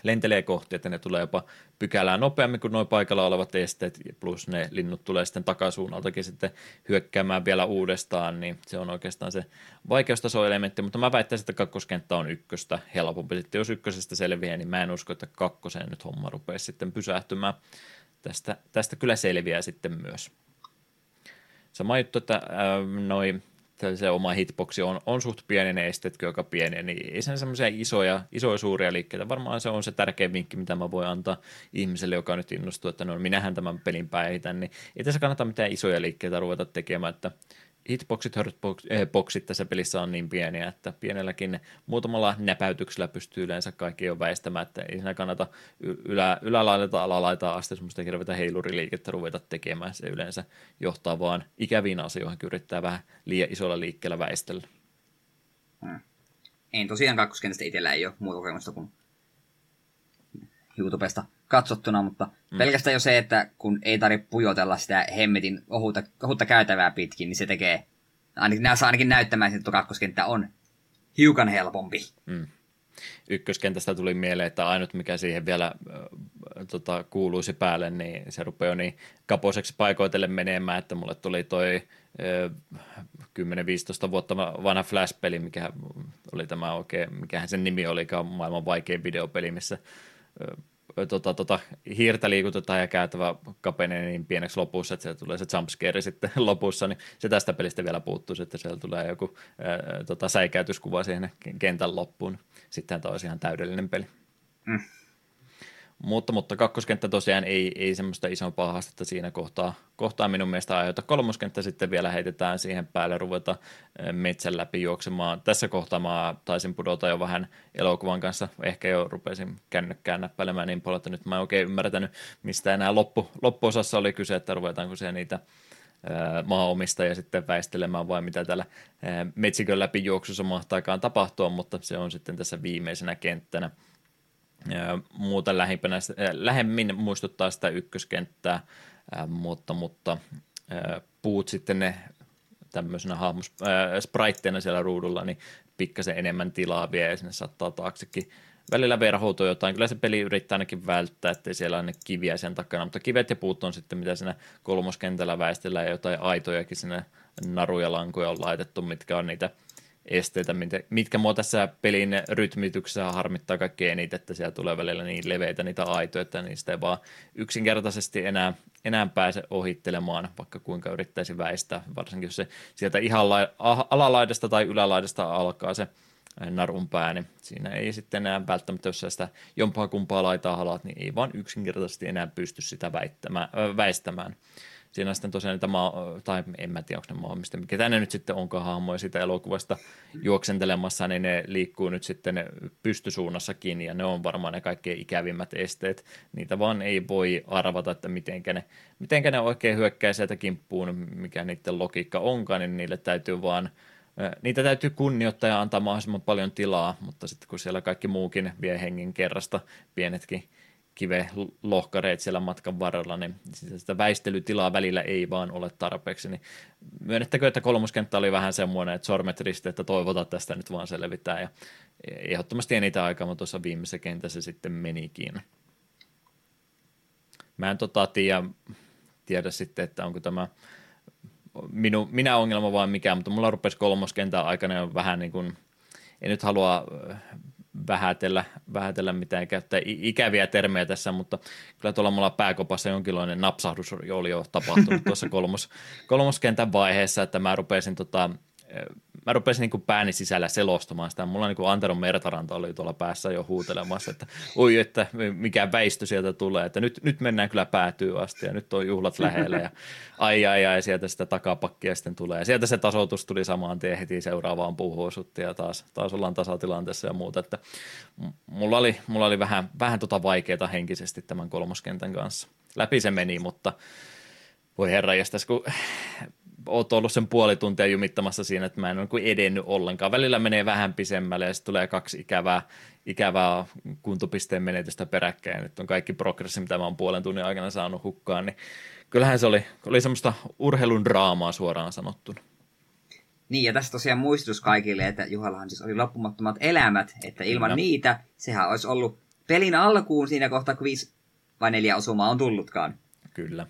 lentelee kohti, että ne tulee jopa pykälää nopeammin kuin nuo paikalla olevat esteet, plus ne linnut tulee sitten takasuunnaltakin sitten hyökkäämään vielä uudestaan, niin se on oikeastaan se vaikeustasoelementti, mutta mä väittäisin, että kakkoskenttä on ykköstä helpompi. Sitten jos ykkösestä selviää, niin mä en usko, että kakkoseen nyt homma rupeaa sitten pysähtymään. Tästä, tästä kyllä selviää sitten myös. Sama juttu, että äh, noin se oma hitboxi on, on suht pieni, ne estetkin aika pieniä, niin ei sen semmoisia isoja, isoja suuria liikkeitä. Varmaan se on se tärkein vinkki, mitä mä voin antaa ihmiselle, joka nyt innostuu, että no minähän tämän pelin päihitän, niin ei tässä kannata mitään isoja liikkeitä ruveta tekemään, että hitboxit, hurtboxit tässä pelissä on niin pieniä, että pienelläkin muutamalla näpäytyksellä pystyy yleensä kaikki jo väistämään, että ei siinä kannata ylä, ylälaidalta alalaita asti semmoista hirveätä heiluriliikettä ruveta tekemään. Se yleensä johtaa vaan ikäviin asioihin, kun yrittää vähän liian isolla liikkeellä väistellä. Hmm. En tosiaan kakkoskentästä itsellä ei ole muuta kokemusta kuin YouTubesta katsottuna, mutta mm. pelkästään jo se, että kun ei tarvitse pujotella sitä hemmetin ohutta, ohutta käytävää pitkin, niin se tekee, ainakin, nämä saa ainakin näyttämään, että kakkoskenttä on hiukan helpompi. Mm. Ykköskentästä tuli mieleen, että ainut mikä siihen vielä äh, tota, kuuluisi päälle, niin se rupeaa jo niin kapoiseksi paikoitelle menemään, että mulle tuli toi äh, 10-15 vuotta vanha Flash-peli, mikä oli tämä oikein, mikähän sen nimi olikaan, maailman vaikein videopeli, missä tota, tota, hiirtä liikutetaan ja käytävä kapenee niin pieneksi lopussa, että se tulee se jumpscare sitten lopussa, niin se tästä pelistä vielä puuttuu, että siellä tulee joku ää, tota, säikäytyskuva siihen kentän loppuun. Sitten tämä olisi ihan täydellinen peli. Mm. Mutta, mutta kakkoskenttä tosiaan ei, ei semmoista isompaa haastetta siinä kohtaa, kohtaa minun mielestä aiheuta. Kolmoskenttä sitten vielä heitetään siihen päälle ruveta metsän läpi juoksemaan. Tässä kohtaa mä taisin pudota jo vähän elokuvan kanssa. Ehkä jo rupesin kännykkään näppäilemään niin paljon, että nyt mä en oikein ymmärtänyt, mistä enää loppu, loppuosassa oli kyse, että ruvetaanko se niitä eh, maaomista ja sitten väistelemään vai mitä täällä metsikön läpi juoksussa mahtaakaan tapahtua, mutta se on sitten tässä viimeisenä kenttänä – muuta lähimpänä, lähemmin muistuttaa sitä ykköskenttää, mutta, mutta puut sitten ne tämmöisenä hahmos, äh, spriteina siellä ruudulla, niin pikkasen enemmän tilaa vie ja sinne saattaa taaksekin välillä verhoutua jotain. Kyllä se peli yrittää ainakin välttää, ettei siellä ole kiviä sen takana, mutta kivet ja puut on sitten, mitä siinä kolmoskentällä väistellään ja jotain aitojakin sinne naruja lankuja on laitettu, mitkä on niitä – esteitä, mitkä mua tässä pelin rytmityksessä harmittaa kaikkein eniten, että siellä tulee välillä niin leveitä niitä aitoja, että niistä ei vaan yksinkertaisesti enää, enää pääse ohittelemaan, vaikka kuinka yrittäisi väistää, varsinkin jos se sieltä ihan la, alalaidasta tai ylälaidasta alkaa se narun pää, niin siinä ei sitten enää välttämättä, jos sitä jompaa kumpaa laitaa halat, niin ei vaan yksinkertaisesti enää pysty sitä väittämään, väistämään siinä on sitten tosiaan niitä maa, tai en mä tiedä, onko ne maamista, mikä tänne nyt sitten onkaan hahmoja sitä elokuvasta juoksentelemassa, niin ne liikkuu nyt sitten pystysuunnassakin, ja ne on varmaan ne kaikkein ikävimmät esteet. Niitä vaan ei voi arvata, että mitenkä ne, mitenkä ne oikein hyökkää sieltä kimppuun, mikä niiden logiikka onkaan, niin niille täytyy vaan Niitä täytyy kunnioittaa ja antaa mahdollisimman paljon tilaa, mutta sitten kun siellä kaikki muukin vie hengen kerrasta, pienetkin kivelohkareet siellä matkan varrella, niin sitä väistelytilaa välillä ei vaan ole tarpeeksi. Niin myönnettäkö, että kolmoskenttä oli vähän semmoinen, että sormet risti, että toivotaan tästä nyt vaan selvitään. Ja ehdottomasti enitä aikaa, mutta tuossa viimeisessä kentässä sitten menikin. Mä en tota tiedä, tiedä sitten, että onko tämä minu, minä ongelma vai mikään, mutta mulla rupesi kolmoskentän aikana jo vähän niin kuin, en nyt halua vähätellä, vähätellä mitään käyttää ikäviä termejä tässä, mutta kyllä tuolla mulla pääkopassa jonkinlainen napsahdus oli jo tapahtunut tuossa kolmos, kolmoskentän vaiheessa, että mä rupesin tota, mä rupesin niin kuin pääni sisällä selostamaan sitä. Mulla niin kuin Anteron Mertaranta oli tuolla päässä jo huutelemassa, että oi, että mikä väistö sieltä tulee, että nyt, nyt mennään kyllä päätyy asti ja nyt on juhlat lähellä ja ai ai ai, sieltä sitä takapakkia sitten tulee. Ja sieltä se tasoitus tuli samaan tien heti seuraavaan puuhun ja taas, taas ollaan tasatilanteessa ja muuta, että mulla oli, mulla oli vähän, vähän tota vaikeaa henkisesti tämän kolmoskentän kanssa. Läpi se meni, mutta Voi herra, jos tässä kun oot ollut sen puoli tuntia jumittamassa siinä, että mä en ole kuin edennyt ollenkaan. Välillä menee vähän pisemmälle ja sitten tulee kaksi ikävää, ikävää kuntopisteen menetystä peräkkäin. Nyt on kaikki progressi, mitä mä oon puolen tunnin aikana saanut hukkaan, niin kyllähän se oli, oli semmoista urheilun draamaa suoraan sanottuna. Niin, ja tässä tosiaan muistutus kaikille, että Juhallahan siis oli loppumattomat elämät, että ilman no. niitä sehän olisi ollut pelin alkuun siinä kohtaa, kun viisi vai neljä osumaa on tullutkaan. Kyllä.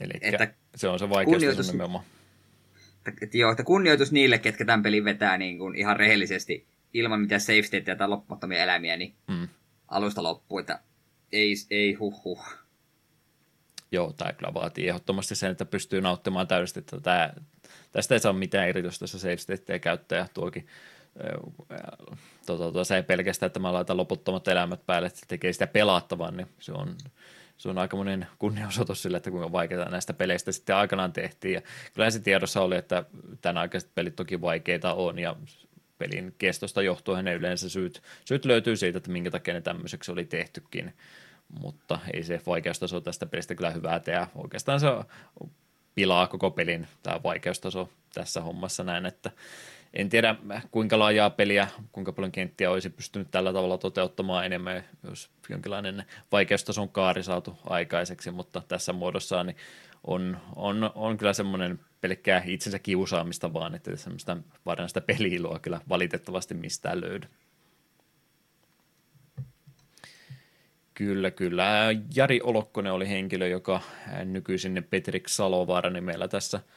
Eli että se on se vaikeus nimenomaan. Että, että, joo, että kunnioitus niille, ketkä tämän pelin vetää niin kuin ihan rehellisesti ilman mitään safe stateja tai loppumattomia elämiä, niin mm. alusta loppuun, että ei, ei huh. Joo, tämä kyllä vaatii ehdottomasti sen, että pystyy nauttimaan täydesti, että tämä, tästä ei saa mitään erityistä safe stateja käyttää, tuokin tota, tota, se ei pelkästään, että mä laitan loputtomat elämät päälle, että se tekee sitä pelattavan, niin se on, se on aikamoinen kunnianosoitus sille, että kuinka vaikeita näistä peleistä sitten aikanaan tehtiin. Ja kyllä se tiedossa oli, että tämän aikaiset pelit toki vaikeita on ja pelin kestosta johtuen ne yleensä syyt, syyt löytyy siitä, että minkä takia ne tämmöiseksi oli tehtykin. Mutta ei se vaikeustaso tästä pelistä kyllä hyvää tee. Oikeastaan se pilaa koko pelin tämä vaikeustaso tässä hommassa näin, että en tiedä kuinka laajaa peliä, kuinka paljon kenttiä olisi pystynyt tällä tavalla toteuttamaan enemmän, jos jonkinlainen vaikeustason kaari saatu aikaiseksi, mutta tässä muodossa niin on, on, on kyllä semmoinen pelkkää itsensä kiusaamista vaan, että semmoista varsinaista peliilua kyllä valitettavasti mistään löydy. Kyllä, kyllä. Jari Olokkonen oli henkilö, joka nykyisin Petrik Salovaara nimellä tässä –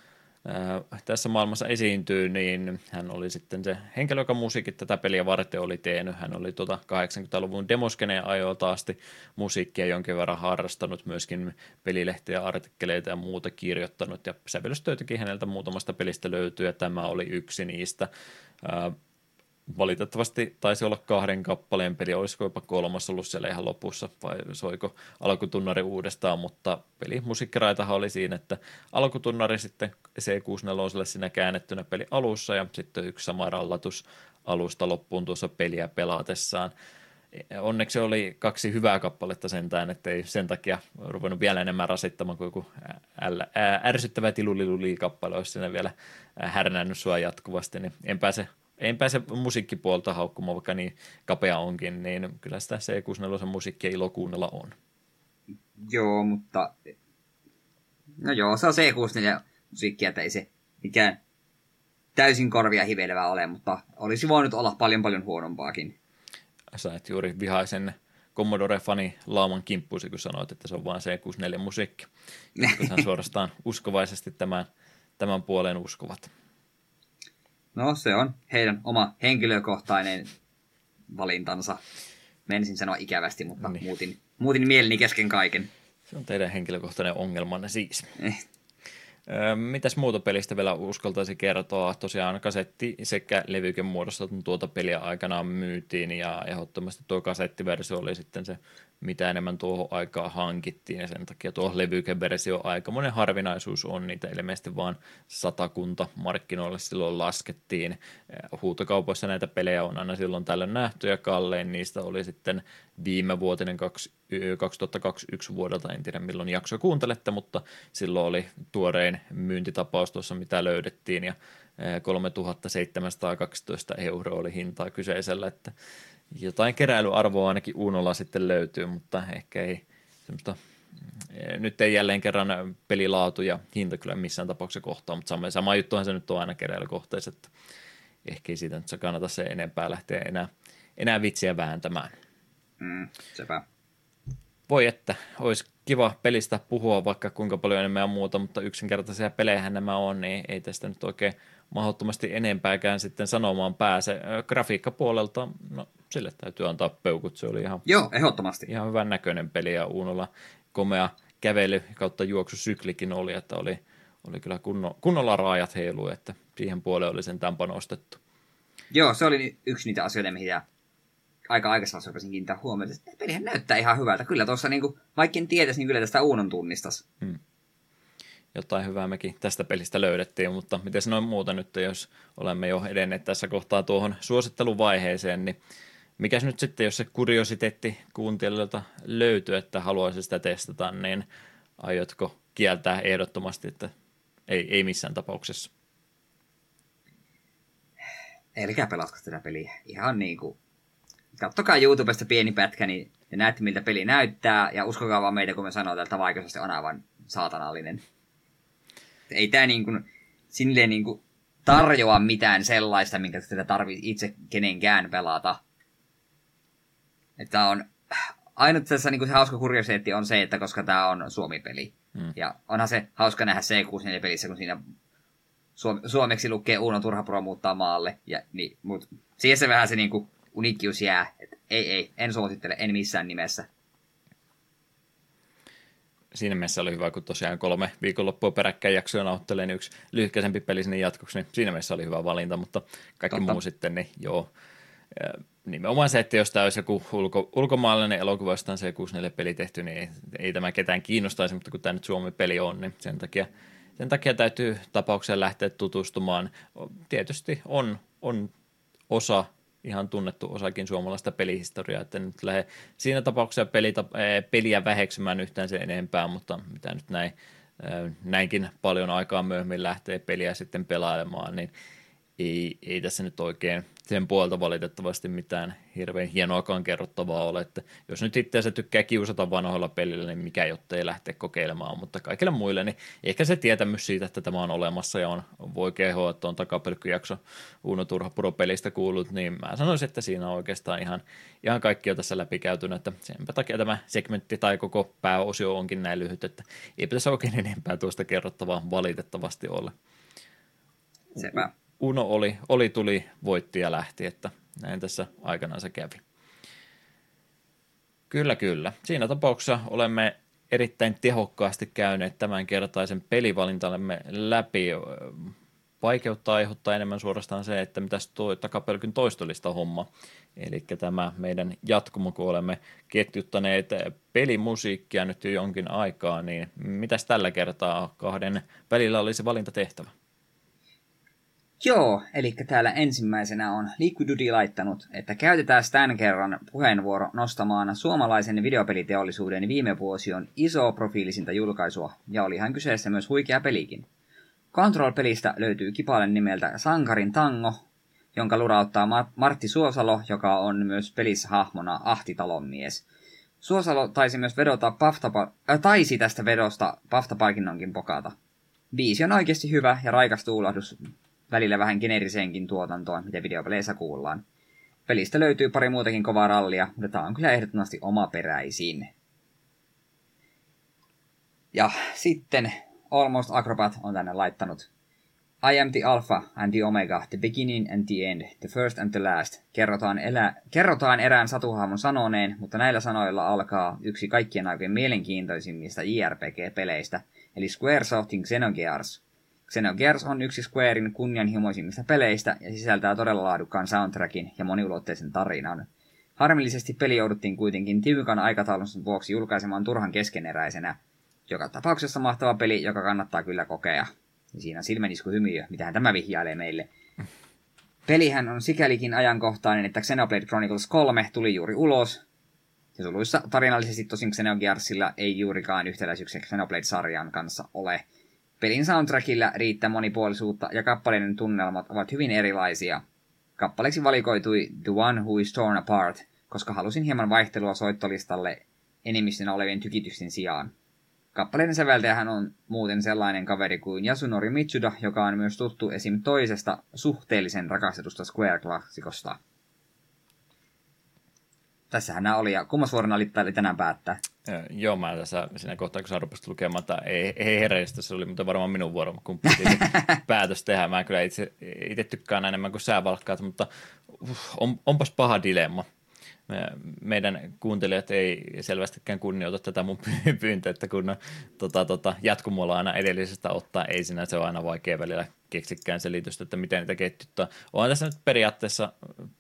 tässä maailmassa esiintyy, niin hän oli sitten se henkilö, joka musiikit tätä peliä varten oli tehnyt. Hän oli tuota 80-luvun demoskeneen ajoilta asti musiikkia jonkin verran harrastanut, myöskin pelilehtiä, artikkeleita ja muuta kirjoittanut, ja sävellystöitäkin häneltä muutamasta pelistä löytyy, ja tämä oli yksi niistä valitettavasti taisi olla kahden kappaleen peli, olisiko jopa kolmas ollut siellä ihan lopussa, vai soiko alkutunnari uudestaan, mutta peli musiikkiraitahan oli siinä, että alkutunnari sitten C64 siinä käännettynä peli alussa, ja sitten yksi sama rallatus alusta loppuun tuossa peliä pelaatessaan. Onneksi oli kaksi hyvää kappaletta sentään, ettei sen takia ruvennut vielä enemmän rasittamaan kuin joku ärsyttävä tiluliluli-kappale olisi siinä vielä härnännyt sua jatkuvasti, niin en pääse en pääse musiikkipuolta haukkumaan, vaikka niin kapea onkin, niin kyllä sitä C64 musiikkia ilo kuunnella on. Joo, mutta no joo, se on C64 musiikkia, että ei se mikään täysin korvia hivelevä ole, mutta olisi voinut olla paljon paljon huonompaakin. Sä et juuri vihaisen Commodore-fani Lauman kimppuisi, kun sanoit, että se on vain C64 musiikki. Koska suorastaan uskovaisesti tämän, tämän puolen uskovat. No se on heidän oma henkilökohtainen valintansa. Menisin sanoa ikävästi, mutta niin. muutin, muutin mieleni kesken kaiken. Se on teidän henkilökohtainen ongelmanne siis. Eh. Mitäs muuta pelistä vielä uskaltaisi kertoa? Tosiaan kasetti sekä levyken muodossa tuota peliä aikanaan myytiin ja ehdottomasti tuo kasettiversio oli sitten se mitä enemmän tuohon aikaan hankittiin, ja sen takia tuo levykeversio aikamoinen harvinaisuus on, niitä ilmeisesti vaan satakunta markkinoille silloin laskettiin. Huutokaupoissa näitä pelejä on aina silloin tällöin nähty, ja kallein niistä oli sitten viime vuotinen 2021 vuodelta, en tiedä milloin jakso kuuntelette, mutta silloin oli tuorein myyntitapaus tuossa, mitä löydettiin, ja 3712 euroa oli hintaa kyseisellä, että jotain keräilyarvoa ainakin Unolla sitten löytyy, mutta ehkä ei semmoista mm, nyt ei jälleen kerran pelilaatu ja hinta kyllä missään tapauksessa kohtaa, mutta sama, sama juttuhan se nyt on aina keräilykohteessa, että ehkä ei siitä nyt kannata se enempää lähteä enää, enää vitsiä vääntämään. Mm, sepä. Voi että, olisi kiva pelistä puhua vaikka kuinka paljon enemmän ja muuta, mutta yksinkertaisia pelejä nämä on, niin ei tästä nyt oikein mahdottomasti enempääkään sitten sanomaan pääse. Grafiikkapuolelta, no sille täytyy antaa peukut, se oli ihan, Joo, ehdottomasti. ihan hyvän näköinen peli ja Uunolla komea kävely kautta juoksusyklikin oli, että oli, oli kyllä kunno, kunnolla raajat heilu, että siihen puoleen oli sen tämän panostettu. Joo, se oli yksi niitä asioita, mihin aika aikaisemmassa rupesin kiinnittää huomiota, että pelihän näyttää ihan hyvältä. Kyllä tuossa, niin kuin, vaikka en tietäisi, niin kyllä tästä Uunon tunnistas. Hmm jotain hyvää mekin tästä pelistä löydettiin, mutta miten noin muuta nyt, jos olemme jo edenneet tässä kohtaa tuohon suositteluvaiheeseen, niin mikäs nyt sitten, jos se kuriositeetti kuuntelijoilta löytyy, että haluaisi sitä testata, niin aiotko kieltää ehdottomasti, että ei, ei missään tapauksessa. Älkää pelatko tätä peliä. Ihan niin kuin... Kattokaa YouTubesta pieni pätkä, niin ja näette, miltä peli näyttää, ja uskokaa vaan meitä, kun me sanoo, että vaikeusaste on aivan saatanallinen. Ei tämä niin kuin, silleen niin kuin tarjoa mitään sellaista, minkä tätä tarvii itse kenenkään pelata. Että on, ainut tässä niin kuin se hauska kuriositeetti on se, että koska tämä on Suomi-peli. Hmm. Ja onhan se hauska nähdä C64-pelissä, kun siinä suomeksi lukee Uno Turha Pro muuttaa maalle. Ja, niin, mut, siihen se vähän se niin kuin, uniikkius jää. Et ei, ei, en suosittele, en missään nimessä. Siinä mielessä oli hyvä, kun tosiaan kolme viikonloppua peräkkäin jaksoja nauttelee, niin yksi lyhkäisempi peli sinne jatkoksi, niin siinä mielessä oli hyvä valinta, mutta kaikki Totta. muu sitten, niin joo. Nimenomaan se, että jos tämä olisi joku ulko, ulkomaalainen elokuva, josta on C64-peli tehty, niin ei, ei tämä ketään kiinnostaisi, mutta kun tämä nyt Suomi-peli on, niin sen takia, sen takia täytyy tapaukseen lähteä tutustumaan. Tietysti on, on osa ihan tunnettu osakin suomalaista pelihistoriaa, että nyt lähde siinä tapauksessa pelita, peliä väheksymään yhtään sen enempää, mutta mitä nyt näin, näinkin paljon aikaa myöhemmin lähtee peliä sitten pelailemaan, niin ei, ei tässä nyt oikein sen puolta valitettavasti mitään hirveän hienoakaan kerrottavaa ole, että jos nyt itseänsä tykkää kiusata vanhoilla pelillä, niin mikä jotta ei lähteä kokeilemaan, mutta kaikille muille, niin ehkä se tietämys siitä, että tämä on olemassa ja on, voi kehoa, että on takapelkkyjakso Uno Turha Pro-pelistä kuullut, niin mä sanoisin, että siinä on oikeastaan ihan, ihan kaikki jo tässä läpikäytynä, että senpä takia tämä segmentti tai koko pääosio onkin näin lyhyt, että ei pitäisi oikein enempää tuosta kerrottavaa valitettavasti olla. Sepä. Uno oli, oli, tuli, voitti ja lähti, että näin tässä aikanaan se kävi. Kyllä, kyllä. Siinä tapauksessa olemme erittäin tehokkaasti käyneet tämän kertaisen pelivalintamme läpi. Vaikeutta aiheuttaa enemmän suorastaan se, että mitä tuo takapelkyn toistolista homma. Eli tämä meidän jatkumo, kun olemme ketjuttaneet pelimusiikkia nyt jo jonkin aikaa, niin mitäs tällä kertaa kahden välillä olisi valintatehtävä? Joo, eli täällä ensimmäisenä on Liquidudi laittanut, että käytetään tämän kerran puheenvuoro nostamaan suomalaisen videopeliteollisuuden viime vuosion iso profiilisinta julkaisua, ja olihan kyseessä myös huikea pelikin. Control-pelistä löytyy kipalen nimeltä Sankarin Tango, jonka lurauttaa Martti Suosalo, joka on myös pelissä hahmona Ahti Talonmies. Suosalo taisi myös vedota Pafta, äh, taisi tästä vedosta Pafta-palkinnonkin pokata. Biisi on oikeasti hyvä ja raikas tuulahdus välillä vähän generiseenkin tuotantoon, mitä videopeleissä kuullaan. Pelistä löytyy pari muutakin kovaa rallia, mutta tämä on kyllä ehdottomasti omaperäisin. Ja sitten Almost Acrobat on tänne laittanut I am the alpha and the omega, the beginning and the end, the first and the last. Kerrotaan, elä, kerrotaan erään satuhahmon sanoneen, mutta näillä sanoilla alkaa yksi kaikkien aikojen mielenkiintoisimmista JRPG-peleistä, eli Squaresoftin Xenogears. Xenogears on yksi Squarein kunnianhimoisimmista peleistä ja sisältää todella laadukkaan soundtrackin ja moniulotteisen tarinan. Harmillisesti peli jouduttiin kuitenkin tiukan aikataulun vuoksi julkaisemaan turhan keskeneräisenä. Joka tapauksessa mahtava peli, joka kannattaa kyllä kokea. Ja siinä on silmenisku hymiö, mitähän tämä vihjailee meille. Pelihän on sikälikin ajankohtainen, että Xenoblade Chronicles 3 tuli juuri ulos. Ja suluissa tarinallisesti tosin Xenogearsilla ei juurikaan yhtäläisyyksiä Xenoblade-sarjan kanssa ole – Pelin soundtrackilla riittää monipuolisuutta ja kappaleiden tunnelmat ovat hyvin erilaisia. Kappaleeksi valikoitui The One Who is Torn Apart, koska halusin hieman vaihtelua soittolistalle enemmistönä olevien tykitysten sijaan. Kappaleiden säveltäjähän on muuten sellainen kaveri kuin Yasunori Mitsuda, joka on myös tuttu esim. toisesta suhteellisen rakastetusta Square-klassikosta. Tässähän nämä oli, ja kummas vuorona oli tänään päättää? Joo, mä tässä siinä kohtaa, kun sä rupesit lukemaan, että ei, ei se oli mutta varmaan minun vuoro, kun piti päätös tehdä. Mä kyllä itse, itse tykkään enemmän kuin sä valkkaat, mutta uh, on, onpas paha dilemma. Me, meidän kuuntelijat ei selvästikään kunnioita tätä mun pyyntöä, että kun tota, tota, jatkumolla aina edellisestä ottaa, ei sinä se on aina vaikea välillä keksikään selitystä, että miten niitä ketjuttaa. On tässä nyt periaatteessa,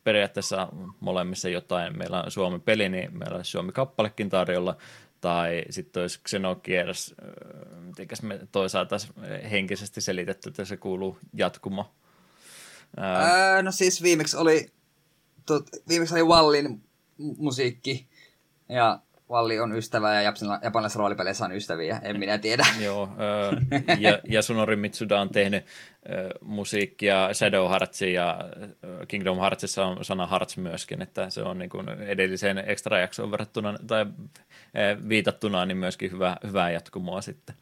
periaatteessa molemmissa jotain. Meillä on Suomi peli, niin meillä on Suomi kappalekin tarjolla, tai sitten olisi Xenogears, miten me toisaalta henkisesti selitetty, että se kuuluu jatkumo. Ää... no siis viimeksi oli, tot, viimeksi oli Wallin musiikki, ja Valli on ystävä ja japanilaisissa roolipeleissä on ystäviä, en minä tiedä. Joo, ja, ja Sunori Mitsuda on tehnyt musiikkia Shadow Heartsin ja Kingdom Heartsissa on sana Hearts myöskin, että se on niin kuin edelliseen extra jaksoon verrattuna tai viitattuna niin myöskin hyvä, hyvää jatkumoa sitten.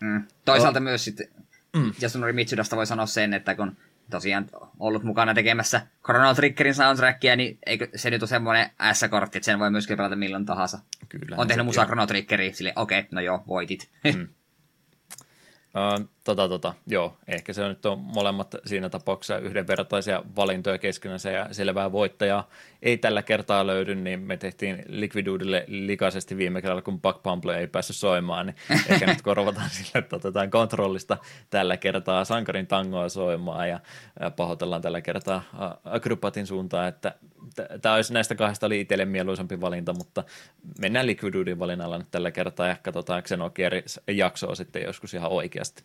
Mm. Toisaalta oh. myös sitten mm. Yasunori Mitsudasta voi sanoa sen, että kun tosiaan ollut mukana tekemässä Chrono Triggerin soundtrackia, niin eikö se nyt ole semmoinen S-kortti, että sen voi myöskin pelata milloin tahansa. Kyllä. On tehnyt musaa Chrono Triggeri, sille okei, okay, no joo, voitit. Mm. Uh, tota, tota, joo, ehkä se on nyt on molemmat siinä tapauksessa yhdenvertaisia valintoja keskenänsä ja selvää voittajaa ei tällä kertaa löydy, niin me tehtiin Liquidudille likaisesti viime kerralla, kun Buck Pumble ei päässyt soimaan, niin ehkä nyt korvataan sille, että otetaan kontrollista tällä kertaa sankarin tangoa soimaan ja pahoitellaan tällä kertaa Akrobatin suuntaan, että tämä olisi näistä kahdesta oli itselle mieluisampi valinta, mutta mennään Liquidudin valinnalla nyt tällä kertaa ja katsotaan Xenogear jaksoa sitten joskus ihan oikeasti.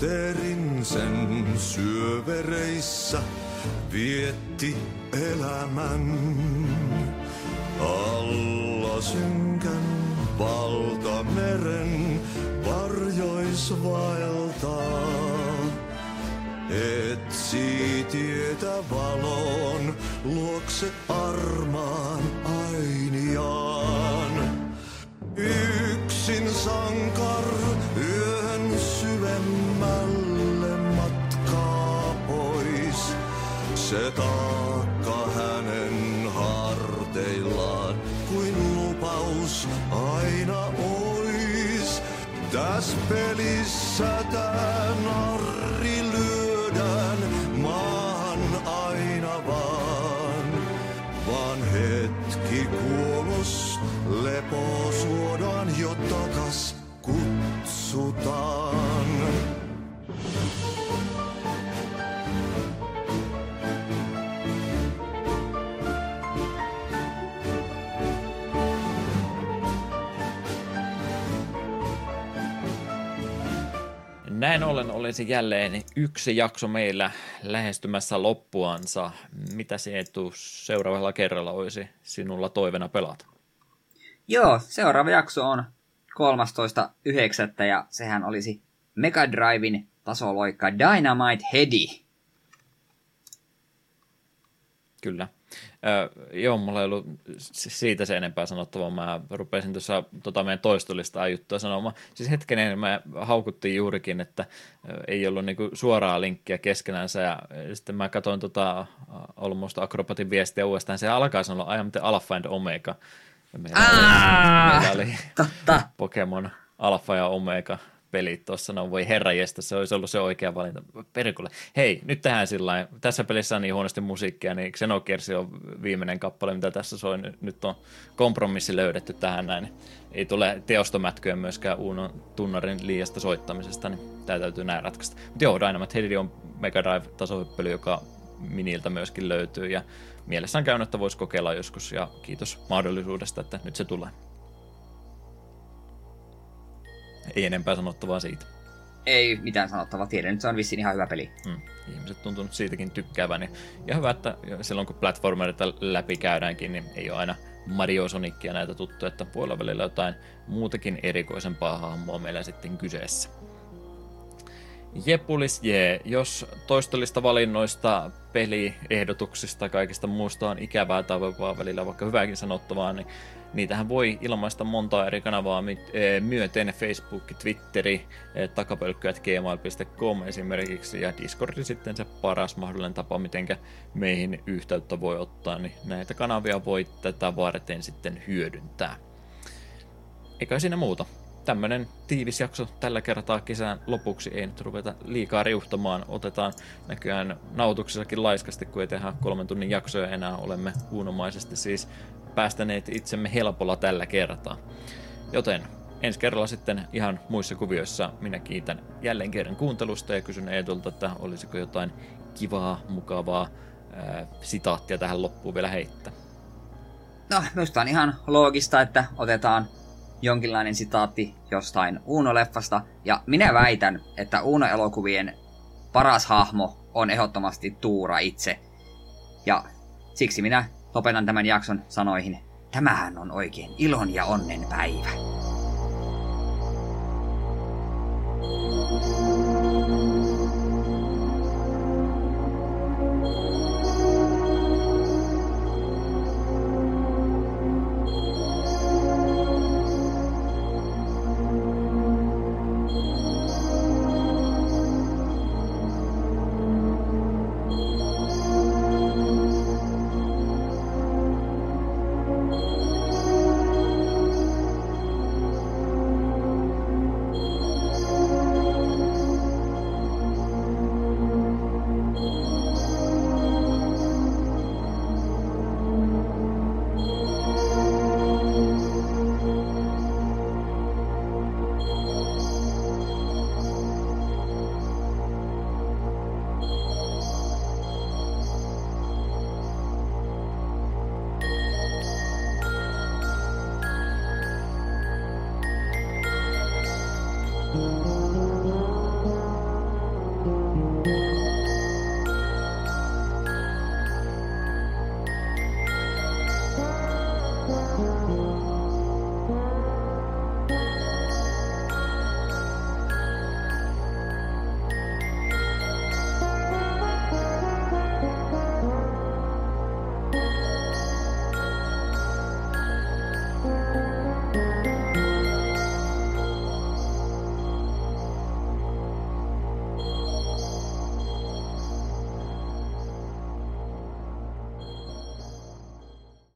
Mysteerin sen syövereissä vietti elämän. Alla synkän valtameren varjois vaeltaa. Etsi tietä valon luokse armaan ainiaan. Yksin sankar Se taakka hänen harteillaan kuin lupaus aina ois. Täs pelissä tää narri lyödään maan aina vaan. Vaan hetki kuolos lepo suodaan jo takas kutsutaan. Näin ollen olisi jälleen yksi jakso meillä lähestymässä loppuansa. Mitä se etu seuraavalla kerralla olisi sinulla toivena pelata? Joo, seuraava jakso on 13.9. ja sehän olisi Mega Drivein tasoloikka Dynamite Heady. Kyllä. Joo, mulla ei ollut siitä se enempää sanottavaa. Mä rupesin tuossa tota meidän toistolistaa juttua sanomaan. Siis hetkenen mä haukuttiin juurikin, että ei ollut niinku suoraa linkkiä keskenänsä ja sitten mä katsoin tota Almost Acrobatin viestiä uudestaan. Se alkaa sanoa am the Alpha and Omega. Ja meillä, Aa, oli, meillä oli totta. Pokemon Alpha ja Omega pelit tuossa, no voi herra jestä, se olisi ollut se oikea valinta. Perkulle. Hei, nyt tähän sillä Tässä pelissä on niin huonosti musiikkia, niin Xenogears on viimeinen kappale, mitä tässä soi. Nyt on kompromissi löydetty tähän näin. Ei tule teostomätkyä myöskään Uunon tunnarin liiasta soittamisesta, niin tämä täytyy näin ratkaista. Mutta joo, Dynamite Heady on Mega Drive-tasohyppely, joka Miniltä myöskin löytyy, ja mielessä on käynyt, että voisi kokeilla joskus, ja kiitos mahdollisuudesta, että nyt se tulee. Ei enempää sanottavaa siitä. Ei mitään sanottavaa. Tiedän, että se on vissiin ihan hyvä peli. Mm. Ihmiset tuntunut siitäkin tykkäävän. Ja hyvä, että silloin kun platformerita läpi käydäänkin, niin ei ole aina Mario Sonicia näitä tuttuja, että voi olla välillä jotain muutakin erikoisempaa hahmoa meillä sitten kyseessä. Jepulis jee, jos toistollista valinnoista, peliehdotuksista, kaikista muusta on ikävää tai välillä vaikka hyvääkin sanottavaa, niin Niitähän voi ilmaista monta eri kanavaa eh, myöten, Facebook, Twitteri, eh, takapölkkyät gmail.com esimerkiksi ja Discord sitten se paras mahdollinen tapa, miten meihin yhteyttä voi ottaa, niin näitä kanavia voi tätä varten sitten hyödyntää. Eikä siinä muuta. Tämmönen tiivis jakso tällä kertaa kesän lopuksi. Ei nyt ruveta liikaa riuhtamaan. Otetaan näköjään nautuksessakin laiskasti, kun ei tehdä kolmen tunnin jaksoja enää. Olemme uunomaisesti siis päästäneet itsemme helpolla tällä kertaa. Joten ensi kerralla sitten ihan muissa kuvioissa minä kiitän jälleen kerran kuuntelusta ja kysyn Eetulta, että olisiko jotain kivaa, mukavaa ää, sitaattia tähän loppuun vielä heittää. No, minusta on ihan loogista, että otetaan jonkinlainen sitaatti jostain Uuno-leffasta. Ja minä väitän, että Uuno-elokuvien paras hahmo on ehdottomasti Tuura itse. Ja siksi minä Lopetan tämän jakson sanoihin. Tämähän on oikein ilon ja onnen päivä. thank you